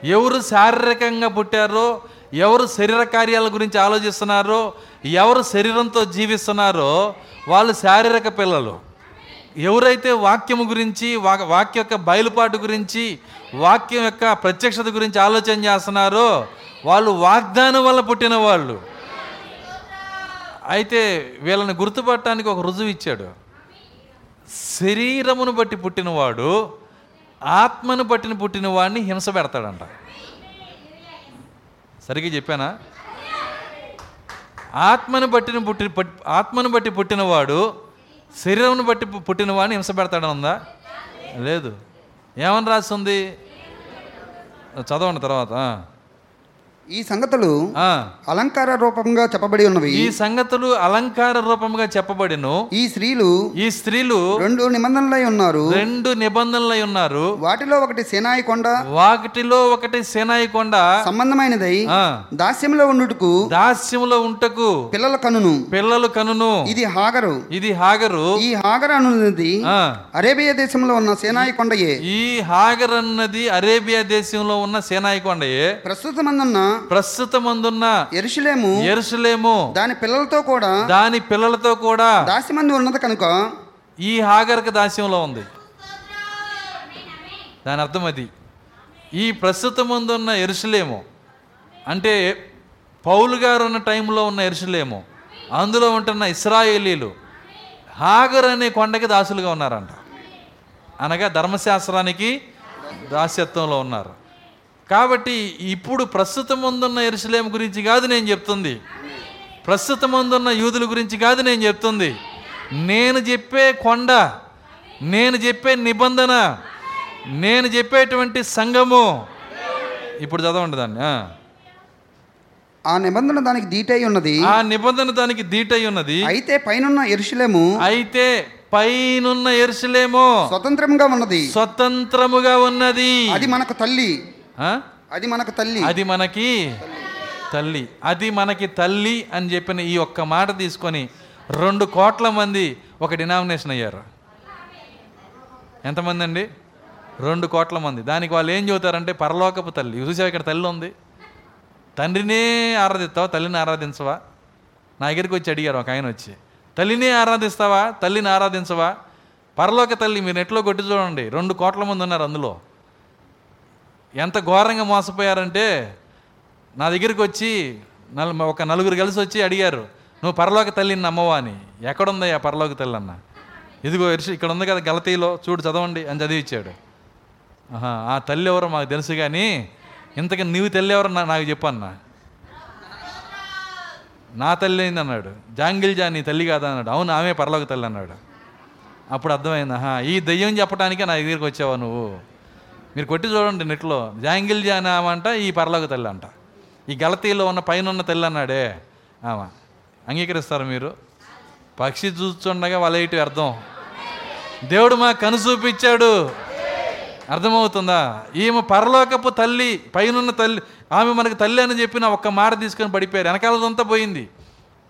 ఎవరు శారీరకంగా పుట్టారో ఎవరు శరీర కార్యాల గురించి ఆలోచిస్తున్నారో ఎవరు శరీరంతో జీవిస్తున్నారో వాళ్ళు శారీరక పిల్లలు. ఎవరైతే వాక్యము గురించి వా- వాక్య యొక్క బయలుపాటు గురించి వాక్యం యొక్క ప్రత్యక్షత గురించి ఆలోచన చేస్తున్నారో వాళ్ళు వాగ్దానం వల్ల పుట్టిన వాళ్ళు. అయితే వీళ్ళని గుర్తుపట్టడానికి ఒక రుజువు ఇచ్చాడు. శరీరమును బట్టి పుట్టినవాడు ఆత్మను బట్టిన పుట్టిన వాడిని హింస పెడతాడంట. సరిగ్గా చెప్పానా? ఆత్మను బట్టిన పుట్టి ఆత్మను బట్టి పుట్టినవాడు శరీరంను బట్టి పుట్టిన వాడిని హింస పెడతాడని ఉందా? లేదు. ఏమని రాస్తుంది చదవండి తర్వాత ఈ సంగతులు ఆ. అలంకార రూపంగా చెప్పబడి ఉన్నవి. ఈ సంగతులు అలంకార రూపంగా చెప్పబడిను. ఈ స్త్రీలు ఈ స్త్రీలు రెండు నిబంధనలై ఉన్నారు. రెండు నిబంధనలై ఉన్నారు. వాటిలో ఒకటి సేనాయి కొండ వాకిటిలో ఒకటి సేనాయి కొండ. సంబంధమైనదై దాస్యంలో ఉండుటకు దాస్యములో ఉంటకు పిల్లల కనును. పిల్లలు కనును. ఇది హాగరు. ఇది హాగరు. ఈ హాగర్ అనున్నది ఆ, అరేబియా దేశంలో ఉన్న సేనాయి కొండయే. ఈ హాగర్ అన్నది అరేబియా దేశంలో ఉన్న సేనాయి కొండయే. ప్రస్తుతమందున్న ప్రస్తుతమందున్న ఎరుషులేము ఎరుసలేము దాని పిల్లలతో కూడా దాని పిల్లలతో కూడా దాస్యమంది ఉన్నది కనుక ఈ హాగర్క దాస్యంలో ఉంది. దాని అర్థం అది. ఈ ప్రస్తుతం ముందున్న ఎరుసలేము అంటే పౌలు గారు ఉన్న టైంలో ఉన్న ఎరుసలేము అందులో ఉంటున్న ఇస్రాయేలీలు హాగర్ అనే కొండకి దాసులుగా ఉన్నారంట. అనగా ధర్మశాస్త్రానికి దాస్యత్వంలో ఉన్నారు. కాబట్టి ఇప్పుడు ప్రస్తుతం ముందున్న ఎరుసలేం గురించి కాదు నేను చెప్తుంది. ప్రస్తుతం ముందున్న యూదుల గురించి కాదు నేను చెప్తుంది. నేను చెప్పే కొండ నేను చెప్పే నిబంధన నేను చెప్పేటువంటి సంఘము. ఇప్పుడు చదవండి దాన్ని ఆ. నిబంధన దానికి దీటై ఉన్నది. ఆ నిబంధన దానికి దీటై ఉన్నది. అయితే పైనున్న ఎరుషులేము అయితే పైనున్న ఎరుసలేమో స్వతంత్రంగా ఉన్నది. స్వతంత్రముగా ఉన్నది. అది మనకు తల్లి? అది మనకు తల్లి. అది మనకి తల్లి. అది మనకి తల్లి అని చెప్పిన ఈ ఒక్క మాట తీసుకొని రెండు కోట్ల మంది ఒక డినామినేషన్ అయ్యారు. ఎంతమంది అండి? రెండు కోట్ల మంది. దానికి వాళ్ళు ఏం చెబుతారంటే పరలోకపు తల్లి. చూసావు ఇక్కడ తల్లి ఉంది? తండ్రినే ఆరాధిస్తావా? తల్లిని ఆరాధించవా? నా దగ్గరికి వచ్చి అడిగారు ఒక ఆయన వచ్చి. తల్లినే ఆరాధిస్తావా? తల్లిని ఆరాధించవా? పరలోక తల్లి మీరు నెట్లో కొట్టి చూడండి. రెండు కోట్ల మంది ఉన్నారు అందులో. ఎంత ఘోరంగా మోసపోయారంటే నా దగ్గరికి వచ్చి నల్ ఒక నలుగురు కలిసి వచ్చి అడిగారు నువ్వు పరలోక తల్లిని నమ్మవా? అని. ఎక్కడుందయ్యా పరలోక తల్లి? అన్న. ఇదిగో ఇరుషు ఇక్కడ ఉంది కదా గలతీలో చూడు చదవండి అని చదివిచ్చాడు. ఆహా, ఆ తల్లి ఎవరో మాకు తెలుసు కానీ ఇంతకీ నీవు తల్లి ఎవరో నా- నాకు చెప్పన్న నా తల్లి అయింది అన్నాడు. జాంగిల్ జా నీ తల్లి కాదా? అన్నాడు. అవును ఆమె పరలోక తల్లి అన్నాడు. అప్పుడు అర్థమైంది. ఆహా ఈ దయ్యం చెప్పడానికే నా దగ్గరికి వచ్చావా నువ్వు? మీరు కొట్టి చూడండి నెట్లో. జాంగిల్ జాన్ ఆమె అంట ఈ పరలోక తల్లి అంట. ఈ గలతీలో ఉన్న పైన ఉన్న తల్లి అన్నాడే. ఆమె. అంగీకరిస్తారు మీరు? పక్షి చూస్తుండగా వలయటి అర్థం దేవుడు మా కను చూపించాడు. అర్థమవుతుందా? ఈమె పరలోకపు తల్లి పైనున్న తల్లి ఆమె మనకి తల్లి అని చెప్పిన ఒక్క మాట తీసుకొని పడిపోయారు. వెనకాలదంతా పోయింది.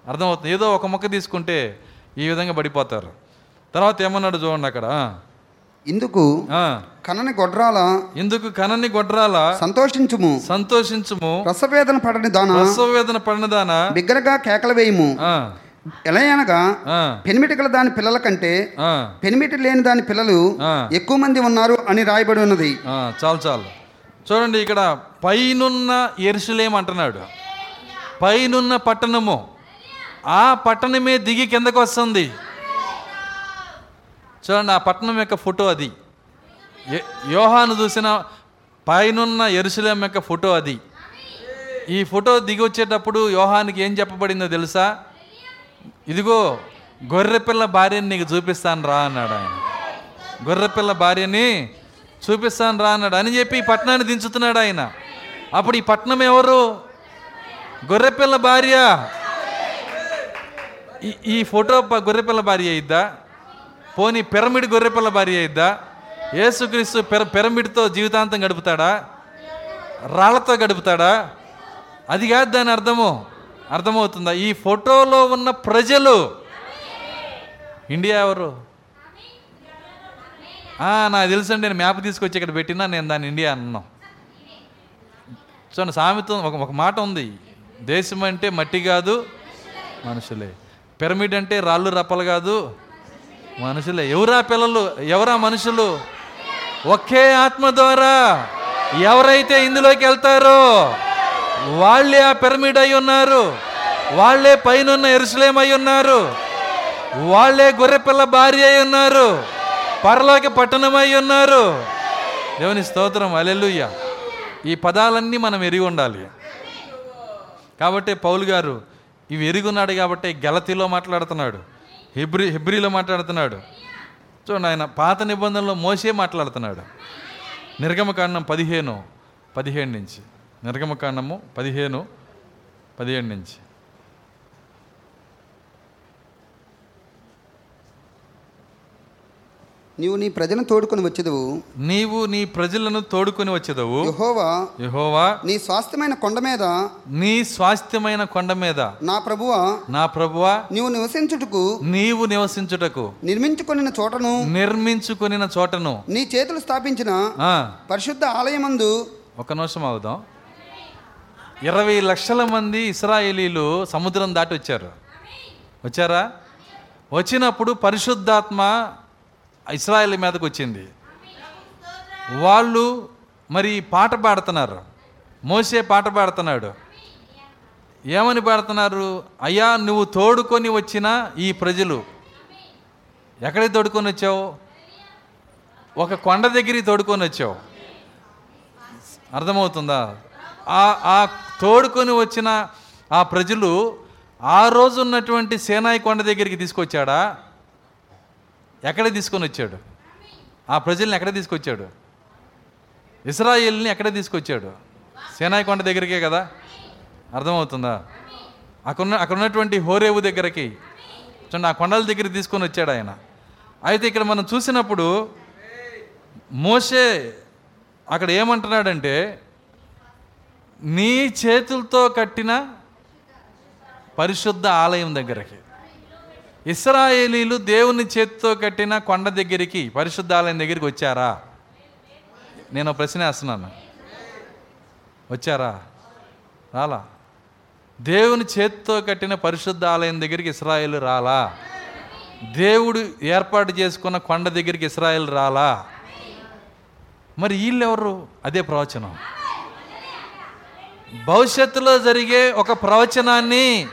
అర్థమవుతుంది? ఏదో ఒక మొక్క తీసుకుంటే ఈ విధంగా పడిపోతారు. తర్వాత ఏమన్నాడు చూడండి అక్కడ? ఇందుకు కనని గొడ్రాల ఇందుకు కనని గొడ్రాల సంతోషించుము. సంతోషించుము. రసవేదన పడని దాన? ప్రసవేదన పడినదానా బిగ్గరగా కేకలు వేయము. ఆ, ఎలా అనగా ఆ, పెనిమిటి గల దాని పిల్లల కంటే పెనిమిటి లేని దాని పిల్లలు. ఎక్కువ మంది ఉన్నారు అని రాయబడి ఉన్నది. చాలు చాలు. చూడండి ఇక్కడ పైనున్న ఎరుసలేం అంటున్నాడు. పైనున్న పట్టణము. ఆ పట్టణమే దిగి కిందకు వస్తుంది. చూడండి ఆ పట్టణం యొక్క ఫోటో అది. యోహాను చూసిన పైనున్న ఎరుసలేం యొక్క ఫోటో అది. ఈ ఫోటో దిగి వచ్చేటప్పుడు యోహానికి ఏం చెప్పబడిందో తెలుసా? ఇదిగో గొర్రెపిల్ల భార్యని నీకు చూపిస్తాను రా అన్నాడు ఆయన. గొర్రెపిల్ల భార్యని చూపిస్తాను రా అన్నాడు. అని చెప్పి ఈ పట్టణాన్ని దించుతున్నాడు ఆయన. అప్పుడు ఈ పట్టణం ఎవరు? గొర్రెపిల్ల భార్య. ఈ ఫోటో గొర్రెపిల్ల భార్య అయిద్దా పోనీ పిరమిడ్ గొర్రెపిల్ల భార్య అయిద్దా యేసుక్రీస్తు పిర పిరమిడ్తో జీవితాంతం గడుపుతాడా? రాళ్ళతో గడుపుతాడా? అది కాదు దాని అర్థము. అర్థమవుతుందా? ఈ ఫోటోలో ఉన్న ప్రజలు. ఇండియా ఎవరు? నాకు తెలుసండి నేను మ్యాప్ తీసుకొచ్చి ఇక్కడ పెట్టినా నేను దాన్ని ఇండియా అన్నాను చూడండి సామెత ఒక ఒక మాట ఉంది. దేశం అంటే మట్టి కాదు మనుషులే. పిరమిడ్ అంటే రాళ్ళు రప్పలు కాదు మనుషులే. ఎవరా పిల్లలు? ఎవరా మనుషులు? ఒకే ఆత్మ ద్వారా ఎవరైతే ఇందులోకి వెళ్తారో వాళ్ళే ఆ పిరమిడ్ అయి ఉన్నారు. వాళ్ళే పైన ఎరుసలేం అయి ఉన్నారు. వాళ్ళే గొర్రెపిల్ల భార్య అయి ఉన్నారు. పరలోకి పట్టణం అయి ఉన్నారు. దేవుని స్తోత్రం. అలెలుయ్య ఈ పదాలన్నీ మనం ఎరిగి ఉండాలి. కాబట్టి పౌలు గారు ఇవి ఎరుగున్నాడు కాబట్టి గెలతీలో మాట్లాడుతున్నాడు. హిబ్రి హిబ్రిలో మాట్లాడుతున్నాడు. చూడండి ఆయన పాత నిబంధనలో మోసే మాట్లాడుతున్నాడు. నిర్గమకాండం పదిహేను పదిహేను నుంచి. నిర్గమకాండము పదిహేను పదిహేను నుంచి. నీవు నీ ప్రజలను తోడుకొని వచ్చేదవు. నీవు నీ ప్రజలను తోడుకొని వచ్చేదవు. యెహోవా యెహోవా నీ స్వాస్థ్యమైన కొండ మీద నీ స్వాస్థ్యమైన కొండ మీద. నా ప్రభువ నా ప్రభువా నీవు నివసించుటకు నీవు నివసించుటకు. నిర్మించుకొనిన చోటను నిర్మించుకొనిన చోటను. నీ చేతులు స్థాపించిన పరిశుద్ధ ఆలయమందు ఒక నిమిషం అవుదాం ఇరవై లక్షల మంది ఇస్రాయేలీలు సముద్రం దాటి వచ్చారు. వచ్చారా? వచ్చినప్పుడు పరిశుద్ధాత్మ ఇస్రాయల్ మీదకి వచ్చింది వాళ్ళు మరి పాట పాడుతున్నారు. మోసే పాట పాడుతున్నాడు. ఏమని పాడుతున్నారు? అయ్యా నువ్వు తోడుకొని వచ్చిన ఈ ప్రజలు. ఎక్కడికి తోడుకొని వచ్చావు? ఒక కొండ దగ్గరికి తోడుకొని వచ్చావు. అర్థమవుతుందా? ఆ ఆ తోడుకొని వచ్చిన ఆ ప్రజలు ఆ రోజు ఉన్నటువంటి సేనాయి కొండ దగ్గరికి తీసుకొచ్చాడా? ఎక్కడ తీసుకొని వచ్చాడు? ఆ ప్రజల్ని ఎక్కడ తీసుకొచ్చాడు? ఇస్రాయిల్ని ఎక్కడ తీసుకొచ్చాడు? సేనాయి కొండ దగ్గరికే కదా? అర్థమవుతుందా? అక్కడున్న అక్కడ ఉన్నటువంటి హోరేవు దగ్గరికి. చూడండి ఆ కొండల దగ్గర తీసుకొని వచ్చాడు ఆయన. అయితే ఇక్కడ మనం చూసినప్పుడు మోషే అక్కడ ఏమంటున్నాడంటే నీ చేతులతో కట్టిన పరిశుద్ధ ఆలయం దగ్గరికి. ఇస్రాయేలీలు దేవుని చేతితో కట్టిన కొండ దగ్గరికి పరిశుద్ధాలయం దగ్గరికి వచ్చారా? నేను ప్రశ్న వేస్తున్నాను. వచ్చారా? రాలా? దేవుని చేతితో కట్టిన పరిశుద్ధ ఆలయం దగ్గరికి ఇస్రాయేల్ రాలా? దేవుడు ఏర్పాటు చేసుకున్న కొండ దగ్గరికి ఇస్రాయేల్ రాలా? మరి వీళ్ళెవరు? అదే ప్రవచనం. భవిష్యత్తులో జరిగే ఒక ప్రవచనాన్ని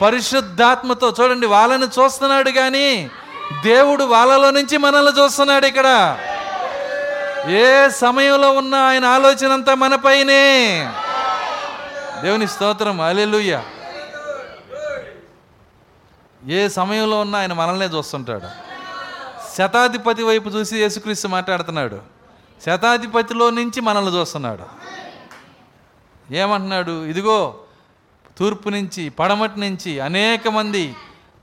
పరిశుద్ధాత్మతో చూడండి వాళ్ళని చూస్తున్నాడు కానీ దేవుడు వాళ్ళలో నుంచి మనల్ని చూస్తున్నాడు ఇక్కడ. ఏ సమయంలో ఉన్న ఆయన ఆలోచన అంతా మనపైనే దేవుని స్తోత్రం అలెలుయ్య ఏ సమయంలో ఉన్నా ఆయన మనల్నే చూస్తుంటాడు. శతాధిపతి వైపు చూసి యేసుక్రీస్తు మాట్లాడుతున్నాడు. శతాధిపతిలో నుంచి మనల్ని చూస్తున్నాడు. ఏమంటున్నాడు? ఇదిగో తూర్పు నుంచి పడమటి నుంచి అనేక మంది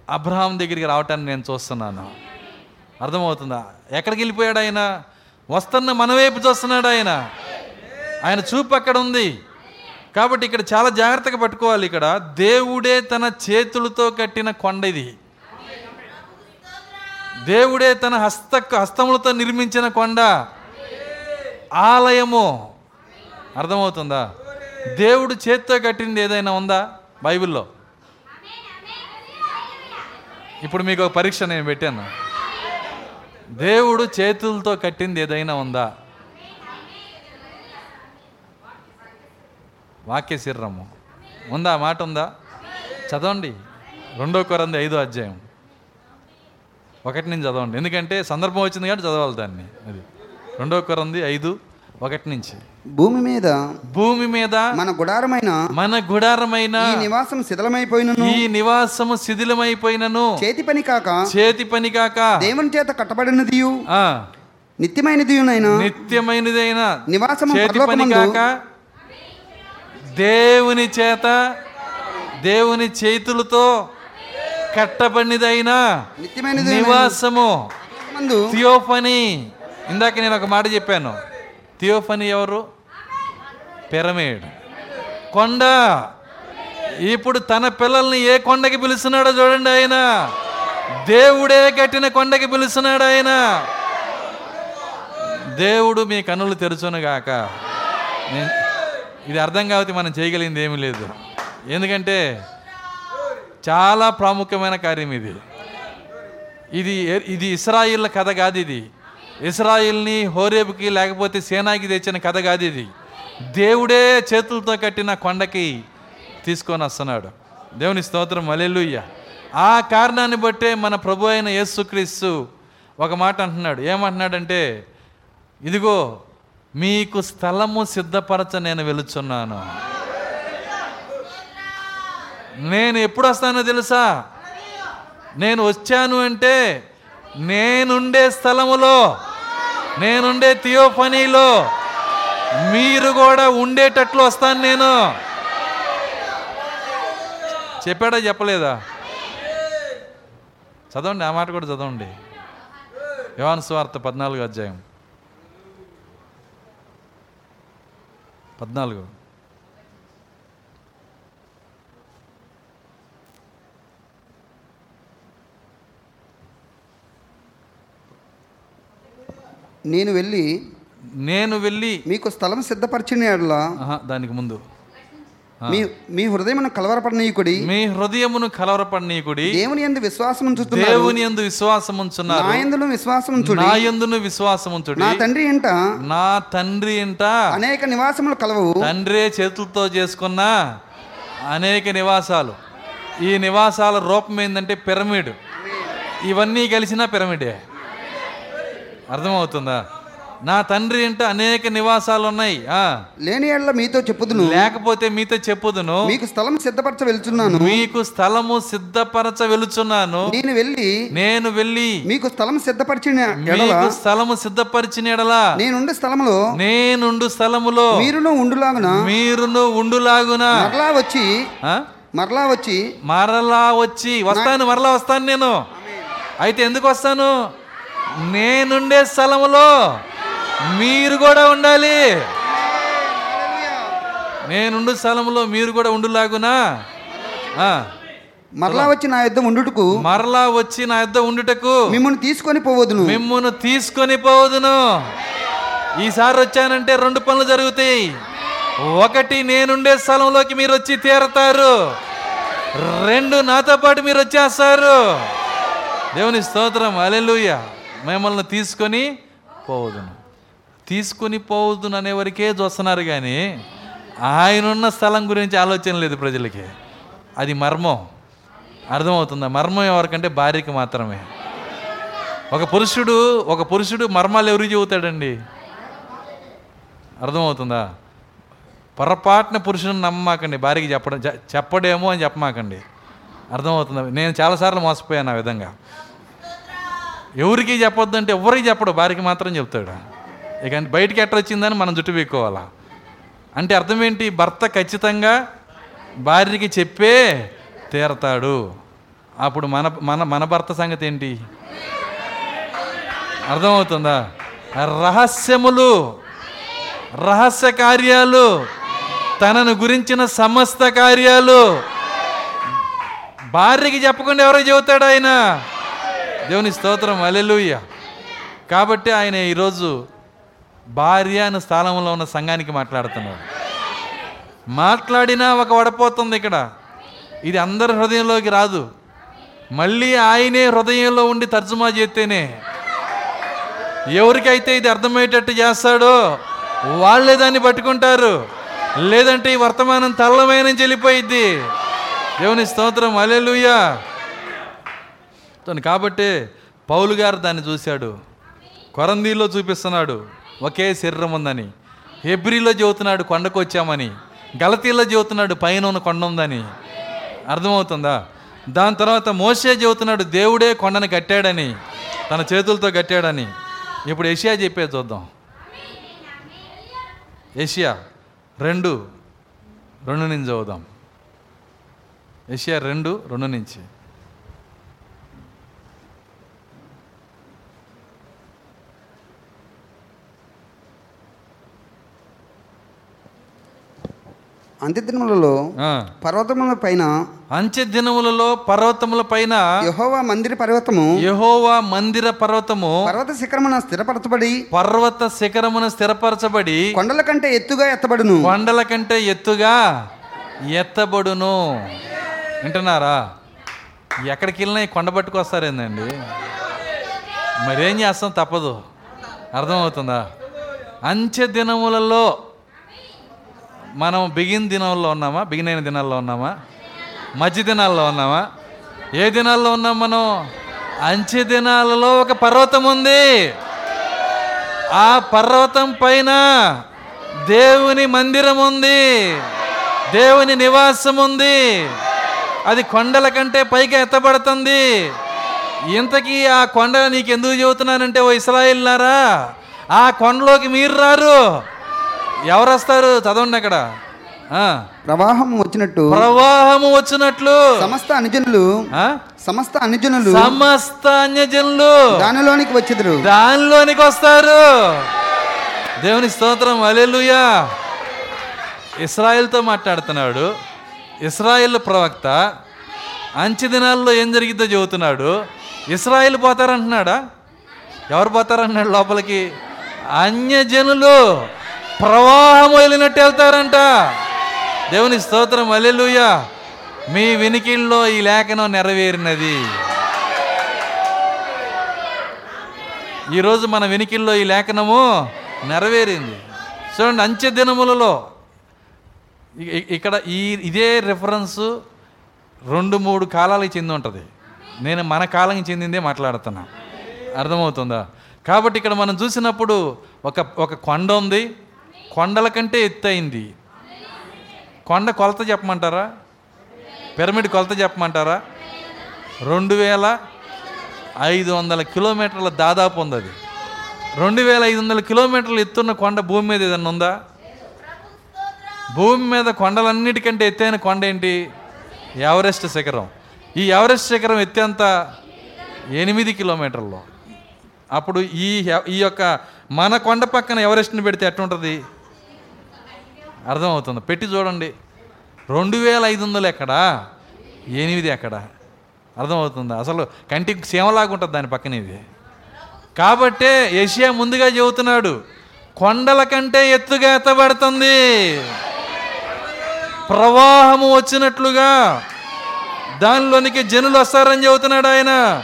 అబ్రహాం దగ్గరికి రావటాన్ని నేను చూస్తున్నాను. అర్థమవుతుందా? ఎక్కడికి వెళ్ళిపోయాడు ఆయన? వస్తున్న మన వైపు చూస్తున్నాడు ఆయన. ఆయన చూపు అక్కడ ఉంది. కాబట్టి ఇక్కడ చాలా జాగ్రత్తగా పట్టుకోవాలి ఇక్కడ. దేవుడే తన చేతులతో కట్టిన కొండ ఇది. దేవుడే తన హస్త హస్తములతో నిర్మించిన కొండ. ఆలయము. అర్థమవుతుందా? దేవుడు చేత్తో కట్టింది ఏదైనా ఉందా బైబిల్లో? ఇప్పుడు మీకు ఒక పరీక్ష నేను పెట్టాను. దేవుడు చేతులతో కట్టింది ఏదైనా ఉందా? వాక్య శరీరము ఉందా? మాట ఉందా? చదవండి. రెండో కొరంది ఐదో అధ్యాయం. ఒకటి నుంచి చదవండి. ఎందుకంటే సందర్భం వచ్చింది కాబట్టి చదవాలి దాన్ని. అది. రెండో కొరంది ఐదు ఒకటి నుంచి. భూమి మీద భూమి మీద మన గుడారమైన మన గుడారమైన ఈ నివాసం శిథిలమైపోయినను. ఈ నివాసము శిథిలమైపోయినను. చేతి పని కాక చేతి పని కాక దేవుని చేత కట్టబడినదియు. ఆ, నిత్యమైనదియునైనా. నిత్యమైనదైన నివాసము చేతి పని కాక దేవుని చేత దేవుని చేతులతో కట్టబడినదైన నిత్యమైనది నివాసము. థియోఫనీ. ఇందాక నేను ఒక మాట చెప్పాను. థియోఫనీ ఎవరు? పిరమిడ్ కొండ. ఇప్పుడు తన పిల్లల్ని ఏ కొండకి పిలుస్తున్నాడో చూడండి ఆయన. దేవుడే కట్టిన కొండకి పిలుస్తున్నాడు ఆయన. దేవుడు మీ కన్నులు తెరుచును గాక. ఇది అర్థం కాబట్టి మనం చేయగలిగింది ఏమీ లేదు. ఎందుకంటే చాలా ప్రాముఖ్యమైన కార్యం ఇది. ఇది ఇది ఇస్రాయిల్ కథ కాదు ఇది. ఇస్రాయిల్ని హోరేబుకి లేకపోతే సేనాకి తెచ్చిన కథ కాదు ఇది. దేవుడే చేతులతో కట్టిన కొండకి తీసుకొని వస్తున్నాడు. దేవుని స్తోత్రం అలెలుయ్య ఆ కారణాన్ని బట్టే మన ప్రభు అయిన యేసుక్రీస్తు ఒక మాట అంటున్నాడు. ఏమంటున్నాడంటే ఇదిగో మీకు స్థలము సిద్ధపరచ నేను వెలుచున్నాను. నేను ఎప్పుడు వస్తానో తెలుసా? నేను వచ్చాను అంటే నేనుండే స్థలములో నేనుండే థియోఫనీలో. మీరు కూడా ఉండేటట్లు వస్తాను నేను. చెప్పాడా చెప్పలేదా? చదవండి ఆ మాట కూడా చదవండి. యోహాను స్వార్త పద్నాలుగు అధ్యాయం. పద్నాలుగు. నేను వెళ్ళి నేను వెళ్ళి మీకు స్థలం సిద్ధపరిచిన ఎడల దానికి ముందు. మీ మీ హృదయం కలవరపడనీయుకుడి. మీ హృదయమును కలవరపడనీకుడి దేవుని ఎందు విశ్వాసం ఉంచుతున్నారు. దేవుని యందు విశ్వాసం ఉంచున్నారు నా విశ్వాసం ఉంచుడి నా యందును విశ్వాసం ఉంచుడి నా తండ్రి ఇంట నా తండ్రి ఇంట అనేక నివాసములు కలవు. తండ్రే చేతులతో చేసుకున్న అనేక నివాసాలు. ఈ నివాసాల రూపం ఏంటంటే పిరమిడ్. ఇవన్నీ కలిసిన పిరమిడే. అర్థమవుతుందా? నా తండ్రి ఇంట అనేక నివాసాలు ఉన్నాయి ఆ. లేని ఎడల మీతో చెప్పుదును. లేకపోతే మీతో చెప్పుదును. మీకు స్థలం సిద్ధపరచ వెళ్తున్నాను మీకు స్థలము సిద్ధపరచ వెలుచున్నాను. నేను వెళ్ళి నేను వెళ్ళి మీకు స్థలం సిద్ధపరిచిన మీకు స్థలము సిద్ధపరిచిన ఎడలా నేనుండే స్థలములో నేనుండు స్థలములో మీరును ఉండులాగున మీరును ఉండులాగున మరలా వచ్చి? మరలా వచ్చి మరలా వచ్చి వస్తాను మరలా వస్తాను నేను. అయితే ఎందుకు వస్తాను? నేనుండే స్థలములో మీరు కూడా ఉండాలి. నేనుండు స్థలములో మీరు కూడా ఉండులాగునా. మరలా వచ్చి నా యుద్ధం ఉండుటకు మరలా వచ్చి నా యొద్ద ఉండుటకు మిమ్మల్ని తీసుకొని పోవదును. మిమ్మును తీసుకొని పోదును ఈసారి వచ్చానంటే రెండు పనులు జరుగుతాయి. ఒకటి నేనుండే స్థలంలోకి మీరు వచ్చి తీరతారు. రెండు నాతో పాటు మీరు వచ్చేస్తారు. దేవుని స్తోత్రం. అలెలుయ్య మిమ్మల్ని తీసుకొని పోవదును. తీసుకొని పోవద్దును అనే వరకే చూస్తున్నారు కానీ ఆయనున్న స్థలం గురించి ఆలోచన లేదు ప్రజలకి. అది మర్మం. అర్థమవుతుందా? మర్మం ఎవరికంటే భార్యకి మాత్రమే. ఒక పురుషుడు ఒక పురుషుడు మర్మాలు ఎవరికి చెబుతాడండి? అర్థమవుతుందా? పొరపాటున పురుషుని నమ్మకండి. భార్యకి చెప్పడం చెప్పడేమో అని చెప్పమాకండి. అర్థమవుతుందా? నేను చాలాసార్లు మోసపోయాను ఆ విధంగా. ఎవరికి చెప్పొద్దంటే ఎవరికి చెప్పడు భార్యకి మాత్రం చెప్తాడు. ఇక బయటికి ఎట్ట వచ్చిందని మనం జుట్టు పీక్కోవాలా? అంటే అర్థం ఏంటి? భర్త ఖచ్చితంగా భార్యకి చెప్పే తీరతాడు. అప్పుడు మన మన మన భర్త సంగతి ఏంటి? అర్థమవుతుందా? రహస్యములు రహస్య కార్యాలు తనను గురించిన సమస్త కార్యాలు. భార్యకి చెప్పకుండా ఎవరో చెబుతాడు ఆయన? దేవుని స్తోత్రం అలెలుయ్య కాబట్టి ఆయన ఈరోజు భార్య అనే స్థానంలో ఉన్న సంఘానికి మాట్లాడుతున్నాడు మాట్లాడినా ఒక వడపోతుంది ఇక్కడ. ఇది అందరి హృదయంలోకి రాదు. మళ్ళీ ఆయనే హృదయంలో ఉండి తర్జుమా చేస్తేనే. ఎవరికైతే ఇది అర్థమయ్యేటట్టు చేస్తాడో వాళ్ళే దాన్ని పట్టుకుంటారు. లేదంటే ఈ వర్తమానం తల్లమైన చెల్లిపోయిద్ది. దేవుని స్తోత్రం అలెలుయ్యా కాబట్టి పౌలు గారు దాన్ని చూశాడు. కొరందీలో చూపిస్తున్నాడు. ఒకే శరీరం ఉందని. హెబ్రిలో చెబుతున్నాడు కొండకు వచ్చామని. గలతీలో చెబుతున్నాడు పైన ఉన్న కొండ ఉందని. అర్థమవుతుందా? దాని తర్వాత మోసే చెబుతున్నాడు దేవుడే కొండని కట్టాడని. తన చేతులతో కట్టాడని. ఇప్పుడు ఏషియా చెప్పేది చూద్దాం. ఏషియా రెండు రెండు నుంచి చదువుదాం. ఏషియా రెండు రెండు నుంచి. అంత్యదినములలో ఆ. పర్వతముల పైన అంచె దినములలో పర్వతముల పైన యహోవా మందిర పర్వతము యెహోవా మందిర పర్వతము పర్వత శిఖరమున స్థిరపరచబడి పర్వత శిఖరమున స్థిరపరచబడి కొండల కంటే ఎత్తుగా ఎత్తబడును. కొండల కంటే ఎత్తుగా ఎత్తబడును. వింటున్నారా? ఎక్కడికి వెళ్ళినా ఈ కొండ పట్టుకొస్తారేందండి మరేం చేస్తాం తప్పదు. అర్థమవుతుందా? అంచె దినములలో మనం బిగిన్ దినాల్లో ఉన్నామా? బిగిన్ అయిన దినాల్లో ఉన్నామా? మధ్య దినాల్లో ఉన్నామా? ఏ దినాల్లో ఉన్నాం మనం? అంచె దినాలలో ఒక పర్వతం ఉంది. ఆ పర్వతం పైన దేవుని మందిరం ఉంది. దేవుని నివాసం ఉంది. అది కొండల కంటే పైకి ఎత్తబడుతుంది. ఇంతకీ ఆ కొండ నీకు ఎందుకు చెబుతున్నానంటే ఓ ఇస్రాయిల్లారా ఆ కొండలోకి మీరు రారు. ఎవరు వస్తారు చదవండి అక్కడ. ప్రవాహం వచ్చినట్టు ప్రవాహము వచ్చినట్లు. సమస్త అనుజనులు? సమస్త అనుజనులు సమస్త అన్యజనులు. దానిలోనికి వచ్చెదరు. దానిలోనికి వస్తారు. దేవుని స్తోత్రం. అలెలుయా ఇస్రాయిల్తో మాట్లాడుతున్నాడు. ఇస్రాయిల్ ప్రవక్త. అంచె దినాల్లో ఏం జరిగిద్దో చెబుతున్నాడు. ఇస్రాయిల్ పోతారంటున్నాడా? ఎవరు పోతారంటున్నాడు లోపలికి? అన్యజనులు. ప్రవాహం వెళ్ళినట్టు వెళ్తారంట. దేవుని స్తోత్రం అల్లెలుయ మీ వినికిల్లో ఈ లేఖనం నెరవేరినది. ఈరోజు మన వెనికిల్లో ఈ లేఖనము నెరవేరింది. చూడండి అంచె దినములలో ఇక్కడ ఈ ఇదే రిఫరెన్స్ రెండు మూడు కాలాలకు చెంది ఉంటుంది. నేను మన కాలానికి చెందిందే మాట్లాడుతున్నా. అర్థమవుతుందా? కాబట్టి ఇక్కడ మనం చూసినప్పుడు ఒక ఒక కొండ ఉంది. కొండల కంటే ఎత్తయింది కొండ కొలత చెప్పమంటారా? పిరమిడ్ కొలత చెప్పమంటారా? రెండు వేల ఐదు వందల కిలోమీటర్ల దాదాపు ఉంది అది రెండు వేల ఐదు వందల కిలోమీటర్లు ఎత్తున్న కొండ భూమి మీద ఏదన్నా ఉందా? భూమి మీద కొండలన్నిటికంటే ఎత్తైన కొండ ఏంటి? ఎవరెస్ట్ శిఖరం. ఈ ఎవరెస్ట్ శిఖరం ఎత్తేంత ఎనిమిది కిలోమీటర్లు. అప్పుడు ఈ ఈ యొక్క మన కొండ పక్కన ఎవరెస్ట్ని పెడితే ఎట్టుంటుంది? అర్థమవుతుంది. పెట్టి చూడండి. రెండు వేల ఐదు వందలు ఎక్కడ? ఎనిమిది ఎక్కడ? అర్థమవుతుంది. అసలు కంటికి సేమలాగా ఉంటుంది దాని పక్కన ఇది. కాబట్టే ఏషియా ముందుగా చెబుతున్నాడు కొండల కంటే ఎత్తుగా ఎత్తబడుతుంది. ప్రవాహము వచ్చినట్లుగా దానిలోనికి జనులు వస్తారని చెబుతున్నాడు ఆయన.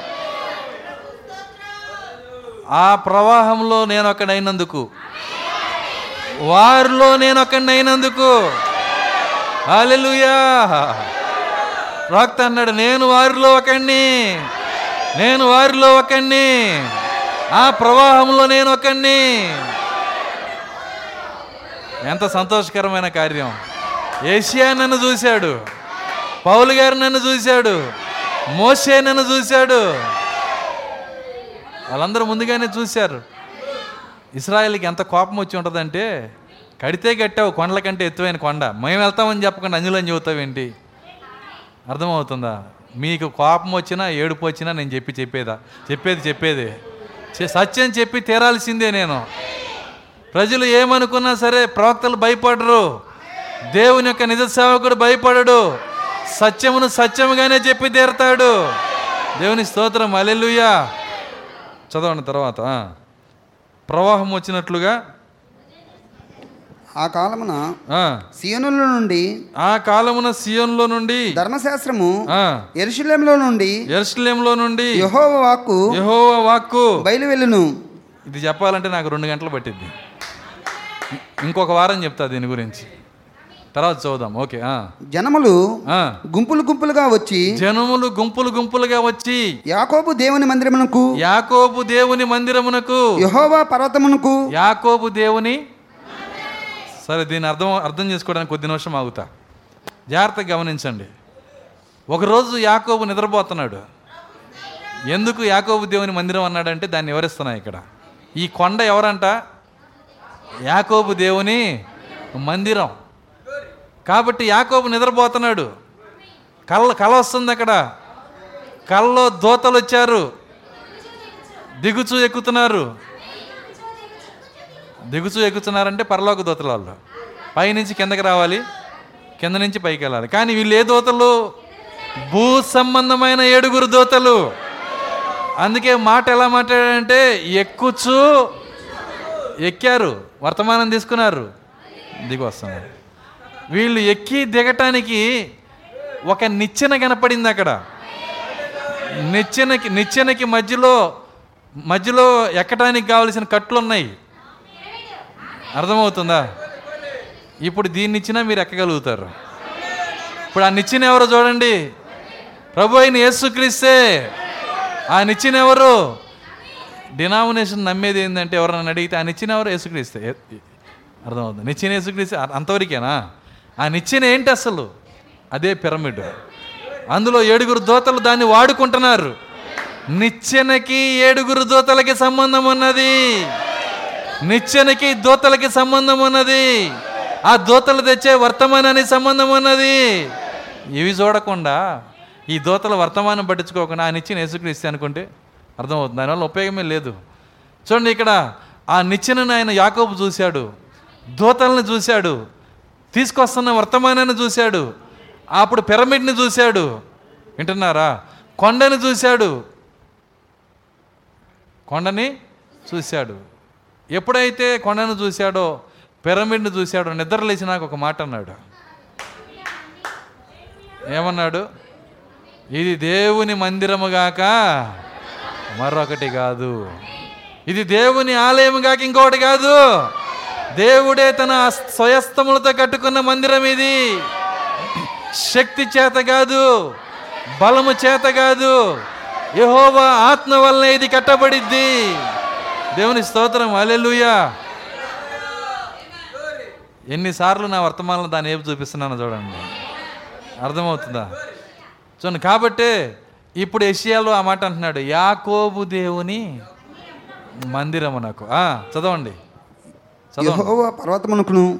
ఆ ప్రవాహంలో నేను ఒకడైనందుకు వారిలో నేను ఒకడినైనందుకు హల్లెలూయా. ప్రవక్త అన్నాడు నేను వారిలో ఒకడిని నేను వారిలో ఒకడిని ఆ ప్రవాహంలో నేను ఒకడిని ఎంత సంతోషకరమైన కార్యం. ఏషియా నన్ను చూశాడు. పౌలు గారు నన్ను చూశాడు. మోసే నన్ను చూశాడు. వాళ్ళందరూ ముందుగానే చూశారు. ఇస్రాయల్కి ఎంత కోపం వచ్చి ఉంటుందంటే కడితే కట్టావు కొండల కంటే ఎత్తువైన కొండ. మేము వెళ్తామని చెప్పకుండా అంజులని చెబుతావేంటి? అర్థమవుతుందా? మీకు కోపం వచ్చినా ఏడుపు వచ్చినా నేను చెప్పి చెప్పేదా? చెప్పేది చెప్పేది. సత్యం చెప్పి తీరాల్సిందే నేను. ప్రజలు ఏమనుకున్నా సరే ప్రవక్తలు భయపడరు. దేవుని యొక్క నిజ సేవకుడు భయపడడు. సత్యమును సత్యముగానే చెప్పి తీరుతాడు. దేవుని స్తోత్రం. అలెలుయ్యా చదవండి తర్వాత. ప్రవాహం వచ్చినట్లుగా ఆ కాలమున సియోనుల నుండి ఆ కాలమున సియోన్లో నుండి ధర్మశాస్త్రము ఎరుషులేంలో నుండి యెరూషలేములో నుండి యహోవ వాక్కు యెహోవా వాక్కు బయలు వెళ్ళును ఇది చెప్పాలంటే నాకు రెండు గంటలు పట్టిద్ది. ఇంకొక వారం చెప్తా దీని గురించి. తర్వాత చూద్దాం. ఓకే. జనములు. గుంపులు గుంపులుగా వచ్చి జనములు గుంపులు గుంపులుగా వచ్చి యాకోబు దేవుని మందిరమునకు యాకోబు దేవుని మందిరమునకు యహోవా పర్వతమునకు యాకోబు దేవుని సరే దీన్ని అర్థం అర్థం చేసుకోవడానికి కొద్ది నిమిషం ఆగుతా. జాగ్రత్తగా గమనించండి. ఒకరోజు యాకోబు నిద్రపోతున్నాడు. ఎందుకు యాకోబు దేవుని మందిరం అన్నాడంటే దాన్ని వివరిస్తున్నా ఇక్కడ. ఈ కొండ ఎవరంట? యాకోబు దేవుని మందిరం. కాబట్టి యాకోబు నిద్రపోతున్నాడు. కళ్ళ కళ వస్తుంది అక్కడ. కళ్ళలో దోతలు వచ్చారు. దిగుచూ ఎక్కుతున్నారు. దిగుచూ ఎక్కుతున్నారంటే పరలోక దోతలు వాళ్ళు. పైనుంచి కిందకి రావాలి. కింద నుంచి పైకి వెళ్ళాలి. కానీ వీళ్ళు ఏ దోతలు? భూ సంబంధమైన ఏడుగురు దోతలు. అందుకే మాట ఎలా మాట్లాడారంటే ఎక్కుచూ ఎక్కారు. వర్తమానం తీసుకున్నారు. దిగి వస్తున్నారు. వీళ్ళు ఎక్కి దిగటానికి ఒక నిచ్చెన కనపడింది అక్కడ. నిచ్చెనకి నిచ్చెనకి మధ్యలో మధ్యలో ఎక్కడానికి కావలసిన కట్లు ఉన్నాయి అర్థమవుతుందా? ఇప్పుడు దీన్ని ఇచ్చినా మీరు ఎక్కగలుగుతారు. ఇప్పుడు ఆ నిచ్చెన ఎవరో చూడండి. ప్రభు అయిన యేసుక్రీస్తే ఆ నిచ్చెన ఎవరు? డినామినేషన్ నమ్మేది ఏంటంటే ఎవరైనా అడిగితే ఆ నిచ్చిన ఎవరు? యేసుక్రీస్తే అర్థమవుతుంది. నిచ్చెన యేసుక్రీస్తే అంతవరకేనా? ఆ నిచ్చెన ఏంటి అసలు? అదే పిరమిడ్. అందులో ఏడుగురు దోతలు దాన్ని వాడుకుంటున్నారు. నిచ్చెనకి ఏడుగురు దోతలకి సంబంధం ఉన్నది. నిచ్చెనకి దోతలకి సంబంధం ఉన్నది. ఆ దోతలు తెచ్చే వర్తమానానికి సంబంధం ఉన్నది. ఇవి చూడకుండా ఈ దోతల వర్తమానం పట్టించుకోకుండా ఆ నిచ్చెన యేసుక్రీస్తే అనుకుంటే అర్థమవుతుంది. దానివల్ల ఉపయోగమే లేదు. చూడండి ఇక్కడ ఆ నిచ్చెనని ఆయన యాకోబు చూశాడు. దోతల్ని చూశాడు. తీసుకొస్తున్న వర్తమానాన్ని చూశాడు. అప్పుడు పిరమిడ్ని చూశాడు. వింటున్నారా? కొండని చూశాడు. కొండని చూశాడు. ఎప్పుడైతే కొండను చూశాడో పిరమిడ్ని చూశాడో నిద్ర లేచినాక ఒక మాట అన్నాడు. ఏమన్నాడు? ఇది దేవుని మందిరము గాక మరొకటి కాదు. ఇది దేవుని ఆలయం కాక ఇంకొకటి కాదు. దేవుడే తన స్వయస్తములతో కట్టుకున్న మందిరం ఇది. శక్తి చేత కాదు బలము చేత కాదు. యహోవా ఆత్మ వల్ల ఇది కట్టబడిద్ది. దేవుని స్తోత్రం అలెలుయా ఎన్నిసార్లు నా వర్తమానంలో దాన్ని ఏపు చూపిస్తున్నాను చూడండి. అర్థమవుతుందా? చూడండి కాబట్టి ఇప్పుడు ఎషియాలో ఆ మాట అంటున్నాడు యాకోబు దేవుని మందిరము నాకు. చదవండి. యహోవా పర్వతమునకును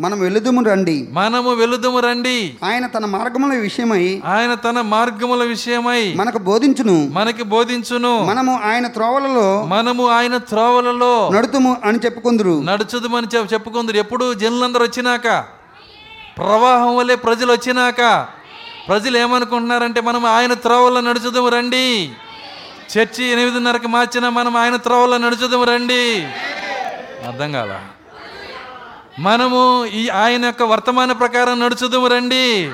మనం వెలుదుము రండి. మనము వెలుదుము రండి. ఆయన తన మార్గముల విషయమై ఆయన తన మార్గముల విషయమై మనకు బోధించును. మనకి బోధించును. మనము ఆయన త్రోవలలో మనము ఆయన త్రోవలలో నడుతుము అని చెప్పుకుందురు. నడుచుదమని చెప్ చెప్పుకుందరు. ఎప్పుడు జనులందరూ వచ్చినాక? ప్రవాహం వల్లే ప్రజలు వచ్చినాక? ప్రజలు ఏమనుకుంటున్నారంటే మనం ఆయన త్రోవల్లో నడుచుదాము రండి. చర్చి ఎనిమిదిన్నరకి మార్చిన మనం ఆయన త్రోవల్లో నడుచుదాము రండి. అర్థం కాల. మనము ఈ ఆయన యొక్క వర్తమాన ప్రకారం నడుచుదాము రండి.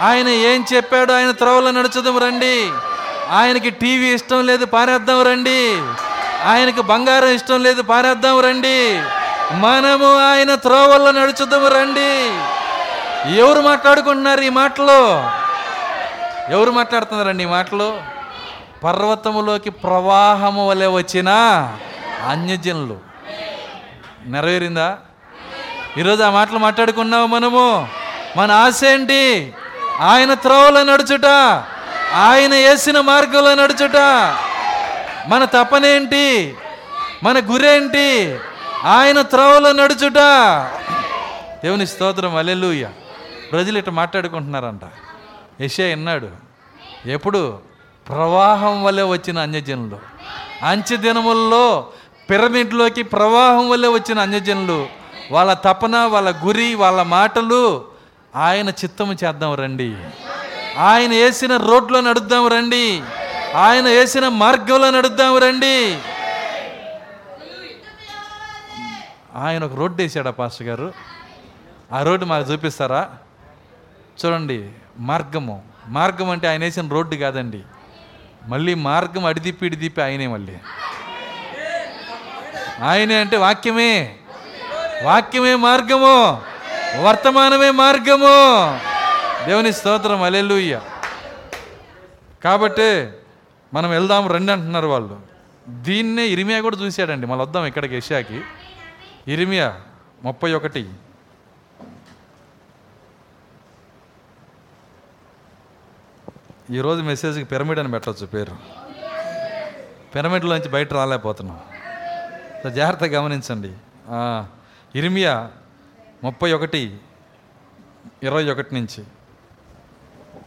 ఆయన ఏం చెప్పాడో ఆయన త్రోవలో నడుచుదాము రండి. ఆయనకి టీవీ ఇష్టం లేదు పారేద్దాం రండి. ఆయనకి బంగారం ఇష్టం లేదు పారేద్దాం రండి. మనము ఆయన త్రోవల్లో నడుచుదాము రండి. ఎవరు మాట్లాడుకుంటున్నారు ఈ మాటలు? ఎవరు మాట్లాడుతున్నారండి ఈ మాటలు? పర్వతములోకి ప్రవాహము వలె వచ్చిన అన్యజనులు. నెరవేరిందా? ఈరోజు ఆ మాటలు మాట్లాడుకున్నాము మనము. మన ఆశ ఏంటి? ఆయన త్రోవలో నడుచుట ఆయన వేసిన మార్గంలో నడుచుట. మన తపనేంటి మన గురేంటి ఆయన త్రోవలో నడుచుట. దేవుని స్తోత్రం అలెలుయ్య ప్రజలు ఇట్లా మాట్లాడుకుంటున్నారంట. యశే విన్నాడు. ఎప్పుడు ప్రవాహం వల్లే వచ్చిన అన్యజనులు అంచె దినముల్లో పిరమిడ్లోకి ప్రవాహం వల్లే వచ్చిన అన్యజనులు వాళ్ళ తపన వాళ్ళ గురి వాళ్ళ మాటలు ఆయన చిత్తము చేద్దాం రండి. ఆయన వేసిన రోడ్లో నడుద్దాం రండి. ఆయన వేసిన మార్గంలో నడుద్దాం రండి. ఆయన ఒక రోడ్డు వేసాడా పాస్టర్ గారు? ఆ రోడ్డు మాకు చూపిస్తారా? చూడండి మార్గము. మార్గం అంటే ఆయన వేసిన రోడ్డు కాదండి. మళ్ళీ మార్గం అడిదిప్పి ఇడిదిప్పి ఆయనే మళ్ళీ. ఆయనే అంటే వాక్యమే. వాక్యమే మార్గము. వర్తమానమే మార్గము. దేవుని స్తోత్రం అలెలుయ్య కాబట్టి మనం వెళ్దాం రండి అంటున్నారు వాళ్ళు. దీన్నే ఇరిమియా కూడా చూశాడండి. మళ్ళీ వద్దాం ఇక్కడికి ఏషియాకి. ఇరిమియా ముప్పై ఒకటి. ఈరోజు మెసేజ్కి పిరమిడ్ అని పెట్టచ్చు పేరు. పిరమిడ్లోంచి బయట రాలేకపోతున్నాం. సో జాగ్రత్తగా గమనించండి. ఆ, ఇరిమియా ముప్పై ఒకటి ఇరవై ఒకటి నుంచి.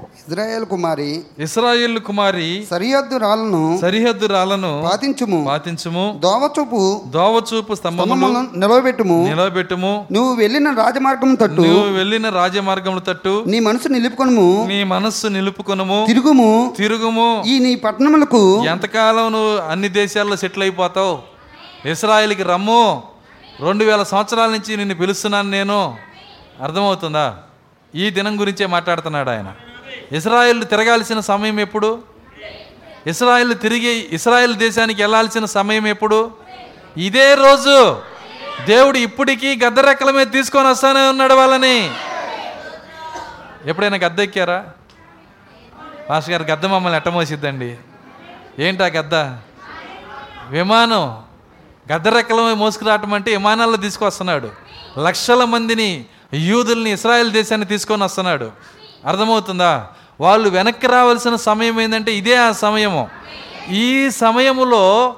ఇజ్రాయేల్ కుమారి ఇస్రాయేల్ కుమారి సరిహద్దు రాళ్ళను సరిహద్దు రాళ్ళను పాతించుము. పాతించుము. దోవచూపు దోవచూపు స్తంభములను నిలవబెట్టుము. నిలబెట్టుము నువ్వు వెళ్ళిన రాజమార్గం తట్టు. నువ్వు వెళ్ళిన రాజమార్గముల తట్టు. నీ మనసు నిలుపుకొనుము. నీ మనస్సు నిలుపుకొనుము. తిరుగుము. తిరుగుము. ఈ నీ పట్టణములకు ఎంతకాలం నువ్వు అన్ని దేశాల్లో సెటిల్ అయిపోతావు? ఇస్రాయిల్కి రమ్ము. రెండు వేల సంవత్సరాల నుంచి నిన్ను పిలుస్తున్నాను నేను. అర్థమవుతుందా? ఈ దినం గురించే మాట్లాడుతున్నాడు ఆయన. ఇస్రాయిల్ తిరగాల్సిన సమయం ఎప్పుడు? ఇస్రాయిల్ తిరిగి ఇస్రాయిల్ దేశానికి వెళ్ళాల్సిన సమయం ఎప్పుడు? ఇదే రోజు. దేవుడు ఇప్పటికీ గద్దరెక్కల మీద తీసుకొని వస్తానే ఉన్నాడు వాళ్ళని. ఎప్పుడైనా గద్ద ఎక్కారా? మాస్టర్ గారు గద్ద మమ్మల్ని ఎట్టమోసిద్దండి. ఏంటా గద్ద? విమానం. గద్దరెక్కల మీద మోసుకురావటం అంటే విమానాల్లో తీసుకొస్తున్నాడు లక్షల మందిని యూదుల్ని ఇస్రాయెల్ దేశాన్ని తీసుకొని వస్తున్నాడు. అర్థమవుతుందా? వాళ్ళు వెనక్కి రావాల్సిన సమయం ఏంటంటే ఇదే ఆ సమయము. ఈ సమయములో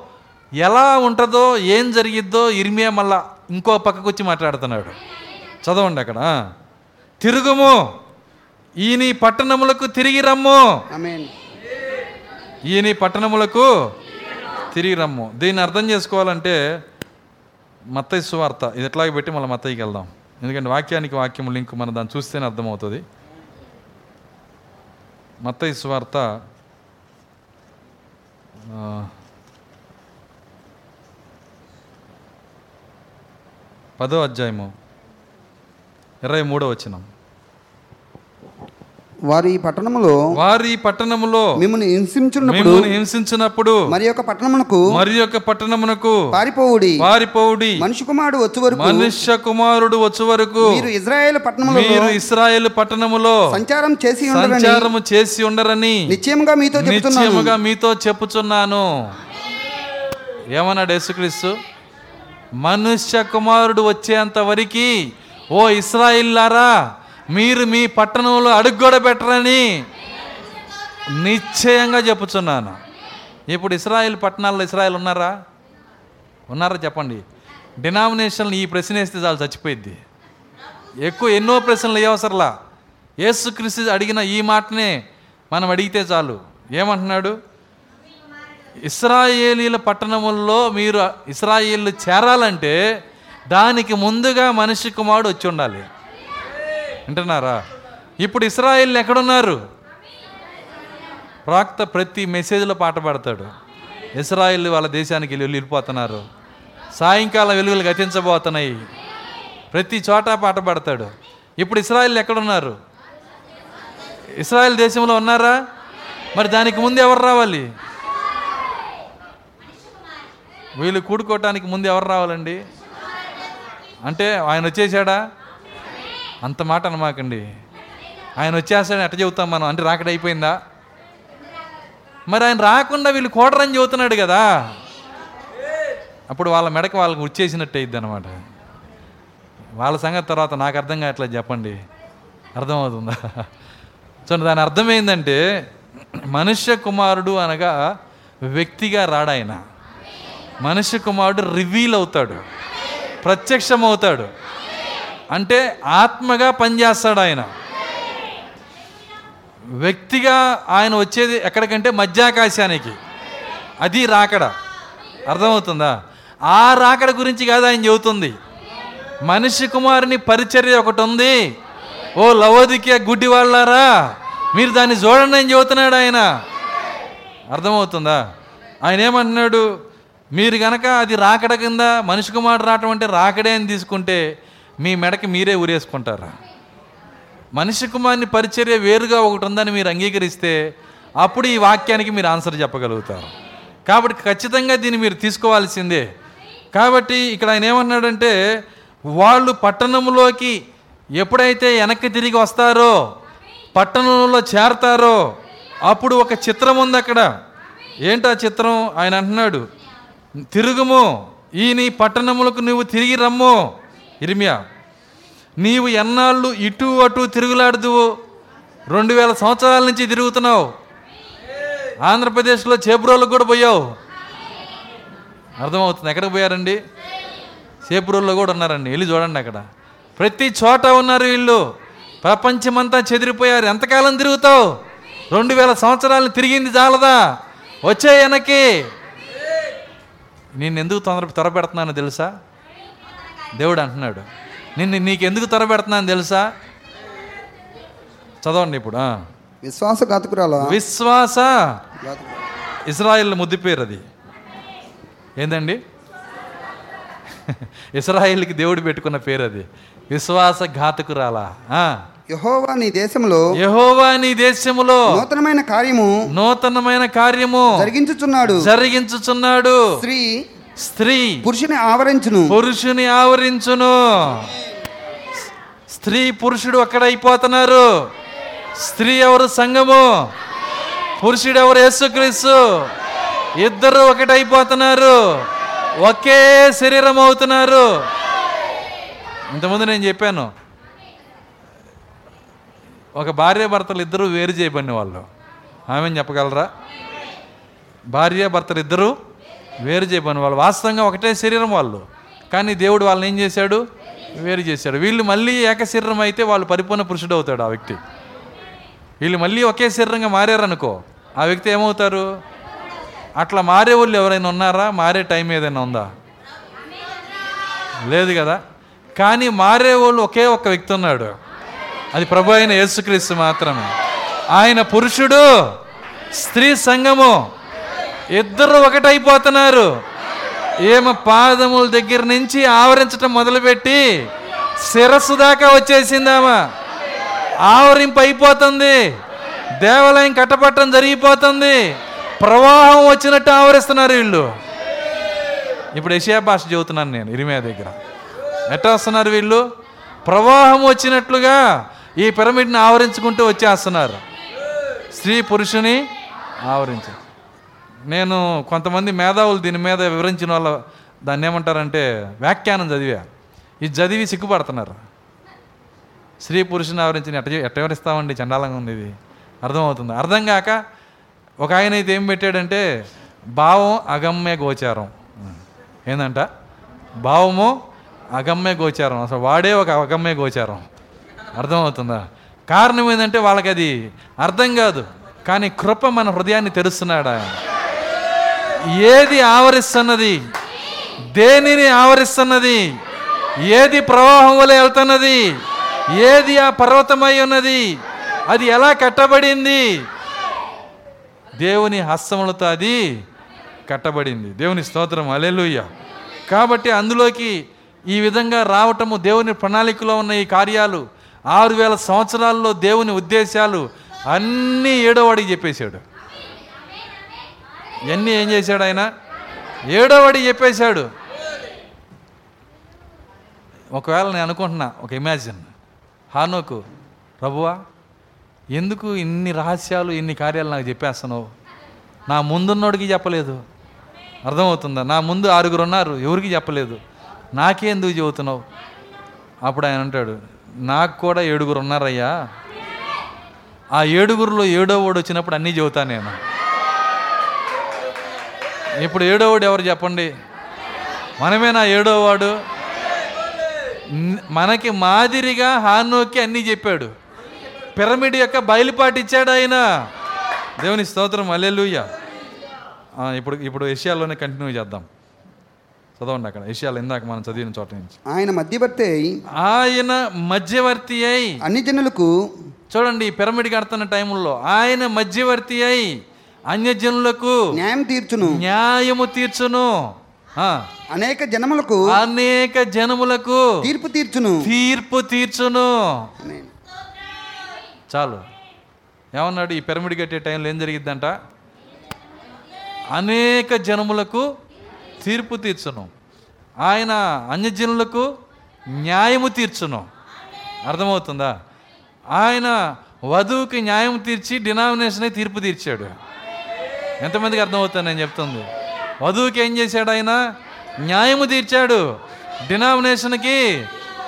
ఎలా ఉంటుందో ఏం జరిగిద్దో ఇర్మియా మళ్ళా ఇంకో పక్కకు వచ్చి మాట్లాడుతున్నాడు. చదవండి అక్కడ తిరుగుము. ఈ నీ పట్టణములకు తిరిగి రమ్ము. ఈ నీ పట్టణములకు తిరిగి రమ్ము. దీన్ని అర్థం చేసుకోవాలంటే మత్తయ్య సువార్త. ఇది ఎట్లాగే పెట్టి మళ్ళీ మత్తయ్యకి వెళ్దాం. ఎందుకంటే వాక్యానికి వాక్యం లింక్ మనం దాన్ని చూస్తేనే అర్థమవుతుంది. మత్తయ్య సువార్త పదో అధ్యాయము ఇరవై మూడో వచ్చినాం వారు పట్టణములో వారి పట్టణములో మిమ్మల్ని హింసించున్నప్పుడు హింసించినప్పుడు మరి యొక్క పట్టణమునకు మరి యొక్క పట్టణమునకు పారిపోవుడి. పారిపోవుడి. మనిషి కుమారుడు వచ్చే వరకు మనుష్య కుమారుడు వచ్చు వరకు మీరు ఇజ్రాయేల్ పట్టణములో మీరు ఇస్రాయేల్ పట్టణములో సంచారం చేసి సంచారము చేసి ఉండరని నిశ్చయముగా మీతో నిశ్చయముగా మీతో చెప్పుచున్నాను. ఏమన్నాడు యేసుక్రీస్తు? మనుష్య కుమారుడు వచ్చేంత వరకు ఓ ఇస్రాయిల్లారా మీరు మీ పట్టణంలో అడుగు కూడా పెట్టరని నిశ్చయంగా చెప్పుచున్నాను. ఇప్పుడు ఇస్రాయిల్ పట్టణాల్లో ఇస్రాయిల్ ఉన్నారా? ఉన్నారా చెప్పండి. డినామినేషన్లు ఈ ప్రశ్న వేస్తే చాలు చచ్చిపోయిద్ది. ఎక్కువ ఎన్నో ప్రశ్నలు ఏ అవసరంలా? యేసుక్రీస్తు అడిగిన ఈ మాటనే మనం అడిగితే చాలు. ఏమంటున్నాడు? ఇస్రాయేలీల పట్టణముల్లో మీరు ఇస్రాయేళ్ళు చేరాలంటే దానికి ముందుగా మనిషి కుమారుడు వచ్చి ఉండాలి. వింటున్నారా? ఇప్పుడు ఇస్రాయిల్ ఎక్కడున్నారు? ప్రాక్త ప్రతి మెసేజ్లో పాట పాడతాడు. ఇస్రాయిల్ వాళ్ళ దేశానికి వెళ్ళి వెళ్ళిపోతున్నారు. సాయంకాలం వెలుగులు గతించబోతున్నాయి. ప్రతి చోట పాట పాడతాడు. ఇప్పుడు ఇస్రాయిల్ ఎక్కడున్నారు? ఇస్రాయల్ దేశంలో ఉన్నారా? మరి దానికి ముందు ఎవరు రావాలి? వీళ్ళు కూడుకోవటానికి ముందు ఎవరు రావాలండి? అంటే ఆయన వచ్చేసాడా? అంత మాట అనమాకండి. ఆయన వచ్చేస్తాడని ఎట్ట చెబుతాం మనం? అంటే రాకడ అయిపోయిందా? మరి ఆయన రాకుండా వీళ్ళు కోటరని చెబుతున్నాడు కదా. అప్పుడు వాళ్ళ మెడకు వాళ్ళకి వచ్చేసినట్టు అయింది అనమాట వాళ్ళ సంగతి తర్వాత నాకు అర్థం కావట్లేదు చెప్పండి. అర్థమవుతుందా? చూడండి దాని అర్థం ఏంటంటే మనుష్య కుమారుడు అనగా వ్యక్తిగా రాడాయన. మనుష్య కుమారుడు రివీల్ అవుతాడు. ప్రత్యక్షం అవుతాడు అంటే ఆత్మగా పనిచేస్తాడు ఆయన వ్యక్తిగా ఆయన వచ్చేది ఎక్కడికంటే మధ్యాకాశానికి. అది రాకడ. అర్థమవుతుందా? ఆ రాకడ గురించి కాదు ఆయన చెబుతుంది. మనిషి కుమారుని పరిచర్య ఒకటి ఉంది ఓ లవోదికే గుడ్డి వాళ్ళారా? మీరు దాన్ని చూడండి అని చెబుతున్నాడు ఆయన. అర్థమవుతుందా? ఆయన ఏమంటున్నాడు మీరు గనక అది రాకడ కింద మనిషి కుమారుడు రావటం అంటే రాకడే అని తీసుకుంటే మీ మెడకి మీరే ఊరేసుకుంటారా? మనిషి కుమారుని పరిచర్య వేరుగా ఒకటి ఉందని మీరు అంగీకరిస్తే అప్పుడు ఈ వాక్యానికి మీరు ఆన్సర్ చెప్పగలుగుతారు. కాబట్టి ఖచ్చితంగా దీన్ని మీరు తీసుకోవాల్సిందే. కాబట్టి ఇక్కడ ఆయన ఏమన్నాడంటే వాళ్ళు పట్టణంలోకి ఎప్పుడైతే వెనక్కి తిరిగి వస్తారో పట్టణంలో చేరతారో అప్పుడు ఒక చిత్రం ఉంది అక్కడ. ఏంటా చిత్రం? ఆయన అంటున్నాడు తిరుగుము ఈ నీ పట్టణములకు నువ్వు తిరిగి రమ్ము. ఇరిమియా నీవు ఎన్నాళ్ళు ఇటు అటు తిరుగులాడుదువు రెండు వేల సంవత్సరాల నుంచి తిరుగుతున్నావు? ఆంధ్రప్రదేశ్లో చేపురోళ్ళకు కూడా పోయావు? అర్థమవుతుంది. ఎక్కడికి పోయారండి? చేపురోల్లో కూడా ఉన్నారండి. వెళ్ళి చూడండి అక్కడ. ప్రతి చోట ఉన్నారు వీళ్ళు. ప్రపంచమంతా చెదిరిపోయారు. ఎంతకాలం తిరుగుతావు? రెండు వేల సంవత్సరాలు తిరిగింది చాలదా? వచ్చే వెనక్కి. నేను ఎందుకు తొందర త్వర పెడుతున్నానో తెలుసా? దేవుడు అంటున్నాడు. నిన్ను నీకెందుకు త్వర పెడుతున్నాను తెలుసా? చదవండి ఇప్పుడు విశ్వాస ఘాతకురాలా. ఇస్రాయిల్ ముద్దు పేరు అది. ఏందండి? ఇస్రాయిల్కి దేవుడు పెట్టుకున్న పేరు అది. విశ్వాస ఘాతకురాలా. యెహోవా నీ దేశంలో యెహోవా నీ దేశములో నూతనమైన కార్యము నూతనమైన కార్యము జరిగించుచున్నాడు. జరిగించుచున్నాడు. స్త్రీ స్త్రీ పురుషుని ఆవరించును. పురుషుని ఆవరించును. స్త్రీ పురుషుడు ఒక్కడైపోతున్నారు స్త్రీ ఎవరు సంఘము? పురుషుడు ఎవరు యేసుక్రీస్తు? ఇద్దరు ఒకటైపోతున్నారు. ఒకే శరీరం అవుతున్నారు. ఇంతకుముందు నేను చెప్పాను. ఒక భార్య భర్తలు ఇద్దరు వేరు చేయబడిన వాళ్ళు. ఆమె చెప్పగలరా? భార్య భర్తలు ఇద్దరు వేరు చేయబడిన వాళ్ళు. వాస్తవంగా ఒకటే శరీరం వాళ్ళు. కానీ దేవుడు వాళ్ళని ఏం చేశాడు? వేరు చేశాడు. వీళ్ళు మళ్ళీ ఏక శరీరం అయితే వాళ్ళు పరిపూర్ణ పురుషుడు అవుతాడు ఆ వ్యక్తి. వీళ్ళు మళ్ళీ ఒకే శరీరంగా మారారనుకో ఆ వ్యక్తి ఏమవుతారు? అట్లా మారే వాళ్ళు ఎవరైనా ఉన్నారా? మారే టైం ఏదైనా ఉందా? లేదు కదా? కానీ మారే వాళ్ళు ఒకే ఒక్క వ్యక్తి ఉన్నాడు. అది ప్రభు అయిన యేసుక్రీస్తు మాత్రమే. ఆయన పురుషుడు స్త్రీ సంఘము. ఇద్దరు ఒకటైపోతున్నారు. ఏమ పాదముల దగ్గర నుంచి ఆవరించటం మొదలుపెట్టి శిరస్సు దాకా వచ్చేసిందామా. ఆవరింపు అయిపోతుంది దేవాలయం కట్టపట్టడం జరిగిపోతుంది. ప్రవాహం వచ్చినట్టు ఆవరిస్తున్నారు వీళ్ళు. ఇప్పుడు ఏషియా భాష చెబుతున్నాను నేను ఇరిమే దగ్గర. ఎట్లా వస్తున్నారు వీళ్ళు? ప్రవాహం వచ్చినట్లుగా ఈ పిరమిడ్ని ఆవరించుకుంటూ వచ్చేస్తున్నారు. స్త్రీ పురుషుని ఆవరించారు నేను కొంతమంది మేధావులు దీని మీద వివరించిన వాళ్ళ దాన్ని ఏమంటారంటే వ్యాఖ్యానం చదివా. ఇది చదివి సిగ్గుపడుతున్నారు. స్త్రీ పురుషుని ఆవరించిన ఎట్ట ఎట్ట వివరిస్తామండి? చండాలంగా ఉంది ఇది. అర్థమవుతుంది. అర్థం కాక ఒక ఆయన అయితే ఏం పెట్టాడంటే భావం అగమ్య గోచారం. ఏందంట? భావము అగమ్య గోచారం. అసలు వాడే ఒక అగమ్య గోచారం. అర్థమవుతుందా? కారణం ఏంటంటే వాళ్ళకి అది అర్థం కాదు. కానీ కృప మన హృదయాన్ని తెరుస్తున్నాడు ఆయన. ఏది ఆవరిస్తున్నది? దేనిని ఆవరిస్తున్నది? ఏది ప్రవాహం వల్ల వెళ్తున్నది? ఏది ఆ పర్వతమై ఉన్నది? అది ఎలా కట్టబడింది? దేవుని హస్తములతో అది కట్టబడింది. దేవుని స్తోత్రం. అలెలుయ్య కాబట్టి అందులోకి ఈ విధంగా రావటము దేవుని ప్రణాళికలో ఉన్న ఈ కార్యాలు ఆరు వేల సంవత్సరాల్లో దేవుని ఉద్దేశాలు అన్నీ ఏడో వాడికి చెప్పేశాడు. ఇవన్నీ ఏం చేశాడు ఆయన? ఏడో చెప్పేశాడు. ఒకవేళ నేను అనుకుంటున్నా ఒక ఇమాజిన్ హానోకు ప్రభువా ఎందుకు ఇన్ని రహస్యాలు ఇన్ని కార్యాలు నాకు చెప్పేస్తున్నావు? నా ముందున్నోడికి చెప్పలేదు. అర్థమవుతుందా? నా ముందు ఆరుగురు ఉన్నారు ఎవరికి చెప్పలేదు? నాకే ఎందుకు చెబుతున్నావు? అప్పుడు ఆయన అంటాడు నాకు కూడా ఏడుగురు ఉన్నారయ్యా. ఆ ఏడుగురులో ఏడో వాడు వచ్చినప్పుడు అన్నీ చెబుతా నేను. ఇప్పుడు ఏడో వాడు ఎవరు చెప్పండి? మనమే నా ఏడో వాడు? న్- మనకి మాదిరిగా హానోకి అన్నీ చెప్పాడు. పిరమిడ్ యొక్క బయలుపాటు ఇచ్చాడు ఆయన. దేవుని స్తోత్రం అల్లెలుయ్య ఇప్పుడు ఇప్పుడు ఏషియాలోనే కంటిన్యూ చేద్దాం. చదవండి అక్కడ ఏషియాలో ఇందాక మనం చదివిన చోట నుంచి. ఆయన మధ్యవర్తి అయి ఆయన మధ్యవర్తి అయి అన్ని జనులకు చూడండి పిరమిడ్ కడుతున్న టైంలో ఆయన మధ్యవర్తి అయి అన్యజనులకు న్యాయం తీర్చును. న్యాయము తీర్చును. అనేక జనములకు అనేక జనములకు తీర్పు తీర్చును. తీర్పు తీర్చును. చాలు. ఏమన్నాడు? ఈ పిరమిడ్ కట్టే టైంలో ఏం జరిగిద్దంట? అనేక జనములకు తీర్పు తీర్చును. ఆయన అన్యజనులకు న్యాయము తీర్చును. అర్థమవుతుందా? ఆయన వధువుకి న్యాయం తీర్చి డినామినేషనే తీర్పు తీర్చాడు. ఎంతమందికి అర్థమవుతుంది నేను చెప్తుంది? వధువుకి ఏం చేశాడు ఆయన? న్యాయము తీర్చాడు. డినామినేషన్కి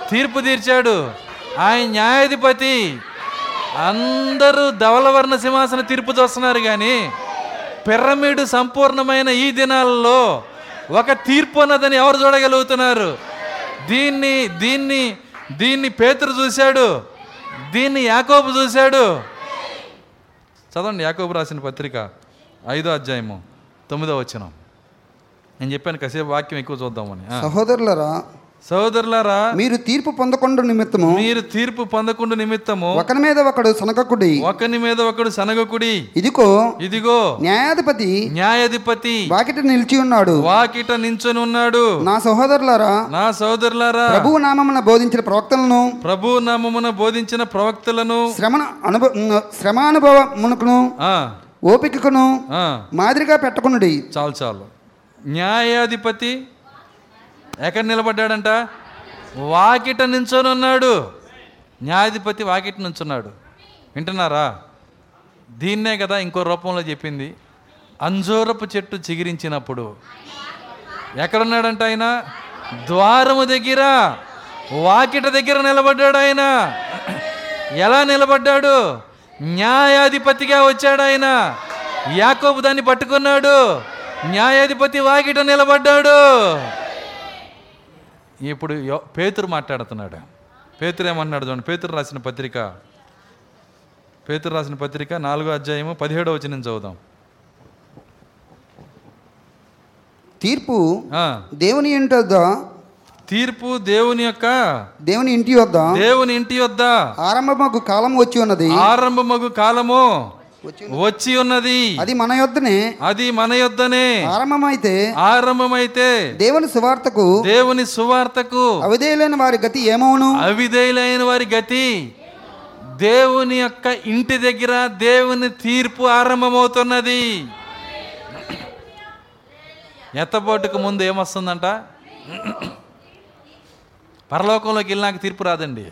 తీర్పు తీర్చాడు. ఆయన న్యాయాధిపతి. అందరూ ధవలవర్ణ సింహాసన తీర్పు చూస్తున్నారు కానీ పిరమిడ్ సంపూర్ణమైన ఈ దినాల్లో ఒక తీర్పు అన్నదని ఎవరు చూడగలుగుతున్నారు? దీన్ని దీన్ని దీన్ని పేతురు చూశాడు. దీన్ని యాకోబు చూశాడు. చదవండి యాకోబు రాసిన పత్రిక. ఐదో అధ్యాయము తొమ్మిదో వచనం. నేను చెప్పాను కాసేపు వాక్యం ఎక్కువ చూద్దామని. సహోదరులరా సహోదరులారా మీరు తీర్పు పొందకుండా నిమిత్తము మీరు తీర్పు పొందకుండా నిమిత్తము ఒకరి మీద ఒకడు సనకకుడి ఒకని మీద ఒకడు సనగకుడి ఇదిగో ఇదిగో న్యాయాధిపతి న్యాయాధిపతి వాకిట నిలిచి ఉన్నాడు. వాకిట నించొని ఉన్నాడు. నా సహోదరులారా నా సోదరులారా ప్రభువు నామమున బోధించిన ప్రవక్తలను ప్రభు నామమున బోధించిన ప్రవక్తలను శ్రమ అనుభవ శ్రమానుభవమునకును ఓపికకును ఆ, మాదిరిగా పెట్టకునుడి. చాలు చాలు. న్యాయాధిపతి ఎక్కడ నిలబడ్డాడంట? వాకిట నించొని ఉన్నాడు న్యాయాధిపతి వాకిట నుంచున్నాడు. వింటున్నారా? దీన్నే కదా ఇంకో రూపంలో చెప్పింది. అంజూరపు చెట్టు చిగిరించినప్పుడు. ఎక్కడున్నాడంట ఆయన? ద్వారము దగ్గర. వాకిట దగ్గర నిలబడ్డాడు ఆయన. ఎలా నిలబడ్డాడు? న్యాయాధిపతిగా వచ్చాడు ఆయన. యాకోబు దాన్ని పట్టుకున్నాడు. న్యాయాధిపతి వాకిట నిలబడ్డాడు. ఇప్పుడు పేతురు మాట్లాడుతున్నాడు. పేతురు ఏమన్నాడు చూడండి. పేతురు రాసిన పత్రిక. పేతురు రాసిన పత్రిక నాలుగో అధ్యాయము పదిహేడో వచనం చదువుదాం. తీర్పు దేవుని వద్ద తీర్పు దేవుని యొక్క దేవుని ఇంటి వద్ద దేవుని ఇంటి వద్ద ఆరంభమగు కాలం వచ్చి ఉన్నది. ఆరంభమగు కాలము వచ్చి వచ్చి ఉన్నది. అది మన యొద్దనే. అది మన యొద్దనే. ఆరంభమైతే ఆరంభమైతే దేవుని సువార్తకు దేవుని సువార్తకు అవిధేయులైన వారి గతి ఏమవును అవిధేయులైన వారి గతి దేవుని యొక్క ఇంటి దగ్గర దేవుని తీర్పు ఆరంభమవుతున్నది. ఎత్తబోటుకు ముందు ఏమొస్తుందంట? పరలోకంలోకి వెళ్ళినాక తీర్పు రాదండి.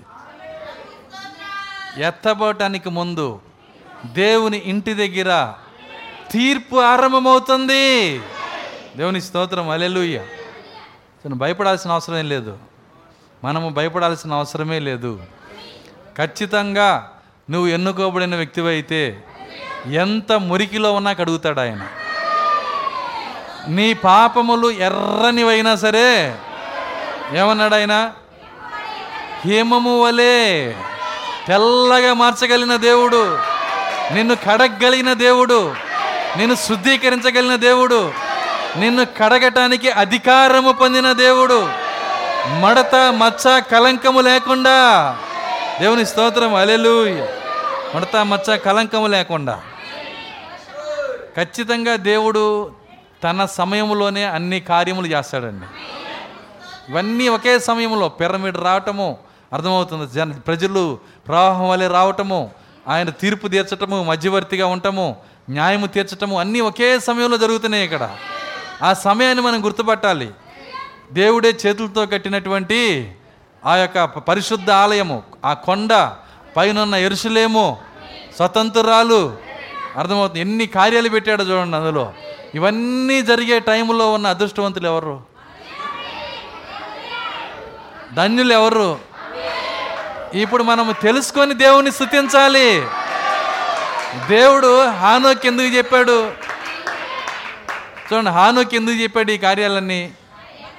ఎత్తబోటానికి ముందు దేవుని ఇంటి దగ్గర తీర్పు ఆరంభమవుతుంది. దేవుని స్తోత్రం అలెలుయ్య తను భయపడాల్సిన అవసరం ఏం లేదు. మనము భయపడాల్సిన అవసరమే లేదు. ఖచ్చితంగా నువ్వు ఎన్నుకోబడిన వ్యక్తివైతే ఎంత మురికిలో ఉన్నా కడుగుతాడు ఆయన. నీ పాపములు ఎర్రనివైనా సరే ఏమన్నాడు ఆయన? హిమము వలె తెల్లగా మార్చగలిగిన దేవుడు నిన్ను కడగలిగిన దేవుడు నిన్ను శుద్ధీకరించగలిగిన దేవుడు నిన్ను కడగటానికి అధికారము పొందిన దేవుడు మడత మచ్చ కలంకము లేకుండా. దేవుని స్తోత్రం అలెలు మడత మచ్చ కలంకము లేకుండా. ఖచ్చితంగా దేవుడు తన సమయంలోనే అన్ని కార్యములు చేస్తాడండి. ఇవన్నీ ఒకే సమయంలో పిరమిడ్ రావటము అర్థమవుతుంది. జన ప్రజలు ప్రవాహం వలె రావటము ఆయన తీర్పు తీర్చటము మధ్యవర్తిగా ఉండటము న్యాయము తీర్చటము అన్నీ ఒకే సమయంలో జరుగుతున్నాయి ఇక్కడ. ఆ సమయాన్ని మనం గుర్తుపట్టాలి. దేవుడే చేతులతో కట్టినటువంటి ఆ యొక్క పరిశుద్ధ ఆలయము ఆ కొండ పైనున్న ఎరుసలేము స్వతంత్రాలు అర్థమవుతుంది. ఎన్ని కార్యాలు పెట్టాడో చూడండి అందులో. ఇవన్నీ జరిగే టైంలో ఉన్న అదృష్టవంతులు ఎవరు? ధన్యులు ఎవరు? ఇప్పుడు మనము తెలుసుకొని దేవుని స్థుతించాలి. దేవుడు హానోకి ఎందుకు చెప్పాడు? చూడండి హానోకి ఎందుకు చెప్పాడు ఈ కార్యాలన్నీ?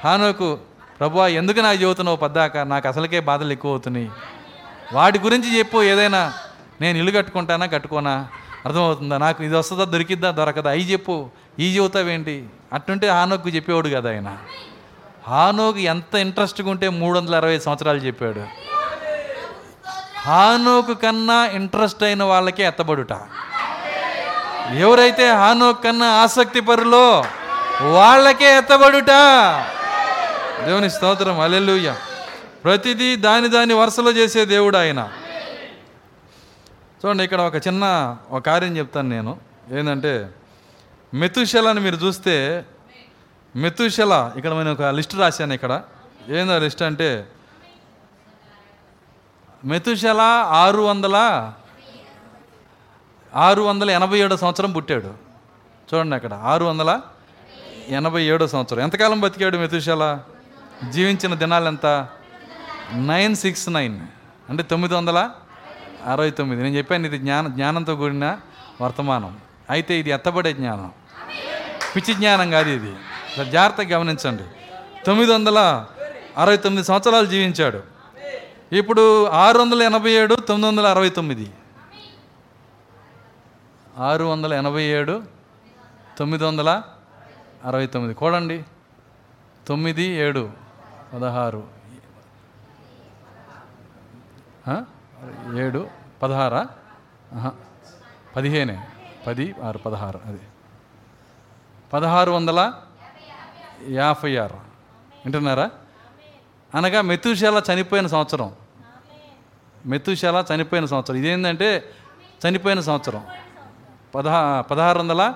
హానోకు ప్రభువా ఎందుకు నాకు చెబుతున్నావు పద్దాక? నాకు అసలుకే బాధలు ఎక్కువ అవుతున్నాయి వాటి గురించి చెప్పు ఏదైనా. నేను ఇల్లు కట్టుకుంటానా కట్టుకోనా? అర్థమవుతుందా? నాకు ఇది వస్తుందా దొరికిద్దా దొరకదా? అవి చెప్పు. ఈ చెబుతావేంటి అట్టుంటే హానోకు చెప్పేవాడు కదా ఆయన. హానోకు ఎంత ఇంట్రెస్ట్గా ఉంటే మూడు వందల అరవై సంవత్సరాలు చెప్పాడు. హానోకు కన్నా ఇంట్రెస్ట్ అయిన వాళ్ళకే ఎత్తబడుట. ఎవరైతే హానోకు కన్నా ఆసక్తి పరులో వాళ్ళకే ఎత్తబడుట. దేవుని స్తోత్రం అలెలుయ్య ప్రతిదీ దాని దాని వరుసలో చేసే దేవుడు ఆయన. చూడండి ఇక్కడ ఒక చిన్న ఒక కార్యం చెప్తాను నేను. ఏంటంటే మెతుశలని మీరు చూస్తే మెతుశల ఇక్కడ నేను ఒక లిస్ట్ రాశాను ఇక్కడ. ఏందో లిస్ట్ అంటే మెతుశల ఆరు వందల ఆరు వందల ఎనభై ఏడో సంవత్సరం పుట్టాడు. చూడండి అక్కడ ఆరు వందల ఎనభై ఏడో సంవత్సరం. ఎంతకాలం బతికాడు మెతుశల జీవించిన దినాలు ఎంత? Nine six nine. అంటే తొమ్మిది వందల అరవై తొమ్మిది. నేను చెప్పాను ఇది జ్ఞాన జ్ఞానంతో కూడిన వర్తమానం. అయితే ఇది ఎత్తబడే జ్ఞానం. పిచ్చి జ్ఞానం కాదు ఇది. జాగ్రత్తగా గమనించండి. తొమ్మిది వందల అరవై తొమ్మిది సంవత్సరాలు జీవించాడు. ఇప్పుడు ఆరు వందల ఎనభై ఏడు తొమ్మిది వందల అరవై తొమ్మిది. ఆరు వందల ఎనభై ఏడు తొమ్మిది వందల అరవై తొమ్మిది. కూడండి. తొమ్మిది ఏడు పదహారు. ఏడు పదహారా? పదిహేనే. పది ఆరు పదహారు. అది. పదహారు వందల యాభై ఆరు. వింటున్నారా? అనగా మెతుశాల చనిపోయిన సంవత్సరం. మెతుశాల చనిపోయిన సంవత్సరం. ఇదేంటంటే చనిపోయిన సంవత్సరం. పదహా పదహారు వందల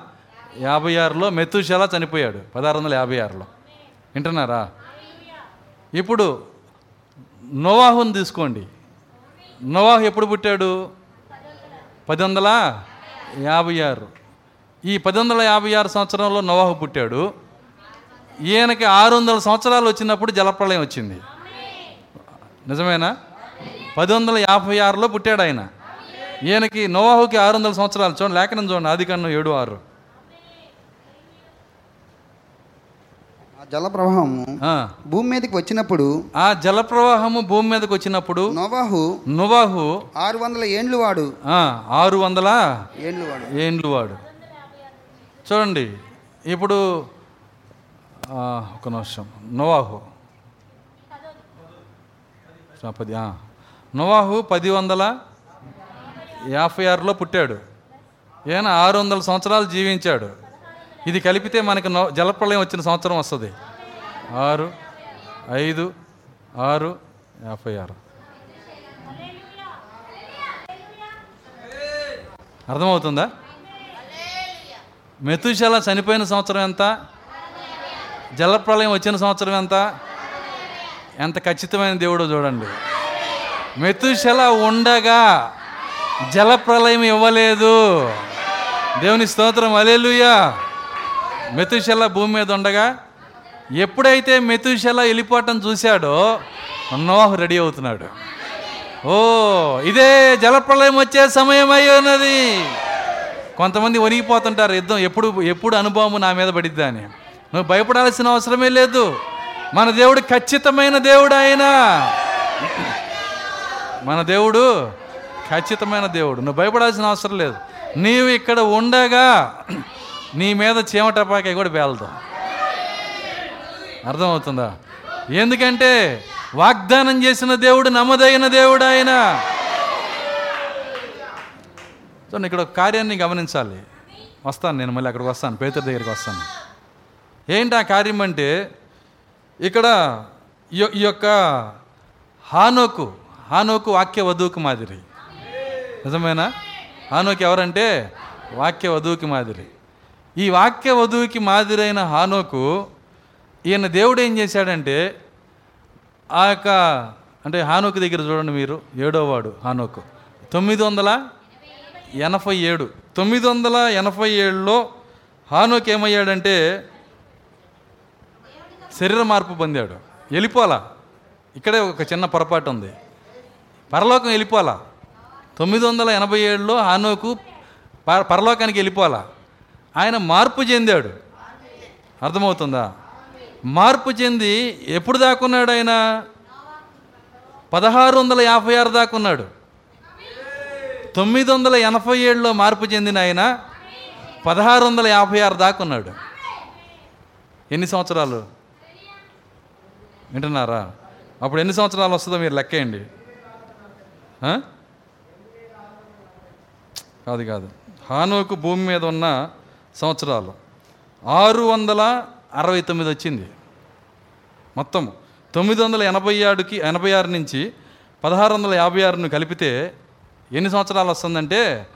యాభై ఆరులో మెతుశాల చనిపోయాడు. పదహారు వందల యాభై ఆరులో వింటున్నారా? ఇప్పుడు నోవాహుని తీసుకోండి. నోవాహు ఎప్పుడు పుట్టాడు? పది వందల యాభై ఆరు ఈ పది వందల యాభై ఆరు సంవత్సరంలో నోవాహు పుట్టాడు. ఈయనకి ఆరు వందల సంవత్సరాలు వచ్చినప్పుడు జలప్రళయం వచ్చింది. నిజమేనా? పది వందల యాభై ఆరులో పుట్టాడు ఆయన. ఈయనకి నోవాహుకి ఆరు వందల సంవత్సరాలు. చూడండి లేఖనం చూడండి. ఆది కన్ను ఏడు ఆరు. ఆ జల ప్రవాహము ఆ, భూమి మీదకి వచ్చినప్పుడు ఆ జలప్రవాహము భూమి మీదకి వచ్చినప్పుడు నోవాహు నోవాహు ఆరు వందల ఏండ్లు వాడు. ఆరు వందల ఏండ్లు వాడు. ఏండ్లు వాడు. చూడండి ఇప్పుడు ఒక నిమిషం. నోవాహు. పది. నోవాహు పది వందల యాభై ఆరులో పుట్టాడు. ఈయన ఆరు వందల సంవత్సరాలు జీవించాడు. ఇది కలిపితే మనకి నో జలప్రలయం వచ్చిన సంవత్సరం వస్తుంది. ఆరు ఐదు ఆరు యాభై ఆరు. అర్థమవుతుందా? మెతుశల చనిపోయిన సంవత్సరం ఎంత? జలప్రలయం వచ్చిన సంవత్సరం ఎంత? ఎంత ఖచ్చితమైన దేవుడో చూడండి. మెతుశల ఉండగా జలప్రలయం ఇవ్వలేదు. దేవుని స్తోత్రం అలేలుయా మెతుశల భూమి మీద ఉండగా ఎప్పుడైతే మెతుశల వెళ్ళిపోవటం చూశాడో నోహు రెడీ అవుతున్నాడు. ఓ ఇదే జలప్రలయం వచ్చే సమయం అయి ఉన్నది. కొంతమంది వణిగిపోతుంటారు యుద్ధం ఎప్పుడు ఎప్పుడు అనుభవం నా మీద పడిద్దా అని. నువ్వు భయపడాల్సిన అవసరమే లేదు. మన దేవుడు ఖచ్చితమైన దేవుడు ఆయన. మన దేవుడు ఖచ్చితమైన దేవుడు. నువ్వు భయపడాల్సిన అవసరం లేదు. నీవు ఇక్కడ ఉండగా నీ మీద చీమటపాకాయ కూడా పేలుతాం అర్థమవుతుందా? ఎందుకంటే వాగ్దానం చేసిన దేవుడు నమ్మదగిన దేవుడు ఆయన. సో ఇక్కడ ఒక కార్యాన్ని గమనించాలి. వస్తాను నేను మళ్ళీ అక్కడికి వస్తాను పేతురు దగ్గరికి వస్తాను. ఏంటి ఆ కార్యం అంటే ఇక్కడ ఈ యొక్క హానోకు హానోకు వాక్య వధువుకి మాదిరి. నిజమేనా? హానోకి ఎవరంటే వాక్య వధువుకి మాదిరి. ఈ వాక్య వధువుకి మాదిరైన హానోకు ఈయన దేవుడు ఏం చేశాడంటే ఆ యొక్క అంటే హానోకు దగ్గర చూడండి మీరు ఏడోవాడు హానోకు. తొమ్మిది వందల ఎనభై ఏడు. తొమ్మిది వందల ఎనభై ఏడులో హానోకి ఏమయ్యాడంటే శరీర మార్పు పొందాడు. వెళ్ళిపోలా ఇక్కడే ఒక చిన్న పొరపాటు ఉంది. పరలోకం వెళ్ళిపోవాలా? తొమ్మిది వందల ఎనభై ఏడులో హానోకు పరలోకానికి వెళ్ళిపోవాలా? ఆయన మార్పు చెందాడు. అర్థమవుతుందా? మార్పు చెంది ఎప్పుడు దాకున్నాడు ఆయన? పదహారు వందల యాభై ఆరు దాకున్నాడు తొమ్మిది వందల ఎనభై ఏడులో మార్పు చెందిన ఆయన పదహారు వందల యాభై ఆరు దాకున్నాడు ఎన్ని సంవత్సరాలు? వింటున్నారా? అప్పుడు ఎన్ని సంవత్సరాలు వస్తుందో మీరు లెక్కేయండి. కాదు కాదు. హానోకు భూమి మీద ఉన్న సంవత్సరాలు ఆరు వందల అరవై తొమ్మిది వచ్చింది. మొత్తం తొమ్మిది వందల ఎనభై ఆరుకి ఎనభై ఆరు నుంచి పదహారు వందల యాభై ఆరును కలిపితే ఎన్ని సంవత్సరాలు వస్తుందంటే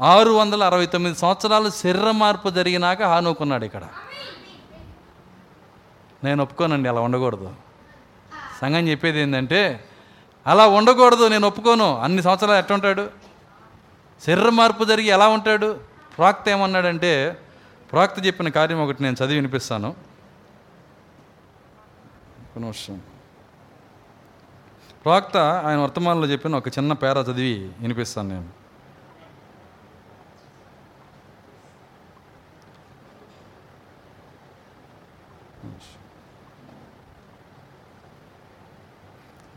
ఆరు వందల అరవై తొమ్మిది సంవత్సరాలు శరీర మార్పు జరిగినాక హానుకున్నాడు ఇక్కడ. నేను ఒప్పుకోనండి అలా ఉండకూడదు. సంఘం చెప్పేది ఏంటంటే అలా ఉండకూడదు నేను ఒప్పుకోను. అన్ని సంవత్సరాలు ఎట్లా ఉంటాడు? శరీర మార్పు జరిగి ఎలా ఉంటాడు? ప్రాక్త ఏమన్నాడంటే ప్రాక్త చెప్పిన కార్యం ఒకటి నేను చదివి వినిపిస్తాను. ఒక నిమిషం. ప్రాక్త ఆయన వర్తమానంలో చెప్పిన ఒక చిన్న పేర చదివి వినిపిస్తాను నేను.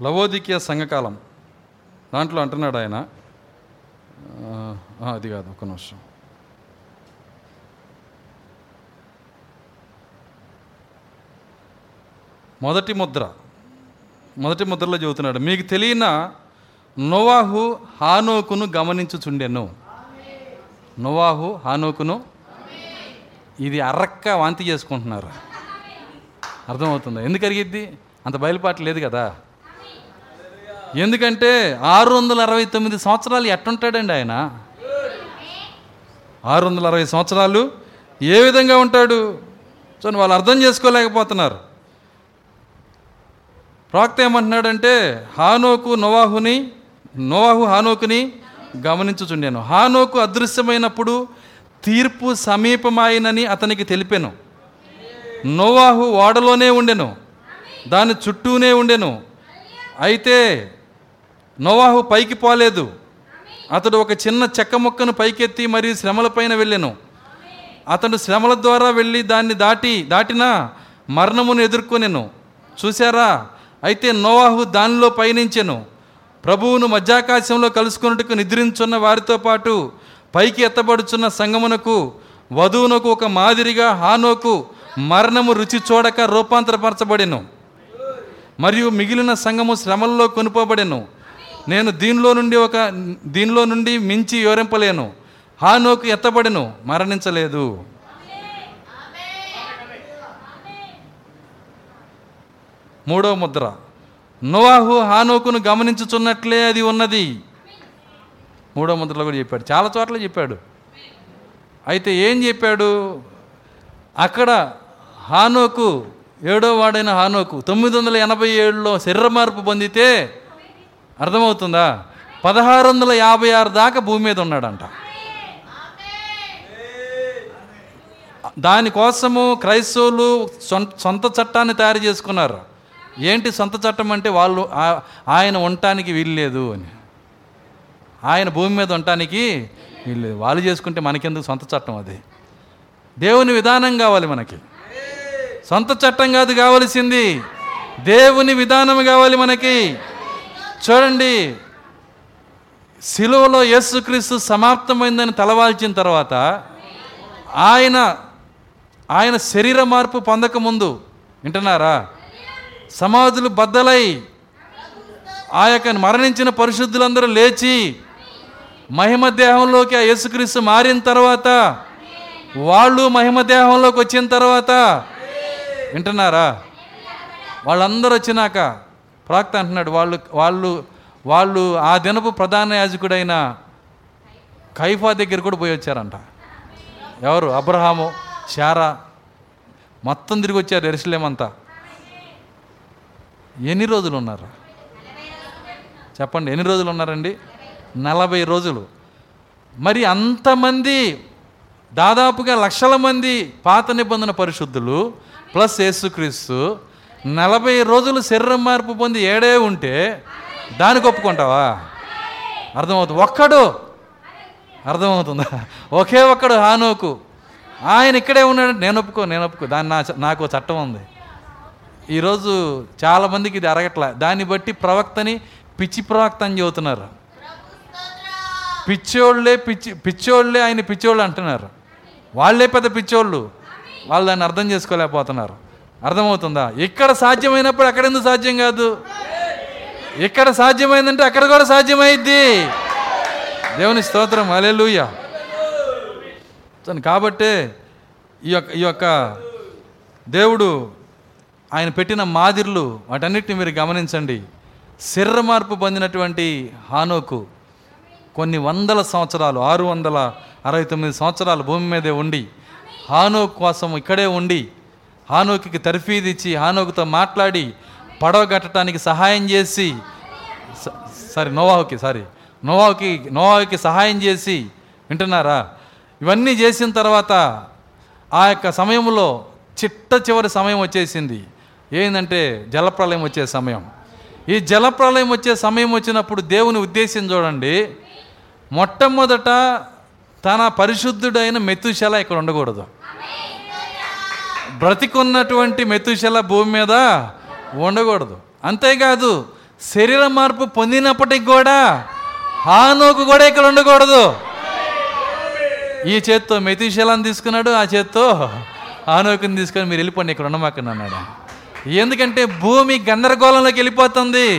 లవోదికీయ సంఘకాలం. దాంట్లో అంటున్నాడు ఆయన. అది కాదు ఒక నిమిషం. మొదటి ముద్ర. మొదటి ముద్రలో చెబుతున్నాడు మీకు తెలియన నోవాహు హానోకును గమనించుచుండెను. నోవాహు హానోకును ఇది అరక్క వాంతి చేసుకుంటున్నారు. అర్థమవుతుందా? ఎందుకు అరిగిద్ది? అంత బయలుపాటు లేదు కదా. ఎందుకంటే ఆరు వందల అరవై తొమ్మిది సంవత్సరాలు ఎట్టుంటాడండి ఆయన? ఆరు వందల అరవై సంవత్సరాలు ఏ విధంగా ఉంటాడు? సో వాళ్ళు అర్థం చేసుకోలేకపోతున్నారు. ప్రాక్త ఏమంటున్నాడంటే హానోకు నోవాహుని నోవాహు హానోకుని గమనించుచుండాను. హానోకు అదృశ్యమైనప్పుడు తీర్పు సమీపమాయినని అతనికి తెలిపాను. నోవాహు ఓడలోనే ఉండెను. దాని చుట్టూనే ఉండెను. అయితే నోవాహు పైకి పోలేదు. అతడు ఒక చిన్న చెక్క ముక్కను పైకెత్తి మరియు శ్రమలపైన వెళ్ళెను. అతడు శ్రమల ద్వారా వెళ్ళి దాన్ని దాటి దాటినా మరణమును ఎదుర్కొనేను. చూశారా? అయితే నోవాహు దానిలో పయనించెను. ప్రభువును మధ్యాకాశంలో కలుసుకొనుటకు నిద్రించున్న వారితో పాటు పైకి ఎత్తబడుచున్న సంగమునకు వధువునకు ఒక మాదిరిగా హానోకు మరణము రుచి చూడక రూపాంతరపరచబడెను. మరియు మిగిలిన సంఘము శ్రమల్లో కొనుపోబడెను. నేను దీనిలో నుండి ఒక దీనిలో నుండి మించి వివరింపలేను. హానోకు ఎత్తబడిను మరణించలేదు. మూడో ముద్ర. నోవాహు హానోకును గమనించుచున్నట్లే అది ఉన్నది. మూడో ముద్రలో కూడా చెప్పాడు. చాలా చోట్ల చెప్పాడు. అయితే ఏం చెప్పాడు? అక్కడ హానోకు ఏడో వాడైన హానోకు తొమ్మిది వందల ఎనభై ఏడులో శరీర మార్పు పొందితే అర్థమవుతుందా? పదహారు వందల యాభై ఆరు దాకా భూమి మీద ఉన్నాడంట. దానికోసము క్రైస్తవులు సొంత సొంత చట్టాన్ని తయారు చేసుకున్నారు. ఏంటి సొంత చట్టం అంటే వాళ్ళు ఆయన ఉండటానికి వీల్లేదు అని. ఆయన భూమి మీద ఉండటానికి వీల్లేదు వాళ్ళు చేసుకుంటే మనకెందుకు సొంత చట్టం అది? దేవుని విధానం కావాలి మనకి. సొంత చట్టం కాదు కావలసింది. దేవుని విధానం కావాలి మనకి. చూడండి సిలువలో యేసుక్రీస్తు సమాప్తమైందని తలవాల్చిన తర్వాత ఆయన ఆయన శరీర మార్పు పొందకముందు వింటున్నారా? సమాధులు బద్దలై ఆ యొక్క మరణించిన పరిశుద్ధులందరూ లేచి మహిమ దేహంలోకి ఆ యేసుక్రీస్తు మారిన తర్వాత వాళ్ళు మహిమ దేహంలోకి వచ్చిన తర్వాత వింటున్నారా? వాళ్ళందరూ వచ్చినాక ప్రాక్త అంటున్నాడు వాళ్ళు వాళ్ళు వాళ్ళు ఆ దినపు ప్రధాన యాజకుడైన కైఫా దగ్గర కూడా పోయి వచ్చారంట. ఎవరు? అబ్రహాము శారా మొత్తం తిరిగి వచ్చారు ఎరుసలేమంతా ఎన్ని రోజులు ఉన్నారు? చెప్పండి ఎన్ని రోజులు ఉన్నారండి? నలభై రోజులు. మరి అంతమంది దాదాపుగా లక్షల మంది పాత నిబంధన పరిశుద్ధులు ప్లస్ యేసుక్రీస్తు నలభై రోజులు శరీరం మార్పు పొంది ఏడే ఉంటే దానికి ఒప్పుకుంటావా? అర్థమవుతుంది. ఒక్కడు అర్థమవుతుందా? ఒకే ఒక్కడు హానోకు. ఆయన ఇక్కడే ఉన్నాడు. నేను ఒప్పుకో నేను ఒప్పుకో. దాన్ని నా నాకు చట్టం ఉంది. ఈరోజు చాలామందికి ఇది అరగట్ల. దాన్ని బట్టి ప్రవక్తని పిచ్చి ప్రవక్త అని చెబుతున్నారు. పిచ్చోళ్ళే పిచ్చి పిచ్చోళ్ళే ఆయన పిచ్చోళ్ళు అంటున్నారు. వాళ్ళే పెద్ద పిచ్చోళ్ళు. వాళ్ళు దాన్ని అర్థం చేసుకోలేకపోతున్నారు. అర్థమవుతుందా? ఇక్కడ సాధ్యమైనప్పుడు అక్కడ ఎందుకు సాధ్యం కాదు? ఇక్కడ సాధ్యమైందంటే అక్కడ కూడా సాధ్యమైద్ది. దేవుని స్తోత్రం అలెలుయ్య కాబట్టే ఈ యొక్క ఈ యొక్క దేవుడు ఆయన పెట్టిన మాదిర్లు వాటన్నిటిని మీరు గమనించండి. శరీర మార్పు పొందినటువంటి హానోకు కొన్ని వందల సంవత్సరాలు ఆరు వందల అరవై తొమ్మిది సంవత్సరాలు భూమి మీదే ఉండి హానోకు కోసం ఇక్కడే ఉండి హానోకి తర్ఫీదు ఇచ్చి హానోకుతో మాట్లాడి పడవ కట్టడానికి సహాయం చేసి స- సారీ నోవాహుకి సారీ నోవాహుకి నోవాహుకి సహాయం చేసి వింటున్నారా? ఇవన్నీ చేసిన తర్వాత ఆ యొక్క సమయంలో చిట్ట చివరి సమయం వచ్చేసింది. ఏంటంటే జలప్రలయం వచ్చే సమయం. ఈ జలప్రలయం వచ్చే సమయం వచ్చినప్పుడు దేవుని ఉద్దేశం చూడండి. మొట్టమొదట తన పరిశుద్ధుడైన మెతుశల ఇక్కడ ఉండకూడదు. బ్రతికున్నటువంటి మెతుశల భూమి మీద ఉండకూడదు. అంతేకాదు శరీర మార్పు పొందినప్పటికి కూడా హానోకు కూడా ఇక్కడ ఉండకూడదు. ఈ చేత్తో మెతిశలాన్ని తీసుకున్నాడు ఆ చేత్తో ఆనోకుని తీసుకొని మీరు వెళ్ళిపోండి ఇక్కడ ఉండమాకండి అన్నాడు. ఎందుకంటే భూమి గందరగోళంలోకి వెళ్ళిపోతుంది.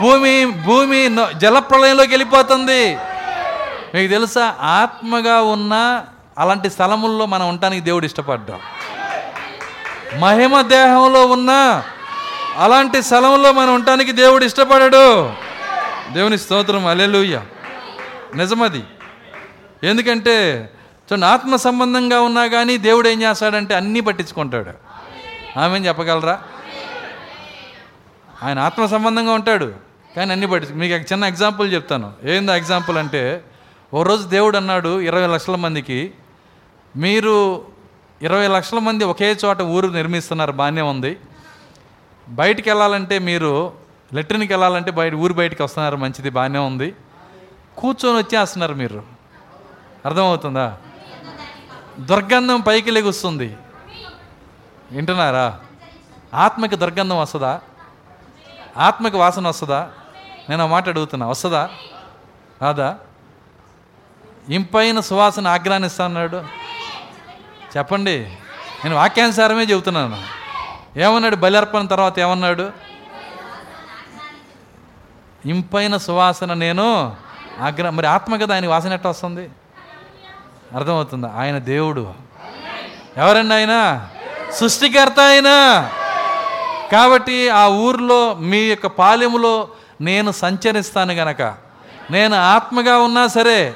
భూమి భూమి జలప్రలయంలోకి వెళ్ళిపోతుంది. మీకు తెలుసా ఆత్మగా ఉన్న అలాంటి స్థలముల్లో మనం ఉండటానికి దేవుడు ఇష్టపడ్డాం మహిమ దేహంలో ఉన్న అలాంటి స్థలంలో మనం ఉండటానికి దేవుడు ఇష్టపడడు. దేవుని స్తోత్రం అలెలుయ్య నిజమది. ఎందుకంటే చూడండి ఆత్మ సంబంధంగా ఉన్నా కానీ దేవుడు ఏం చేస్తాడంటే అన్నీ పట్టించుకుంటాడు. ఆమె చెప్పగలరా? ఆయన ఆత్మ సంబంధంగా ఉంటాడు కానీ అన్ని పట్టి మీకు చిన్న ఎగ్జాంపుల్ చెప్తాను. ఏందో ఎగ్జాంపుల్ అంటే ఓ రోజు దేవుడు అన్నాడు ఇరవై లక్షల మందికి మీరు ఇరవై లక్షల మంది ఒకే చోట ఊరు నిర్మిస్తున్నారు బాగానే ఉంది. బయటికి వెళ్ళాలంటే మీరు లెట్రిన్కి వెళ్ళాలంటే బయట ఊరు బయటికి వస్తున్నారు మంచిది బాగానే ఉంది. కూర్చొని వచ్చేస్తున్నారు మీరు. అర్థమవుతుందా? దుర్గంధం పైకి లెగుస్తుంది. వింటున్నారా? ఆత్మకి దుర్గంధం వస్తుందా? ఆత్మకి వాసన వస్తుందా? నేను ఆ మాట అడుగుతున్నా వస్తుందా? రాదా? ఇంపైన సువాసన ఆగ్రానిస్తా అన్నాడు. చెప్పండి. నేను వాక్యానుసారమే చెబుతున్నాను. ఏమన్నాడు? బలిర్పణ తర్వాత ఏమన్నాడు? ఇంపైన సువాసన నేను ఆగ్ర మరి ఆత్మ కదా ఆయన వాసన ఎట్ట వస్తుంది? అర్థమవుతుందా? ఆయన దేవుడు. ఎవరండి ఆయన? సృష్టికర్త ఆయన. కాబట్టి ఆ ఊర్లో మీ యొక్క పాలెములో నేను సంచరిస్తాను గనక. నేను ఆత్మగా ఉన్నా సరే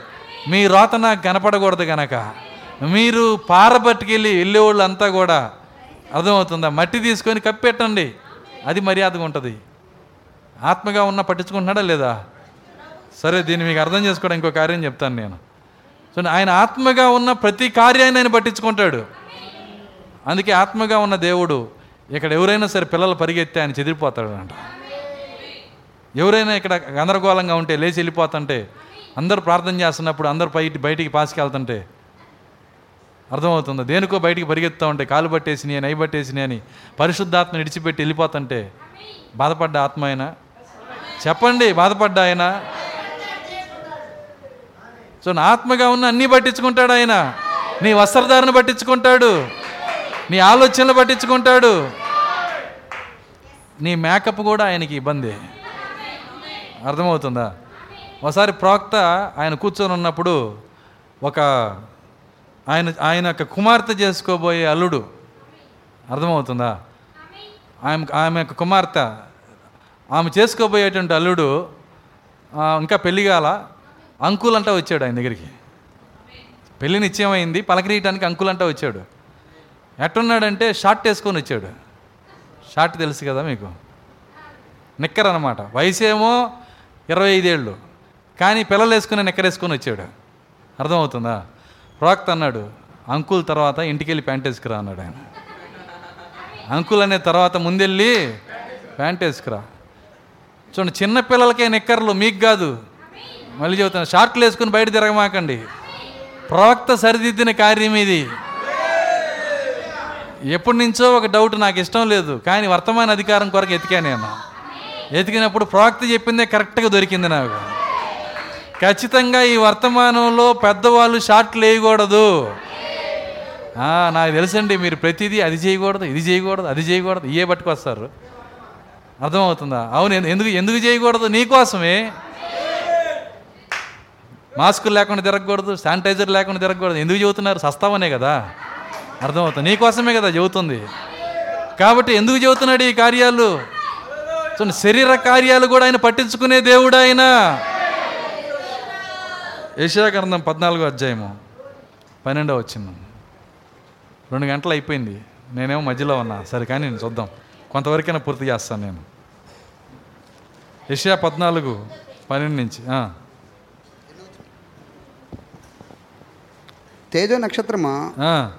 మీ రోత నాకు కనపడకూడదు గనక. మీరు పారబట్టుకెళ్ళి వెళ్ళేవాళ్ళు అంతా కూడా అర్థమవుతుందా? మట్టి తీసుకొని కప్పెట్టండి. అది మర్యాదగా ఉంటుంది. ఆత్మగా ఉన్న పట్టించుకుంటున్నాడా లేదా? సరే దీన్ని మీకు అర్థం చేసుకోవడం ఇంకో కార్యం చెప్తాను నేను. సో ఆయన ఆత్మగా ఉన్న ప్రతి కార్యాన్ని ఆయన పట్టించుకుంటాడు. అందుకే ఆత్మగా ఉన్న దేవుడు ఇక్కడ ఎవరైనా సరే పిల్లలు పరిగెత్తే ఆయన చెదిరిపోతాడు అంట ఎవరైనా ఇక్కడ గందరగోళంగా ఉంటే లేచి వెళ్ళిపోతుంటే అందరూ ప్రార్థన చేస్తున్నప్పుడు అందరూ బయట బయటికి పాసుకెళ్తుంటే అర్థమవుతుందా. దేనికో బయటికి పరిగెత్తా ఉంటాయి కాలు పట్టేసినాయి అని అయి పట్టేసినాయి అని పరిశుద్ధాత్మ విడిచిపెట్టి వెళ్ళిపోతుంటే బాధపడ్డ ఆత్మ ఆయన చెప్పండి బాధపడ్డ ఆయన? సో నా ఆత్మగా ఉన్న అన్నీ పట్టించుకుంటాడు ఆయన. నీ వస్త్రధారణ పట్టించుకుంటాడు. నీ ఆలోచనలు పట్టించుకుంటాడు. నీ మేకప్ కూడా ఆయనకి ఇబ్బంది. అర్థమవుతుందా? ఒకసారి ప్రోక్త ఆయన కూర్చొని ఉన్నప్పుడు ఒక ఆయన ఆయన యొక్క కుమార్తె చేసుకోబోయే అల్లుడు. అర్థమవుతుందా? ఆమె ఆమె యొక్క కుమార్తె. ఆమె చేసుకోబోయేటువంటి అల్లుడు ఇంకా పెళ్ళి కాల అంకులంటా వచ్చాడు ఆయన దగ్గరికి. పెళ్ళి నిశ్చయమైంది పలకరీయటానికి అంకుల్ అంటా వచ్చాడు. ఎట్టున్నాడంటే షార్ట్ వేసుకొని వచ్చాడు. షార్ట్ తెలుసు కదా మీకు? నిక్కర్ అనమాట వయసేమో ఇరవై ఐదేళ్ళు. కానీ పిల్లలు వేసుకుని నిక్కరేసుకొని వచ్చాడు. అర్థమవుతుందా? ప్రవక్త అన్నాడు అంకుల్ తర్వాత ఇంటికి వెళ్ళి ప్యాంట్ వేసుకురా అన్నాడు ఆయన. అంకుల్ అనే తర్వాత ముందెళ్ళి ప్యాంట్ వేసుకురా చూడండి చిన్నపిల్లలకే నిక్కర్లు మీకు కాదు. మళ్ళీ చెబుతాను షార్ట్లు వేసుకుని బయట తిరగమాకండి. ప్రవక్త సరిదిద్దిన కార్యం ఇది. ఎప్పటి నుంచో ఒక డౌట్ నాకు ఇష్టం లేదు కానీ వర్తమాన అధికారం కొరకు ఎతికా నేను ఎతికినప్పుడు ప్రవక్త చెప్పిందే కరెక్ట్గా దొరికింది నాకు. ఖచ్చితంగా ఈ వర్తమానంలో పెద్దవాళ్ళు షార్ట్లు వేయకూడదు. నాకు తెలుసండి మీరు ప్రతిదీ అది చేయకూడదు ఇది చేయకూడదు అది చేయకూడదు ఇవే పట్టుకొస్తారు. అర్థమవుతుందా? అవును ఎందుకు ఎందుకు చేయకూడదు? నీకోసమే మాస్కులు లేకుండా తిరగకూడదు శానిటైజర్ లేకుండా తిరగకూడదు. ఎందుకు చెబుతున్నారు? సస్తావనే కదా. అర్థమవుతుంది? నీకోసమే కదా చెబుతుంది. కాబట్టి ఎందుకు చెబుతున్నాడు ఈ కార్యాలు? శరీర కార్యాలు కూడా ఆయన పట్టించుకునే దేవుడు ఆయన. యశాగ్రంథం పద్నాలుగో అధ్యాయము పన్నెండవ వచ్చింది రెండు గంటలు అయిపోయింది. నేనేమో మధ్యలో ఉన్నా. సరే కానీ నేను చూద్దాం. కొంతవరకైనా పూర్తి చేస్తాను నేను. యెషయా పద్నాలుగు పన్నెండు నుంచి తేజో నక్షత్రమా.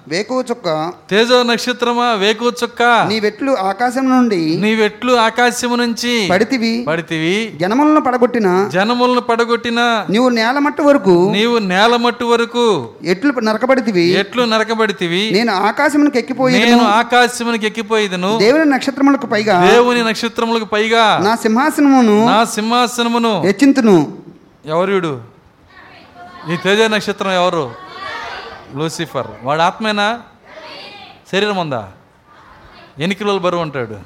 వేకువ చుక్క? తేజో నక్షత్రమా? వేకు చుక్క? నీ వెట్లు ఆకాశం నుండి? నీవెట్లు ఆకాశము నుంచి? పడితివి? పడితివి. జనములను పడగొట్టిన? జనములను పడగొట్టిన? నీవు నేల మట్టు వరకు? నీవు నేల మట్టు వరకు? ఎట్లు నరకబడితివి? ఎట్లు నరకబడితివి? నేను ఆకాశమునకు ఎక్కిపోయి నేను ఆకాశమునికి ఎక్కిపోయేదను. దేవుని నక్షత్రములకు పైగా? దేవుని నక్షత్రములకు పైగా? నా సింహాసనమును నా సింహాసనమును? హెచ్చింతును. ఎవరుడు ఈ తేజ నక్షత్రం ఎవరు? లూసిఫర్. వాడు ఆత్మేనా? శరీరం ఉందా? ఎన్ని కిలోల బరువు ఉంటాడు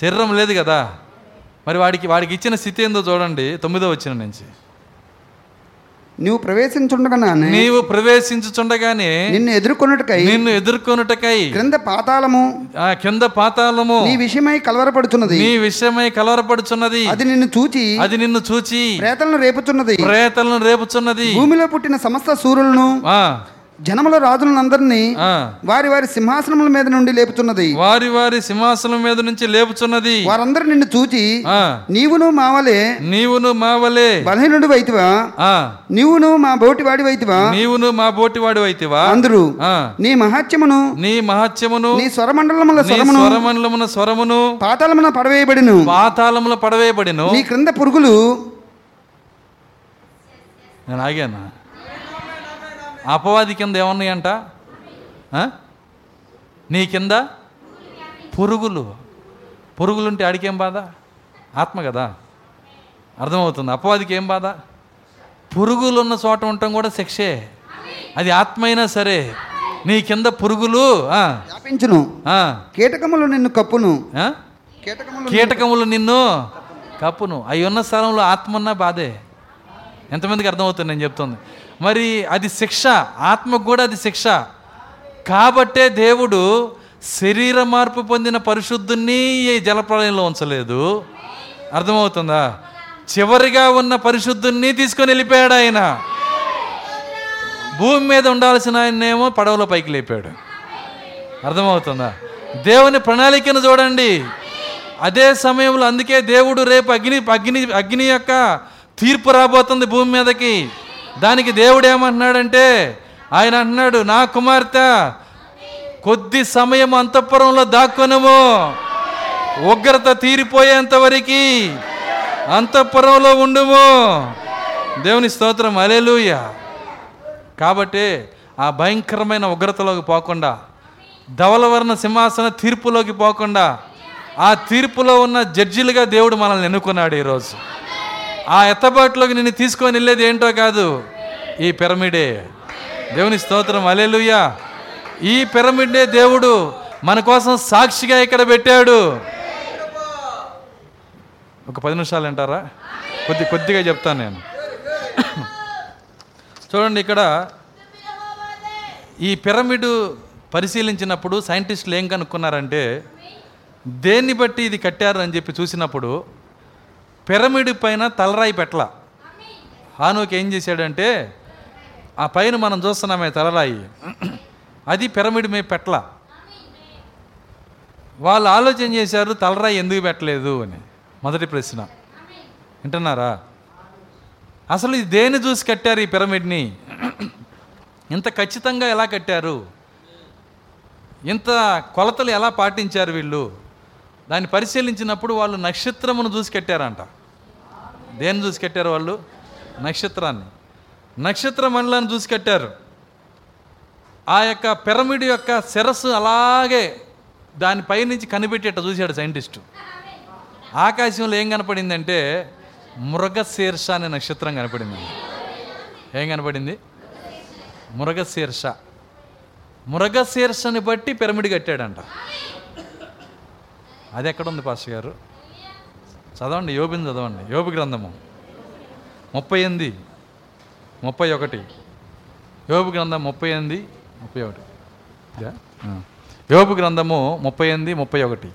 శరీరం లేదు కదా. మరి వాడికి వాడికి ఇచ్చిన స్థితి ఏందో చూడండి. తొమ్మిదో వచ్చిన నుంచి. నీవు ప్రవేశించుండగానే నీవు ప్రవేశించుచుండగానే నిన్ను ఎదుర్కొన్నట్టుకై నిన్ను ఎదుర్కొనుటకై క్రింద పాతాళము ఆ కింద పాతాళము నీ విషయమై కలవరపడుతున్నది నీ విషయమై కలవరపడుచున్నది. అది నిన్ను చూచి అది నిన్ను చూచి ప్రేతలను రేపుచున్నది. ప్రేతలను రేపుచున్నది. భూమిలో పుట్టిన సమస్త సూర్యులను ఆ జనముల రాజులందరినీ వారి వారి సింహాసనముల మీద నుండి లేపుతున్నది. వారి వారి సింహాసనం మీద నుంచి లేపుచున్నది. వారందరూ నిన్ను చూచి ఆ. నీవును మావలే నీవును మావలే బలహీనుడు వైతివా ఆ. నీవును మా బోటి వాడి వైతివా నీవును మా బోటివాడు అయితివా? అందరూ ఆ. నీ మహాత్యమును నీ మహత్యమును నీ స్వరమండలముల స్వరమును స్వరమండలమున స్వరమును పాతాళమున పడవేయబడిను. పాతాళముల పడవేయబడిను. నీ క్రింద పురుగులు నేను ఆగాను? అపవాది కింద ఏమున్నాయంట? నీ కింద పురుగులు. పురుగులుంటే ఆడికేం బాధ? ఆత్మ కదా. అర్థమవుతుంది. అపవాదికి ఏం బాధ? పురుగులు ఉన్న చోట ఉండటం కూడా శిక్షే. అది ఆత్మ అయినా సరే. నీ కింద పురుగులు వ్యాపించును. కీటకములు నిన్ను కప్పును. కీటకములు నిన్ను కప్పును. అవి ఉన్న స్థలంలో ఆత్మ ఉన్న బాధే. ఎంతమందికి అర్థమవుతుంది నేను చెప్తుంది? మరి అది శిక్ష ఆత్మకు కూడా అది శిక్ష. కాబట్టే దేవుడు శరీర మార్పు పొందిన పరిశుద్ధుని ఈ జలప్రలయంలో ఉంచలేదు. అర్థమవుతుందా? చివరిగా ఉన్న పరిశుద్ధుని తీసుకొని వెళ్ళిపోయాడు ఆయన. భూమి మీద ఉండాల్సిన ఆయన్నేమో పడవలో పైకి లేపాడు. అర్థమవుతుందా? దేవుని ప్రణాళికను చూడండి. అదే సమయంలో అందుకే దేవుడు రేపు అగ్ని అగ్ని అగ్ని యొక్క తీర్పు రాబోతుంది భూమి మీదకి. దానికి దేవుడు ఏమంటున్నాడంటే ఆయన అంటున్నాడు నా కుమార్తె కొద్ది సమయం అంతఃపురంలో దాక్కునము. ఉగ్రత తీరిపోయేంత వరకు అంతఃపురంలో ఉండుము. దేవుని స్తోత్రం అలెలుయ కాబట్టి ఆ భయంకరమైన ఉగ్రతలోకి పోకుండా ధవలవర్ణ సింహాసన తీర్పులోకి పోకుండా ఆ తీర్పులో ఉన్న జడ్జిలుగా దేవుడు మనల్ని ఎన్నుకున్నాడు ఈరోజు. ఆ ఎత్తబాటులోకి నిన్ను తీసుకొని వెళ్ళేది ఏంటో కాదు ఈ పిరమిడే. దేవుని స్తోత్రం. అలెలుయ్యా ఈ పిరమిడ్నే దేవుడు మన కోసం సాక్షిగా ఇక్కడ పెట్టాడు. ఒక పది నిమిషాలు అంటారా కొద్ది కొద్దిగా చెప్తాను నేను. చూడండి ఇక్కడ ఈ పిరమిడ్ పరిశీలించినప్పుడు సైంటిస్టులు ఏం కనుక్కున్నారంటే దేన్ని బట్టి ఇది కట్టారు అని చెప్పి చూసినప్పుడు పిరమిడ్ పైన తలరాయి పెట్టల. హానుకి ఏం చేశాడంటే ఆ పైన మనం చూస్తున్నామే తలరాయి. అది పిరమిడ్ మీద పెట్టల. వాళ్ళు ఆలోచన చేశారు తలరాయి ఎందుకు పెట్టలేదు అని. మొదటి ప్రశ్న. వింటున్నారా? అసలు ఇది దేన్ని చూసి కట్టారు ఈ పిరమిడ్ని? ఇంత ఖచ్చితంగా ఎలా కట్టారు? ఇంత కొలతలు ఎలా పాటించారు వీళ్ళు? దాన్ని పరిశీలించినప్పుడు వాళ్ళు నక్షత్రమును చూసి కట్టారంట. దేన్ని చూసి కట్టారు వాళ్ళు? నక్షత్రాన్ని. నక్షత్ర మండలాన్ని చూసి కట్టారు. ఆ యొక్క పిరమిడ్ యొక్క శిరస్సు అలాగే దానిపై నుంచి కనిపెట్టేట చూశాడు సైంటిస్టు. ఆకాశంలో ఏం కనపడిందంటే మృగశీర్ష అనే నక్షత్రం కనపడింది. ఏం కనపడింది? మృగశీర్ష. మృగశీర్షని బట్టి పిరమిడ్ కట్టాడంట. అది ఎక్కడుంది పాస్ గారు? చదవండి యోబిని చదవండి. యోబు గ్రంథము. ముప్పై ఎనిమిది ముప్పై ఒకటి. యోబు గ్రంథం ముప్పై ఎనిమిది ముప్పై ఒకటి. యోబు గ్రంథము ముప్పై ఎనిమిది ముప్పై ఒకటి.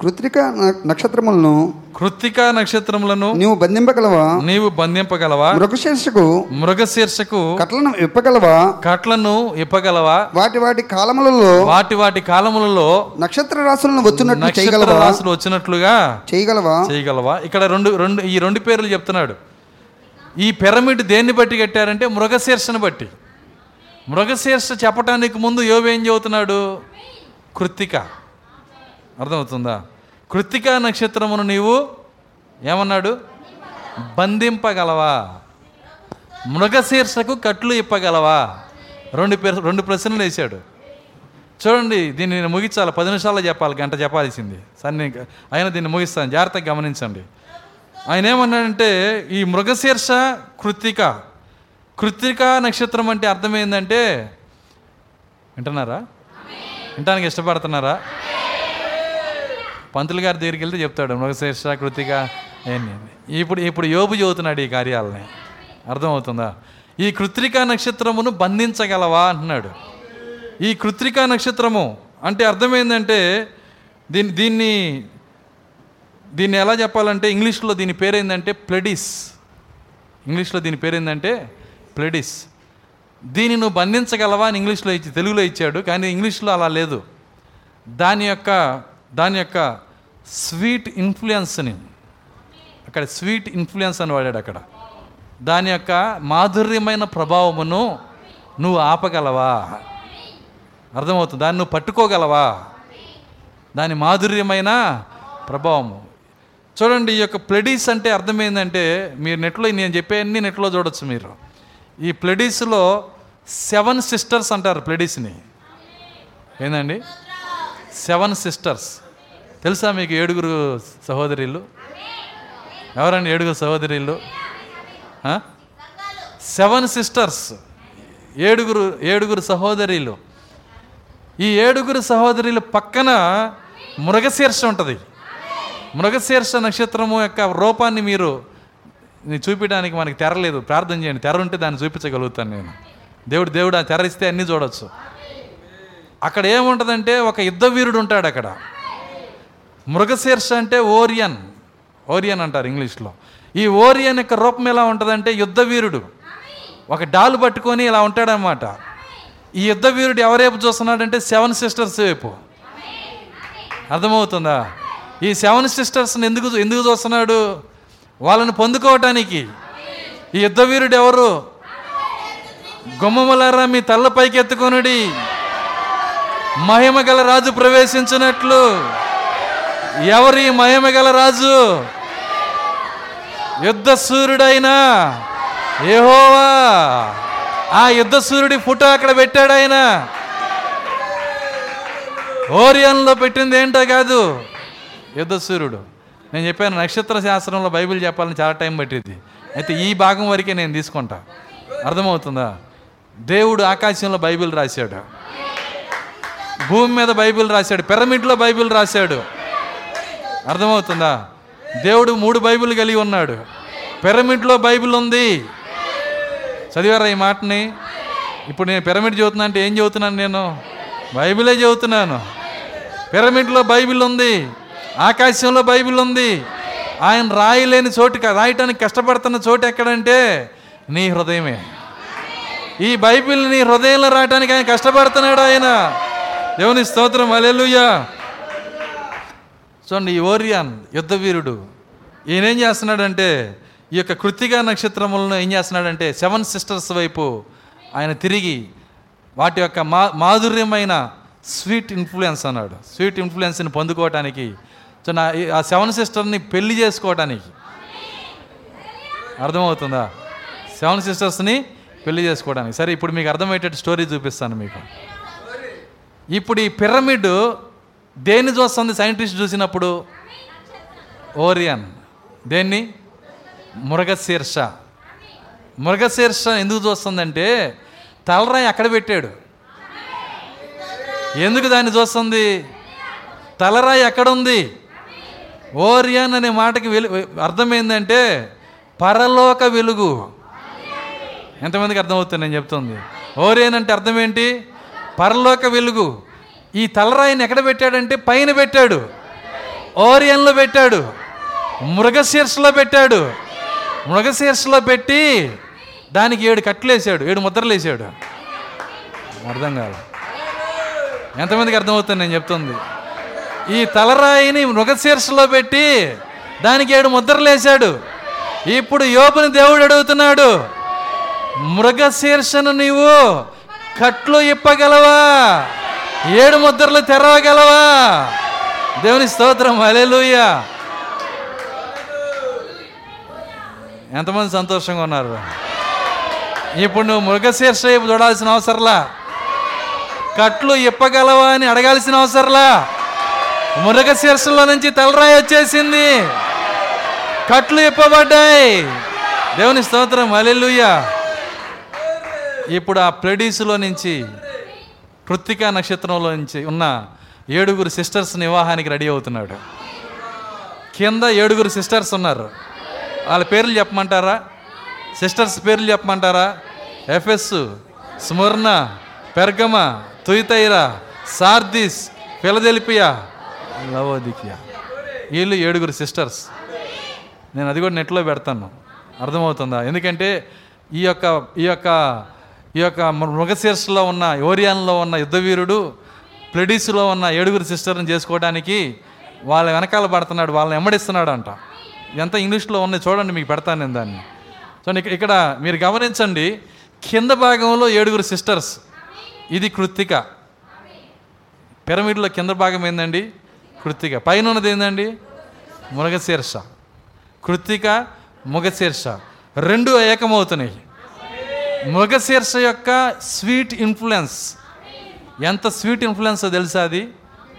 కృత్రిక నక్షత్రములను కృత్తికా నక్షత్రములను నీవు బంధింపగలవా? నీవు బంధింపగలవా? మృగశీర్షకు మృగశీర్షకు కట్లను ఇప్పగలవా కట్లను ఇప్పగలవా వాటి వాటి కాలములలో వాటి వాటి కాలములలో నక్షత్ర రాశులను వచ్చినట్లు నక్షత్ర రాశులు వచ్చినట్లుగా చేయగలవా? చేయగలవా? ఇక్కడ రెండు రెండు ఈ రెండు పేర్లు చెప్తున్నాడు. ఈ పిరమిడ్ దేన్ని బట్టి కట్టారంటే మృగశీర్షను బట్టి. మృగశీర్ష చెప్పటానికి ముందు యోబు ఏం చెబుతున్నాడు కృత్తిక. అర్థమవుతుందా? కృత్తికా నక్షత్రమును నీవు ఏమన్నాడు? బంధింపగలవా? మృగశీర్షకు కట్లు ఇప్పగలవా? రెండు రెండు ప్రశ్నలు వేశాడు. చూడండి దీన్ని నేను ముగించాలి. పది నిమిషాల్లో చెప్పాలి. గంట చెప్పాల్సింది. సన్ని ఆయన దీన్ని ముగిస్తాను. జాగ్రత్తగా గమనించండి. ఆయన ఏమన్నాడంటే ఈ మృగశీర్ష కృత్తిక. కృత్తిక నక్షత్రం అంటే అర్థం ఏంటంటే వింటున్నారా? వింటానికి ఇష్టపడుతున్నారా? పంతులు గారి దగ్గరికి వెళ్తే చెప్తాడు మృగశీర్ష కృతిక ఏంటి ఇప్పుడు ఇప్పుడు యోబు చదువుతున్నాడు ఈ కార్యాలని అర్థమవుతుందా? ఈ కృత్రికా నక్షత్రమును బంధించగలవా? అంటున్నాడు. ఈ కృత్రికా నక్షత్రము అంటే అర్థమైందంటే దీన్ని దీన్ని దీన్ని ఎలా చెప్పాలంటే ఇంగ్లీష్లో దీని పేరేందంటే ప్లెడిస్. ఇంగ్లీష్లో దీని పేరేందంటే ప్లెడిస్. దీన్ని నువ్వు బంధించగలవా అని ఇంగ్లీష్లో ఇచ్చి తెలుగులో ఇచ్చాడు కానీ ఇంగ్లీష్లో అలా లేదు. దాని యొక్క దాని యొక్క స్వీట్ ఇన్ఫ్లుయెన్స్ని అక్కడ స్వీట్ ఇన్ఫ్లుయెన్స్ అని వాడాడు అక్కడ. దాని యొక్క మాధుర్యమైన ప్రభావమును నువ్వు ఆపగలవా? అర్థమవుతుంది. దాన్ని నువ్వు పట్టుకోగలవా? దాని మాధుర్యమైన ప్రభావము. చూడండి ఈ యొక్క ప్లెడీస్ అంటే అర్థమైందంటే మీరు నెట్లో నేను చెప్పే అన్ని నెట్లో చూడొచ్చు మీరు. ఈ ప్లెడీస్లో సెవెన్ సిస్టర్స్ అంటారు ప్లెడీస్ని. ఏందండి? Seven sisters. తెలుసా మీకు ఏడుగురు సహోదరులు? ఎవరండి ఏడుగురు సహోదరులు? Seven sisters. ఏడుగురు ఏడుగురు సహోదరులు. ఈ ఏడుగురు సహోదరుల పక్కన మృగశీర్ష ఉంటుంది. మృగశీర్ష నక్షత్రము యొక్క రూపాన్ని మీరు చూపించడానికి మనకి తెరలేదు. ప్రార్థన చేయండి. తెర ఉంటే దాన్ని చూపించగలుగుతాను నేను. దేవుడు దేవుడు ఆ తెర ఇస్తే అన్నీ చూడొచ్చు. అక్కడ ఏముంటుందంటే ఒక యుద్ధ వీరుడు ఉంటాడు అక్కడ. మృగశీర్ష అంటే ఓరియన్. ఓరియన్ అంటారు ఇంగ్లీష్లో. ఈ ఓరియన్ యొక్క రూపం ఎలా ఉంటుందంటే యుద్ధ వీరుడు. ఒక డాలు పట్టుకొని ఇలా ఉంటాడనమాట ఈ యుద్ధ వీరుడు ఎవరేపు చూస్తున్నాడంటే సెవెన్ సిస్టర్స్ వైపు. అర్థమవుతుందా? ఈ సెవెన్ సిస్టర్స్ని ఎందుకు ఎందుకు చూస్తున్నాడు? వాళ్ళని పొందుకోవటానికి. ఈ యుద్ధ వీరుడు ఎవరు? గుమ్మములారా మీ తల్ల పైకెత్తుకొనుడి. మహిమ గల రాజు ప్రవేశించినట్లు. ఎవరి మహిమ గల రాజు? యుద్ధ సూర్యుడైనా? ఏహోవా ఆ యుద్ధ సూర్యుడి ఫోటో అక్కడ పెట్టాడు ఆయన. ఓరియంలో పెట్టింది ఏంటో కాదు. యుద్ధ సూర్యుడు. నేను చెప్పాను నక్షత్ర శాస్త్రంలో బైబిల్ చెప్పాలని చాలా టైం పట్టింది. అయితే ఈ భాగం వరకే నేను తీసుకుంటా. అర్థమవుతుందా? దేవుడు ఆకాశంలో బైబిల్ రాశాడు. భూమి మీద బైబిల్ రాశాడు పిరమిడ్లో బైబిల్ రాశాడు. అర్థమవుతుందా? దేవుడు మూడు బైబిల్ కలిగి ఉన్నాడు. పిరమిడ్లో బైబిల్ ఉంది. చదివారా ఈ మాటని? ఇప్పుడు నేను పిరమిడ్ చదువుతున్నా అంటే ఏం చదువుతున్నాను నేను? బైబిలే చదువుతున్నాను. పిరమిడ్లో బైబిల్ ఉంది. ఆకాశంలో బైబిల్ ఉంది. ఆయన రాయలేని చోటు రాయటానికి కష్టపడుతున్న చోటు ఎక్కడంటే నీ హృదయమే. ఈ బైబిల్ నీ హృదయంలో రాయటానికి ఆయన కష్టపడుతున్నాడు ఆయన. దేవుని స్తోత్రం అలెలుయ్యా చూడండి ఈ ఓరియాన్ యుద్ధ వీరుడు ఈయన ఏం చేస్తున్నాడంటే ఈ యొక్క కృతిగా నక్షత్రములను ఏం చేస్తున్నాడంటే సెవెన్ సిస్టర్స్ వైపు ఆయన తిరిగి వాటి యొక్క మా మాధుర్యమైన స్వీట్ ఇన్ఫ్లుయెన్స్ అన్నాడు. స్వీట్ ఇన్ఫ్లుయెన్స్ని పొందుకోవటానికి సో నా ఈ- ఆ సెవెన్ సిస్టర్ని పెళ్ళి చేసుకోవటానికి. అర్థమవుతుందా? సెవెన్ సిస్టర్స్ని పెళ్ళి చేసుకోవడానికి సరే ఇప్పుడు మీకు అర్థమయ్యేటట్టు స్టోరీ చూపిస్తాను మీకు. ఇప్పుడు ఈ పిరమిడ్ దేన్ని చూస్తుంది? సైంటిస్ట్ చూసినప్పుడు? ఓరియన్. దేన్ని? మృగశీర్ష. మృగశీర్ష ఎందుకు చూస్తుందంటే తలరాయి అక్కడ పెట్టాడు. ఎందుకు దాన్ని చూస్తుంది? తలరాయి ఎక్కడ ఉంది ఓరియన్ అనే మాటకి వెలు అర్థమైందంటే పరలోక వెలుగు. ఎంతమందికి అర్థమవుతుంది నేను చెప్తుంది? ఓరియన్ అంటే అర్థం ఏంటి? పరలోక వెలుగు. ఈ తలరాయిని ఎక్కడ పెట్టాడంటే పైన పెట్టాడు. ఓరియన్లో పెట్టాడు. మృగశీర్షలో పెట్టాడు. మృగశీర్షలో పెట్టి దానికి ఏడు కట్లేసాడు ఏడు ముద్రలు వేసాడు. అర్థం కాదు ఎంతమందికి అర్థమవుతుంది నేను చెప్తుంది. ఈ తలరాయిని మృగశీర్షలో పెట్టి దానికి ఏడు ముద్రలు వేశాడు ఇప్పుడు యోపుని దేవుడు అడుగుతున్నాడు. మృగశీర్షను నీవు కట్లు ఇప్పగలవా? ఏడు ముద్రలు తెరవగలవా? దేవుని స్తోత్రం అలెలుయ్య ఎంతమంది సంతోషంగా ఉన్నారు? ఇప్పుడు నువ్వు మృగశీర్ష వైపు చూడాల్సిన అవసరంలా? కట్లు ఇప్పగలవా అని అడగాల్సిన అవసరంలా? మృగశీర్షంలో నుంచి తలరాయి వచ్చేసింది. కట్లు ఇప్పబడ్డాయి. దేవుని స్తోత్రం అలెలుయ్యా ఇప్పుడు ఆ ప్లెడీస్లో నుంచి కృత్తికా నక్షత్రంలో నుంచి ఉన్న ఏడుగురు సిస్టర్స్ వివాహానికి రెడీ అవుతున్నాడు. కింద ఏడుగురు సిస్టర్స్ ఉన్నారు. వాళ్ళ పేర్లు చెప్పమంటారా? సిస్టర్స్ పేర్లు చెప్పమంటారా? Ephesus Smyrna Pergamum Thyatira Sardis Philadelphia Laodicea. వీళ్ళు ఏడుగురు సిస్టర్స్. నేను అది కూడా నెట్లో పెడతాను. అర్థమవుతుందా? ఎందుకంటే ఈ యొక్క ఈ యొక్క ఈ యొక్క మృగశీర్షలో ఉన్న ఓరియాన్లో ఉన్న యుద్ధవీరుడు ప్లెడీస్లో ఉన్న ఏడుగురు సిస్టర్ని చేసుకోవడానికి వాళ్ళ వెనకాల పడుతున్నాడు వాళ్ళని ఎమ్మడిస్తున్నాడు అంట ఎంత ఇంగ్లీష్లో ఉన్నాయి చూడండి మీకు పెడతాను నేను దాన్ని. సో ఇక్కడ ఇక్కడ మీరు గమనించండి కింద భాగంలో ఏడుగురు సిస్టర్స్. ఇది కృత్తిక. పిరమిడ్లో కింద భాగం ఏందండి? కృత్తిక. పైన ఉన్నది ఏందండి? మృగశీర్ష. కృత్తిక మృగశీర్ష. రెండు ఏకమవుతున్నాయి. మృగశీర్ష యొక్క స్వీట్ ఇన్ఫ్లుయెన్స్. ఎంత స్వీట్ ఇన్ఫ్లుయెన్స్ తెలుసా అది?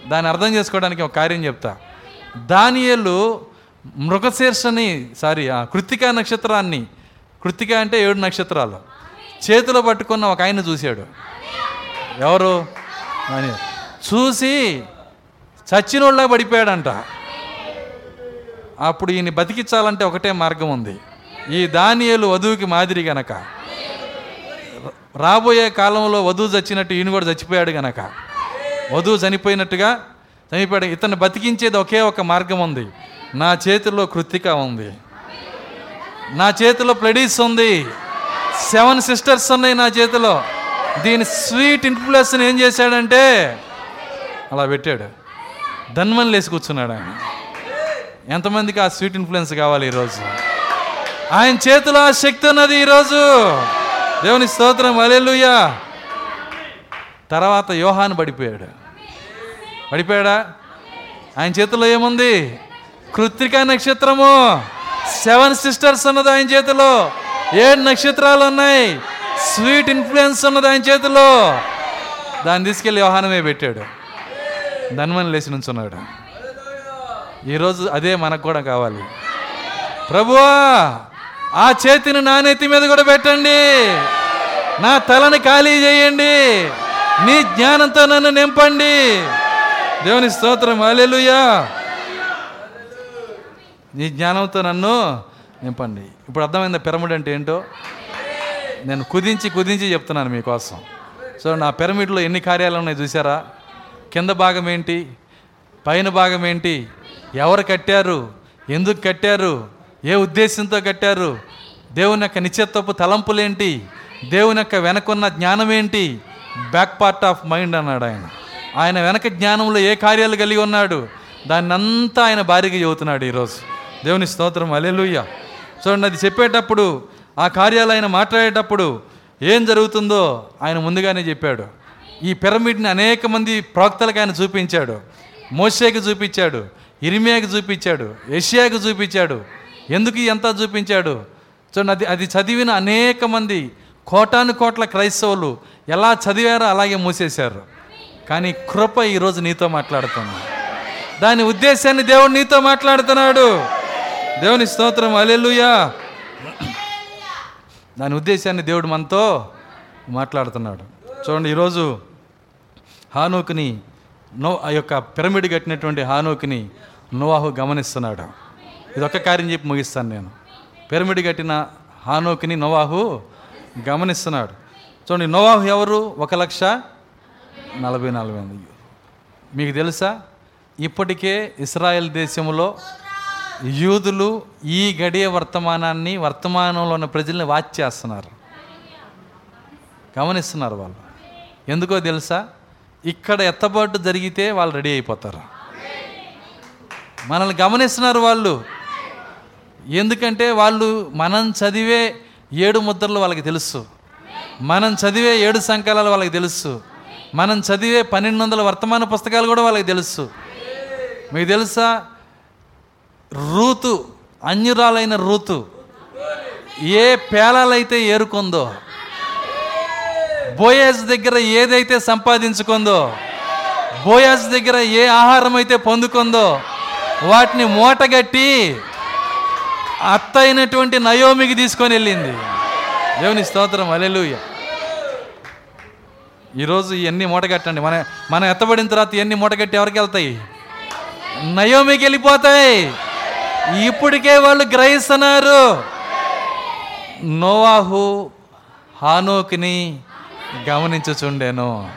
దాన్ని అర్థం చేసుకోవడానికి ఒక కార్యం చెప్తా. దానియేలు మృగశీర్షని సారీ ఆ కృత్తికా నక్షత్రాన్ని కృత్తిక అంటే ఏడు నక్షత్రాలు. చేతిలో పట్టుకున్న ఒక ఆయన చూశాడు. ఎవరు? అని చూసి చచ్చినోళ్ళ పడిపోయాడంట. అప్పుడు ఈయన బతికించాలంటే ఒకటే మార్గం ఉంది. ఈ దానియలు వధువుకి మాదిరి గనక. రాబోయే కాలంలో వధువు చచ్చినట్టు ఈయన కూడా చచ్చిపోయాడు గనక. వధువు చనిపోయినట్టుగా చనిపోయాడు. ఇతన్ని బతికించేది ఒకే ఒక మార్గం ఉంది. నా చేతిలో కృత్తిక ఉంది. నా చేతిలో ప్లెడీస్ ఉంది. సెవెన్ సిస్టర్స్ ఉన్నాయి నా చేతిలో. దీని స్వీట్ ఇన్ఫ్లుయెన్స్ని ఏం చేశాడంటే అలా పెట్టాడు. ధన్మని లేసి కూర్చున్నాడు ఆయన. ఎంతమందికి ఆ స్వీట్ ఇన్ఫ్లుయెన్స్ కావాలి ఈరోజు? ఆయన చేతిలో ఆ శక్తి ఉన్నది ఈరోజు. దేవుని స్తోత్రం అలెలుయ్యా తర్వాత యోహాను పడిపోయాడు. పడిపోయాడా? ఆయన చేతిలో ఏముంది? కృత్రిక నక్షత్రము. సెవెన్ సిస్టర్స్ ఉన్నది ఆయన చేతిలో. ఏడు నక్షత్రాలు ఉన్నాయి. స్వీట్ ఇన్ఫ్లుయెన్స్ ఉన్నది ఆయన చేతిలో. దాన్ని తీసుకెళ్ళి వ్యవహారమే పెట్టాడు. ధన్మని లేచి నుంచున్నాడు. ఈరోజు అదే మనకు కూడా కావాలి. ప్రభువా ఆ చేతిని నా నెత్తి మీద కూడా పెట్టండి. నా తలని ఖాళీ చేయండి. నీ జ్ఞానంతో నన్ను నింపండి. దేవుని స్తోత్రం అలెలుయా నీ జ్ఞానంతో నన్ను నింపండి. ఇప్పుడు అర్థమైందా పిరమిడ్ అంటే ఏంటో? నేను కుదించి కుదించి చెప్తున్నాను మీకోసం. సో నా పిరమిడ్లో ఎన్ని కార్యాలు ఉన్నాయి చూసారా కింద భాగం ఏంటి? పైన భాగం ఏంటి? ఎవరు కట్టారు? ఎందుకు కట్టారు? ఏ ఉద్దేశంతో కట్టారు? దేవుని యొక్క నిశ్చితపు తలంపులేంటి? దేవుని యొక్క వెనకున్న జ్ఞానం ఏంటి బ్యాక్ పార్ట్ ఆఫ్ మైండ్ అన్నాడు ఆయన. ఆయన వెనక జ్ఞానంలో ఏ కార్యాలు కలిగి ఉన్నాడు? దాన్ని అంతా ఆయన భారీగా చెబుతున్నాడు ఈరోజు. దేవుని స్తోత్రం. అలెలుయ్య చూడండి అది చెప్పేటప్పుడు ఆ కార్యాలు ఆయన మాట్లాడేటప్పుడు ఏం జరుగుతుందో ఆయన ముందుగానే చెప్పాడు. ఈ పిరమిడ్ని అనేక మంది ప్రవక్తలకు ఆయన చూపించాడు. మోషేకి చూపించాడు. ఇరిమియాకి చూపించాడు. ఏషియాకి చూపించాడు. ఎందుకు ఎంత చూపించాడు? చూడండి అది అది చదివిన అనేక మంది కోటాను కోట్ల క్రైస్తవులు ఎలా చదివారో అలాగే మూసేశారు. కానీ కృప ఈరోజు నీతో మాట్లాడుతుంది. దాని ఉద్దేశాన్ని దేవుడు నీతో మాట్లాడుతున్నాడు. దేవుని స్తోత్రం అలెలుయా దాని ఉద్దేశాన్ని దేవుడు మనతో మాట్లాడుతున్నాడు. చూడండి ఈరోజు హానూకుని నో ఆ యొక్క పిరమిడ్ కట్టినటువంటి హానూకుని నోవాహు గమనిస్తున్నాడు. ఇది కార్యం చెప్పి ముగిస్తాను నేను. పిరమిడ్ కట్టిన హానోకిని నోవాహు గమనిస్తున్నాడు. చూడండి నోవాహు ఎవరు? ఒక లక్ష నలభై నాలుగు మంది మీకు తెలుసా? ఇప్పటికే ఇస్రాయెల్ దేశంలో యూదులు ఈ గడియ వర్తమానాన్ని వర్తమానంలో ఉన్న ప్రజల్ని వాచ్ చేస్తున్నారు. గమనిస్తున్నారు వాళ్ళు. ఎందుకో తెలుసా? ఇక్కడ ఎత్తబాటు జరిగితే వాళ్ళు రెడీ అయిపోతారు. మనల్ని గమనిస్తున్నారు వాళ్ళు. ఎందుకంటే వాళ్ళు మనం చదివే ఏడు ముద్రలు వాళ్ళకి తెలుసు. మనం చదివే ఏడు సంకలాలు వాళ్ళకి తెలుసు. మనం చదివే పన్నెండు వందల వర్తమాన పుస్తకాలు కూడా వాళ్ళకి తెలుసు. మీకు తెలుసా? రూతు అన్యురాలైన రూతు ఏ పేలాలైతే ఏరుకుందో బోయాజ్ దగ్గర ఏదైతే సంపాదించుకుందో బోయాజ్ దగ్గర ఏ ఆహారం అయితే పొందుకుందో వాటిని మూటగట్టి అత్త అయినటువంటి నయోమికి తీసుకొని వెళ్ళింది. దేవుని స్తోత్రం అలెలుయ ఈరోజు ఇవన్నీ మూటగట్టండి మన మనం ఎత్తబడిన తర్వాత ఇవన్నీ మూటగట్టి ఎవరికి వెళ్తాయి? నయోమికి వెళ్ళిపోతాయి. ఇప్పటికే వాళ్ళు గ్రహిస్తున్నారు. నోవాహు హానోక్ని గమనించుచుండేను.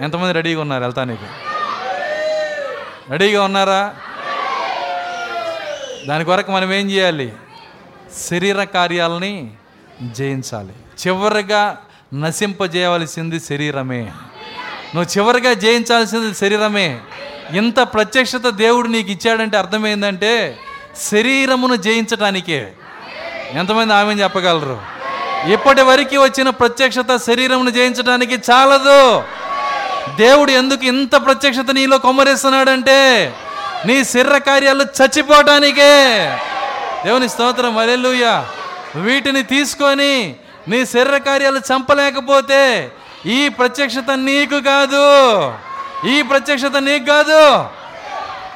ఎంతమంది రెడీగా ఉన్నారు? వెళ్తానికి. రెడీగా ఉన్నారా? దాని కొరకు మనం ఏం చేయాలి? శరీర కార్యాలని జయించాలి. చివరిగా నశింపజేయవలసింది శరీరమే. నువ్వు చివరిగా జయించాల్సింది శరీరమే. ఇంత ప్రత్యక్షత దేవుడు నీకు ఇచ్చాడంటే అర్థమైందంటే శరీరమును జయించటానికే. ఎంతమంది ఆమె చెప్పగలరు? ఇప్పటి వరకు వచ్చిన ప్రత్యక్షత శరీరమును జయించడానికి చాలదు. దేవుడు ఎందుకు ఇంత ప్రత్యక్షత నీలో కొమ్మరిస్తున్నాడంటే నీ శరీర కార్యాలు చచ్చిపోవటానికే. దేవుని స్తోత్రం అలెలుయ వీటిని తీసుకొని నీ శరీర కార్యాలు చంపలేకపోతే ఈ ప్రత్యక్షత నీకు కాదు. ఈ ప్రత్యక్షత నీకు కాదు.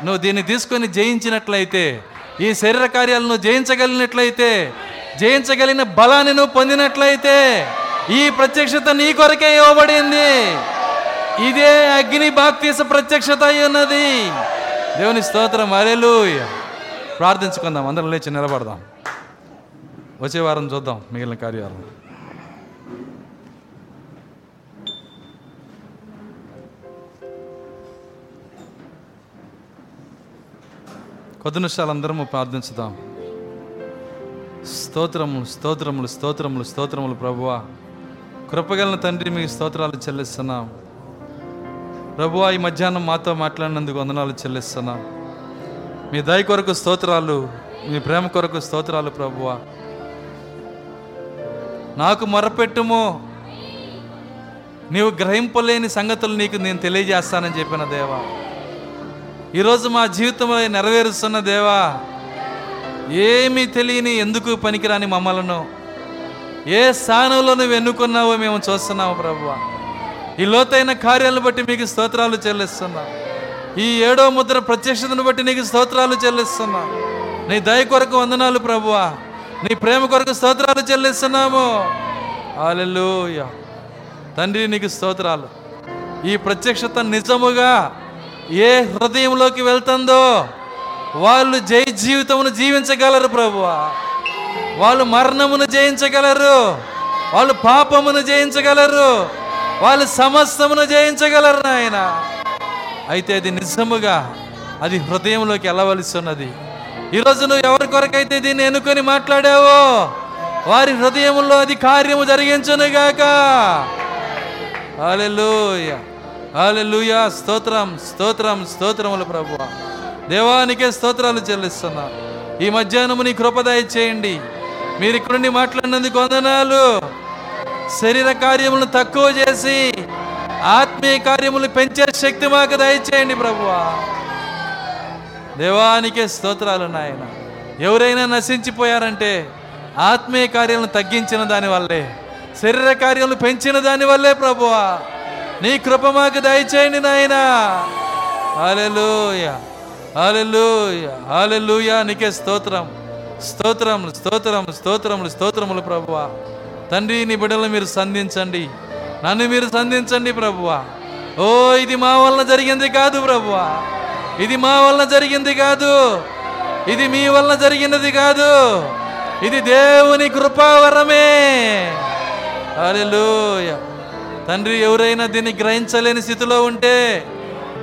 నువ్వు దీన్ని తీసుకొని జయించినట్లయితే ఈ శరీర కార్యాలను జయించగలిగినట్లయితే జయించగలిగిన బలాన్ని నువ్వు పొందినట్లయితే ఈ ప్రత్యక్షత నీ కొరకే ఇవ్వబడింది. ఇదే అగ్ని బాప్తీస ప్రత్యక్షత అయి ఉన్నది. దేవుని స్తోత్రం అరేలు ప్రార్థించుకుందాం అందరం లేచి నిలబడదాం. వచ్చే వారం చూద్దాం మిగిలిన కార్యాలను కొద్ది నిమిషాలు అందరము ప్రార్థించుదాం. స్తోత్రములు స్తోత్రములు స్తోత్రములు స్తోత్రములు ప్రభువా. కృపగలన తండ్రి మీకు స్తోత్రాలు చెల్లిస్తున్నాం. ప్రభువా ఈ మధ్యాహ్నం మాతో మాట్లాడినందుకు వందనాలు చెల్లిస్తున్నాం. మీ దయ కొరకు స్తోత్రాలు మీ ప్రేమ కొరకు స్తోత్రాలు ప్రభువా నాకు మొరపెట్టుము. నీవు గ్రహింపలేని సంగతులు నీకు నేను తెలియజేస్తానని చెప్పిన దేవా. ఈరోజు మా జీవితంలో నెరవేరుస్తున్న దేవా ఏమీ తెలియని ఎందుకు పనికిరాని మమ్మలను ఏ స్థానంలో నువ్వు ఎన్నుకున్నావో మేము చూస్తున్నాము ప్రభువా ఈ లోతైన కార్యాలను బట్టి మీకు స్తోత్రాలు చెల్లిస్తున్నా. ఈ ఏడో ముద్ర ప్రత్యక్షతను బట్టి నీకు స్తోత్రాలు చెల్లిస్తున్నా. నీ దయ కొరకు వందనాలు ప్రభువా. నీ ప్రేమ కొరకు స్తోత్రాలు చెల్లిస్తున్నాము. అలెలుయ తండ్రి నీకు స్తోత్రాలు. ఈ ప్రత్యక్షత నిజముగా ఏ హృదయంలోకి వెళ్తుందో వాళ్ళు జై జీవితమును జీవించగలరు ప్రభువా. వాళ్ళు మరణమును జయించగలరు. వాళ్ళు పాపమును జయించగలరు. వాళ్ళు సమస్తమును జయించగలరు నాయన. అయితే అది నిజముగా అది హృదయంలోకి వెళ్ళవలసి ఉన్నది ఈరోజు నువ్వు ఎవరి కొరకైతే దీన్ని ఎన్నుకొని మాట్లాడావో వారి హృదయంలో అది కార్యము జరిగించునుగాక హాలెలూయ హాలెలూయ స్తోత్రం స్తోత్రం స్తోత్రములు ప్రభు. దేవానికే స్తోత్రాలు చెల్లిస్తున్నా. ఈ మధ్యాహ్నము నీ కృపదయ చేయండి మీరు ఇక్కడ నుండి మాట్లాడినందుకు వందనాలు. శరీర కార్యములను తక్కువ చేసి ఆత్మీయ కార్యములు పెంచే శక్తి మాకు దయచేయండి ప్రభువా. దేవానికే స్తోత్రాలు నాయన. ఎవరైనా నశించిపోయారంటే ఆత్మీయ కార్యాలను తగ్గించిన దాని వల్లే శరీర కార్యాలను పెంచిన దాని వల్లే ప్రభువా. నీ కృప మాకు దయచేయండి నాయన. హాలెలూయ హాలెలూయ హాలెలూయ నీకే స్తోత్రం స్తోత్రములు స్తోత్రములు స్తోత్రములు స్తోత్రములు ప్రభువా. తండ్రి నీ బిడ్డలను మీరు సంధించండి. నన్ను మీరు సంధించండి ప్రభువా. ఓ ఇది మా వలన జరిగింది కాదు ప్రభువా. ఇది మా వలన జరిగింది కాదు. ఇది మీ వలన జరిగినది కాదు. ఇది దేవుని కృపావరమే. హల్లెలూయా. తండ్రి ఎవరైనా దీన్ని గ్రహించలేని స్థితిలో ఉంటే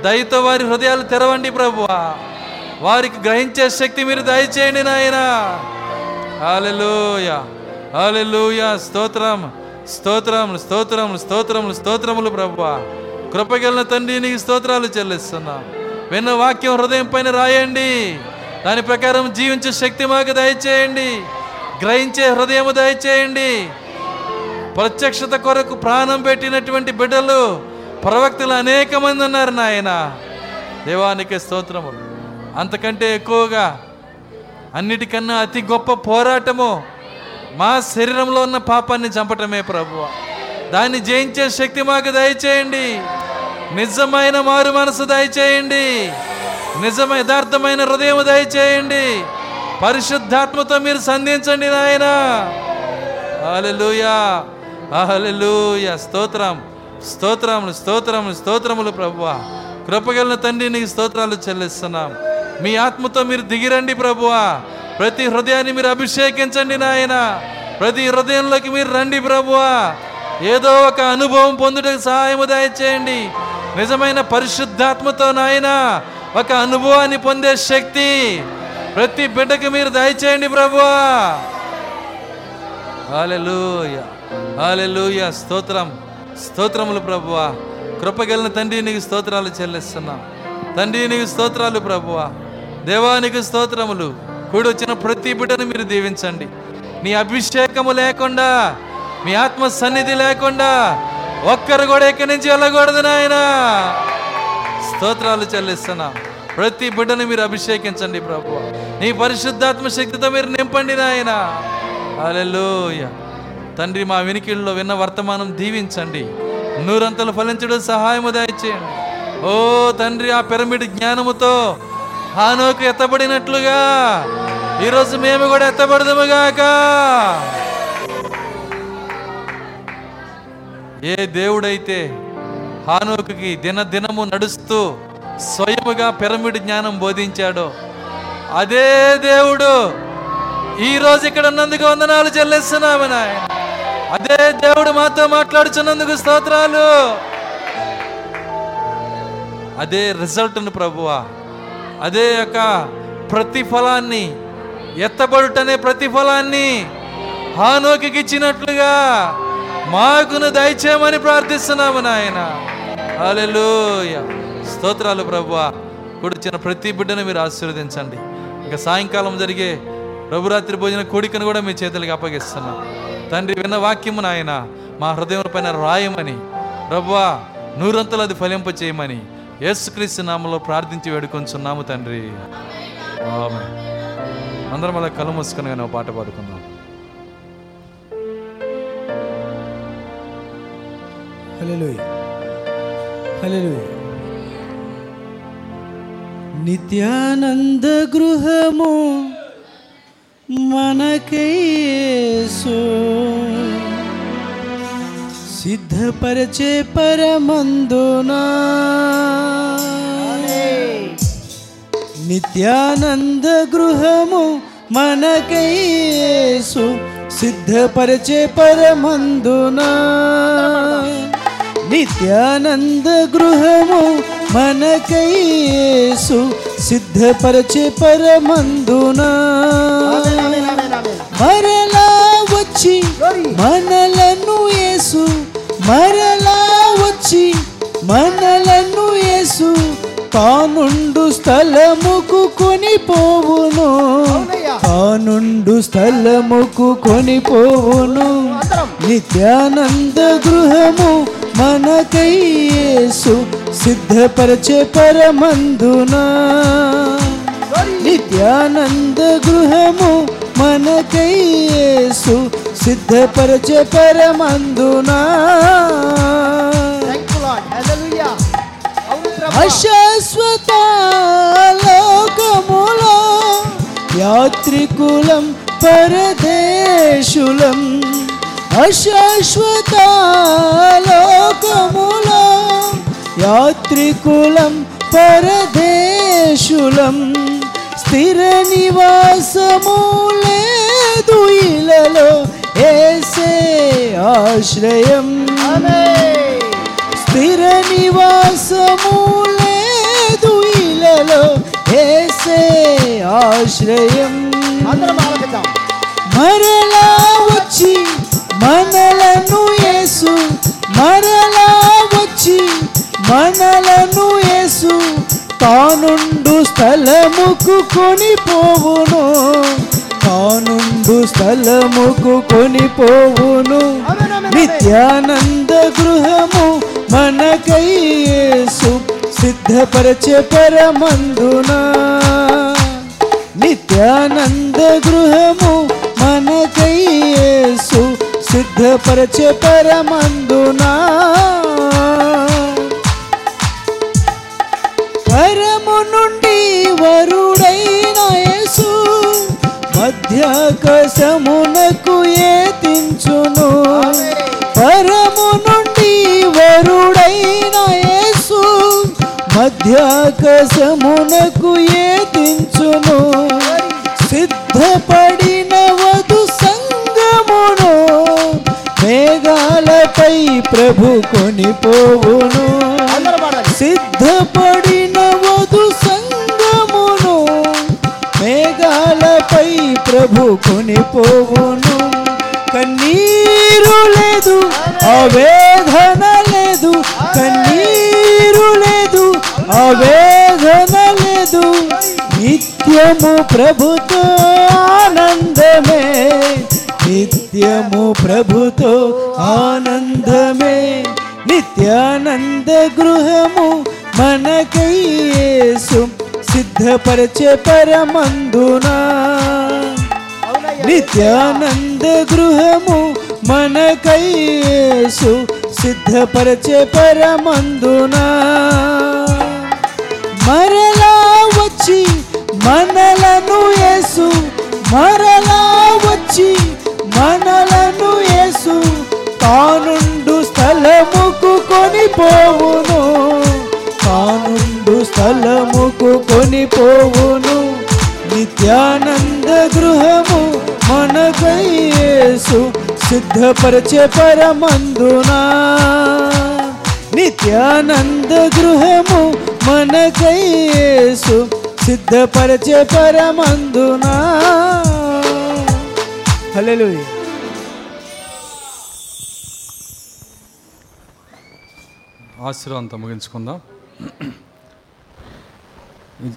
దయతో వారి హృదయాలు తెరవండి ప్రభువా. వారికి గ్రహించే శక్తి మీరు దయచేయండి నాయన. హాలెలూయ హాలెలూయ స్తోత్రం స్తోత్రములు స్తోత్రములు స్తోత్రములు స్తోత్రములు ప్రభా కృపగలిన తండ్రి నీకు స్తోత్రాలు చెల్లిస్తున్నాం. విన్న వాక్యం హృదయం పైన రాయండి. దాని ప్రకారం జీవించే శక్తి మాకు దయచేయండి. గ్రహించే హృదయము దయచేయండి. ప్రత్యక్షత కొరకు ప్రాణం పెట్టినటువంటి బిడ్డలు ప్రవక్తలు అనేక మంది ఉన్నారు నాయన. దేవానికి స్తోత్రములు. అంతకంటే ఎక్కువగా అన్నిటికన్నా అతి గొప్ప పోరాటము మా శరీరంలో ఉన్న పాపాన్ని చంపటమే ప్రభు దాన్ని జయించే శక్తి మాకు దయచేయండి. నిజమైన మారు మనసు దయచేయండి. నిజమ యథార్థమైన హృదయం దయచేయండి. పరిశుద్ధాత్మతో మీరు సంధించండి నాయనా. హల్లెలూయా హల్లెలూయా. స్తోత్రం స్తోత్రములు స్తోత్రములు స్తోత్రములు ప్రభువ. కృపగలిన తండ్రి నీకు స్తోత్రాలు చెల్లిస్తున్నాం. మీ ఆత్మతో మీరు దిగిరండి ప్రభువా. ప్రతి హృదయాన్ని మీరు అభిషేకించండి నాయన. ప్రతి హృదయంలోకి మీరు రండి ప్రభువా. ఏదో ఒక అనుభవం పొందుటకు సహాయము దయచేయండి. నిజమైన పరిశుద్ధాత్మతో నాయన ఒక అనుభవాన్ని పొందే శక్తి ప్రతి బిడ్డకి మీరు దయచేయండి ప్రభువా. హాలెలూయ హాలెలూయ స్తోత్రం. స్తోత్రములు ప్రభువా. కృపగలిన తండ్రి నీకు స్తోత్రాలు చెల్లిస్తున్నాం. తండ్రి నీకు స్తోత్రాలు ప్రభువా. దేవానికి స్తోత్రములు. కూడి వచ్చిన ప్రతి బిడ్డను మీరు దీవించండి. నీ అభిషేకము లేకుండా మీ ఆత్మ సన్నిధి లేకుండా ఒక్కరు కూడా ఇక్కడి నుంచి వెళ్ళకూడదు నాయనా. స్తోత్రాలు చెల్లిస్తున్నాం. ప్రతి బిడ్డను మీరు అభిషేకించండి ప్రభు. నీ పరిశుద్ధాత్మ శక్తితో మీరు నింపండి నాయన. హల్లెలూయ. తండ్రి మా వినికిల్లో విన్న వర్తమానం దీవించండి. నూరంతలు ఫలించడం సహాయము దయచేయండి. ఓ తండ్రి ఆ పిరమిడ్ జ్ఞానముతో హానోకు ఎత్తబడినట్లుగా ఈరోజు మేము కూడా ఎత్తబడదుముగాక ఏ దేవుడైతే హానోకుకి దినదినము నడుస్తూ స్వయముగా పిరమిడ్ జ్ఞానం బోధించాడో అదే దేవుడు ఈ రోజు ఇక్కడ ఉన్నందుకు వందనాలు చెల్లిస్తున్నాము నాయన. అదే దేవుడు మాతో మాట్లాడుచున్నందుకు స్తోత్రాలు. అదే రిజల్ట్ను ప్రభువా అదే యొక్క ప్రతిఫలాన్ని ఎత్తబడుటనే ప్రతిఫలాన్ని హానోకి ఇచ్చినట్లుగా మాకును దయచేయమని ప్రార్థిస్తున్నాము నాయన. అలెలుయ స్తోత్రాలు ప్రభు కూడిచిన ప్రతి బిడ్డను మీరు ఆశీర్వదించండి. ఇంకా సాయంకాలం జరిగే ప్రభురాత్రి భోజన కోడికను కూడా మీ చేతులకి అప్పగిస్తున్నాం. తండ్రి విన్న వాక్యము నాయన మా హృదయం పైన రాయమని ప్రభువా నూరంతలు అది ఫలింప చేయమని యేసుక్రీస్తు నామంలో ప్రార్థించి వేడుకొంచున్నాము తండ్రి. అందరం అలా కళ్ళు మూసుకొని కానీ ఒక పాట పాడుకుందాం. నిత్యానంద గృహము మనకేసు సిద్ధపరచే పరమందునా. నిత్యానంద గృహము మనకైసు సిద్ధపరచే పరమందునా. నిత్యానంద గృహము మనకైసు సిద్ధపరచే పరమందునా. మరలా వచ్చి మనలను యేసు మరలా వచ్చి మనలను యేసు తానుండు స్థలముకు కొనిపోవును. తానుండు స్థలముకు కొనిపోవును. నిత్యానంద గృహము మనకై యేసు సిద్ధపరచే పరమందునా. నిత్యానంద గృహము మనకై యేసు సిద్ధపరచే పరమందునా అశాశ్వత లోకములో యాత్రికులం పరదేశులం అశాశ్వత లోకములో యాత్రికులం పరదేశులం స్థిర నివాసము లేదు ఇలలో ఏసే ఆశ్రయం. స్థిర నివాసము లేదు ఇలలో. ఏసే ఆశ్రయం. మరలా వచ్చి మనలను ఏసు మరలా వచ్చి మనలను ఏసు తానుండు స్థలముకు కొనిపోవును. తానుండు స్థలముకు కొనిపోవును. నిత్యానంద గృహము మనకై యేసు సిద్ధపరచే పరమందునా. నిత్యానంద గృహము మనకై యేసు సిద్ధపరచే పరమందునా. పరము నుండి వరుడైన యేసు మధ్యాకాశమునకు ఏతించును. పరము నుండి వరుడైన యేసు మధ్యాకాశమునకు ఏతించును. సిద్ధపడిన వధు సంగమును మేఘాలపై ప్రభు కొనిపోవును. అందరూ సిద్ధపడిన వధు సంగమును మేఘాలపై ప్రభు కొనిపోవును. కన్నీరు లేదు ఆవేదన లేదు కన్నీరు లేదు ఆవేదన లేదు. నిత్యము ప్రభుతో ఆనందమే నిత్యము ప్రభుతో ఆనందమే. నిత్యానంద గృహము మనకయ్యేసు సిద్ధపరచే పరమందునా. నిత్యానంద గృహము మనకయ్యేసు సిద్ధపరచే పరమందునా. మరలా వచ్చి మనలను యేసు మరలా వచ్చి మనలను యేసు తానుండు స్థలముకు కొనిపోవును. ఆనందు స్థలముకు కొనిపోవును. నిత్యానంద గృహము మనకై సిద్ధపరచే పరమందునా. నిత్యానంద గృహము మనకై సిద్ధపరచే పరమందునా. హలో ఆశీర్వాదంతో ముగించుకుందాం.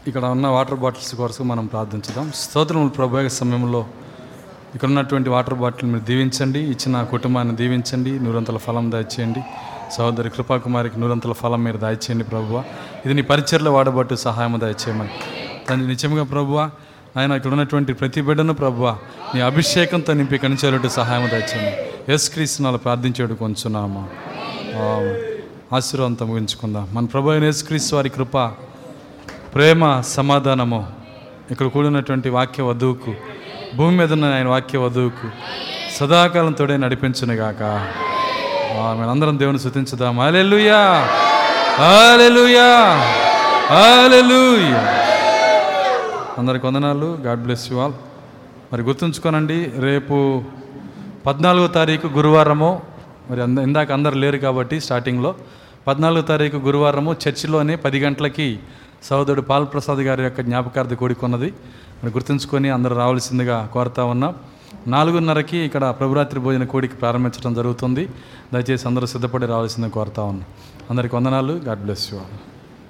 ఇక్కడ ఉన్న వాటర్ బాటిల్స్ కొరకు మనం ప్రార్థించుదాం. స్తోత్రములు ప్రభు సమయంలో ఇక్కడ ఉన్నటువంటి వాటర్ బాటిల్ మీరు దీవించండి. ఇచ్చిన కుటుంబాన్ని దీవించండి. నూరంతల ఫలం దాచేయండి. సహోదరి కృపాకుమారికి నూరంతల ఫలం మీరు దాయిచేయండి ప్రభువ. ఇది నీ పరిచయలో వాడబట్టు సహాయం దాయిచేయమని దాన్ని నిజంగా ప్రభువ ఆయన ఇక్కడ ఉన్నటువంటి ప్రతి బిడ్డను ప్రభువ నీ అభిషేకంతో నింపి కనిచేటట్టు సహాయం దయచేయండి ఎస్ క్రీస్తునాలు ప్రార్థించేడు కొంచున్నామా ఆశీర్వాదంతో ముగించుకుందాం. మన ప్రభు అయిన యేసుక్రీస్తు వారి కృప ప్రేమ సమాధానము ఇక్కడ కూడినటువంటి వాక్య వధువుకు భూమి మీద ఉన్న ఆయన వాక్య వధువుకు సదాకాలం తోడే నడిపించునుగాక. అందరం దేవుని శృతించుదాం అలెలుయా అలెలుయా అలెలుయా అందరికి వందనాలు. God bless you all. మరి గుర్తుంచుకోనండి రేపు పద్నాలుగో తారీఖు గురువారము. మరి అంద ఇందాక అందరు లేరు కాబట్టి స్టార్టింగ్లో. పద్నాలుగో తారీఖు గురువారము చర్చిలోనే పది గంటలకి సహోదరుడు పాల్ ప్రసాద్ గారి యొక్క జ్ఞాపకార్థ కూడుకున్నది. మరి గుర్తుంచుకొని అందరూ రావాల్సిందిగా కోరుతా ఉన్నాం. నాలుగున్నరకి ఇక్కడ ప్రభురాత్రి భోజన కూడికి ప్రారంభించడం జరుగుతుంది. దయచేసి అందరూ సిద్ధపడి రావాల్సిందిగా కోరుతా ఉన్నాం. అందరికి వందనాలు. God bless you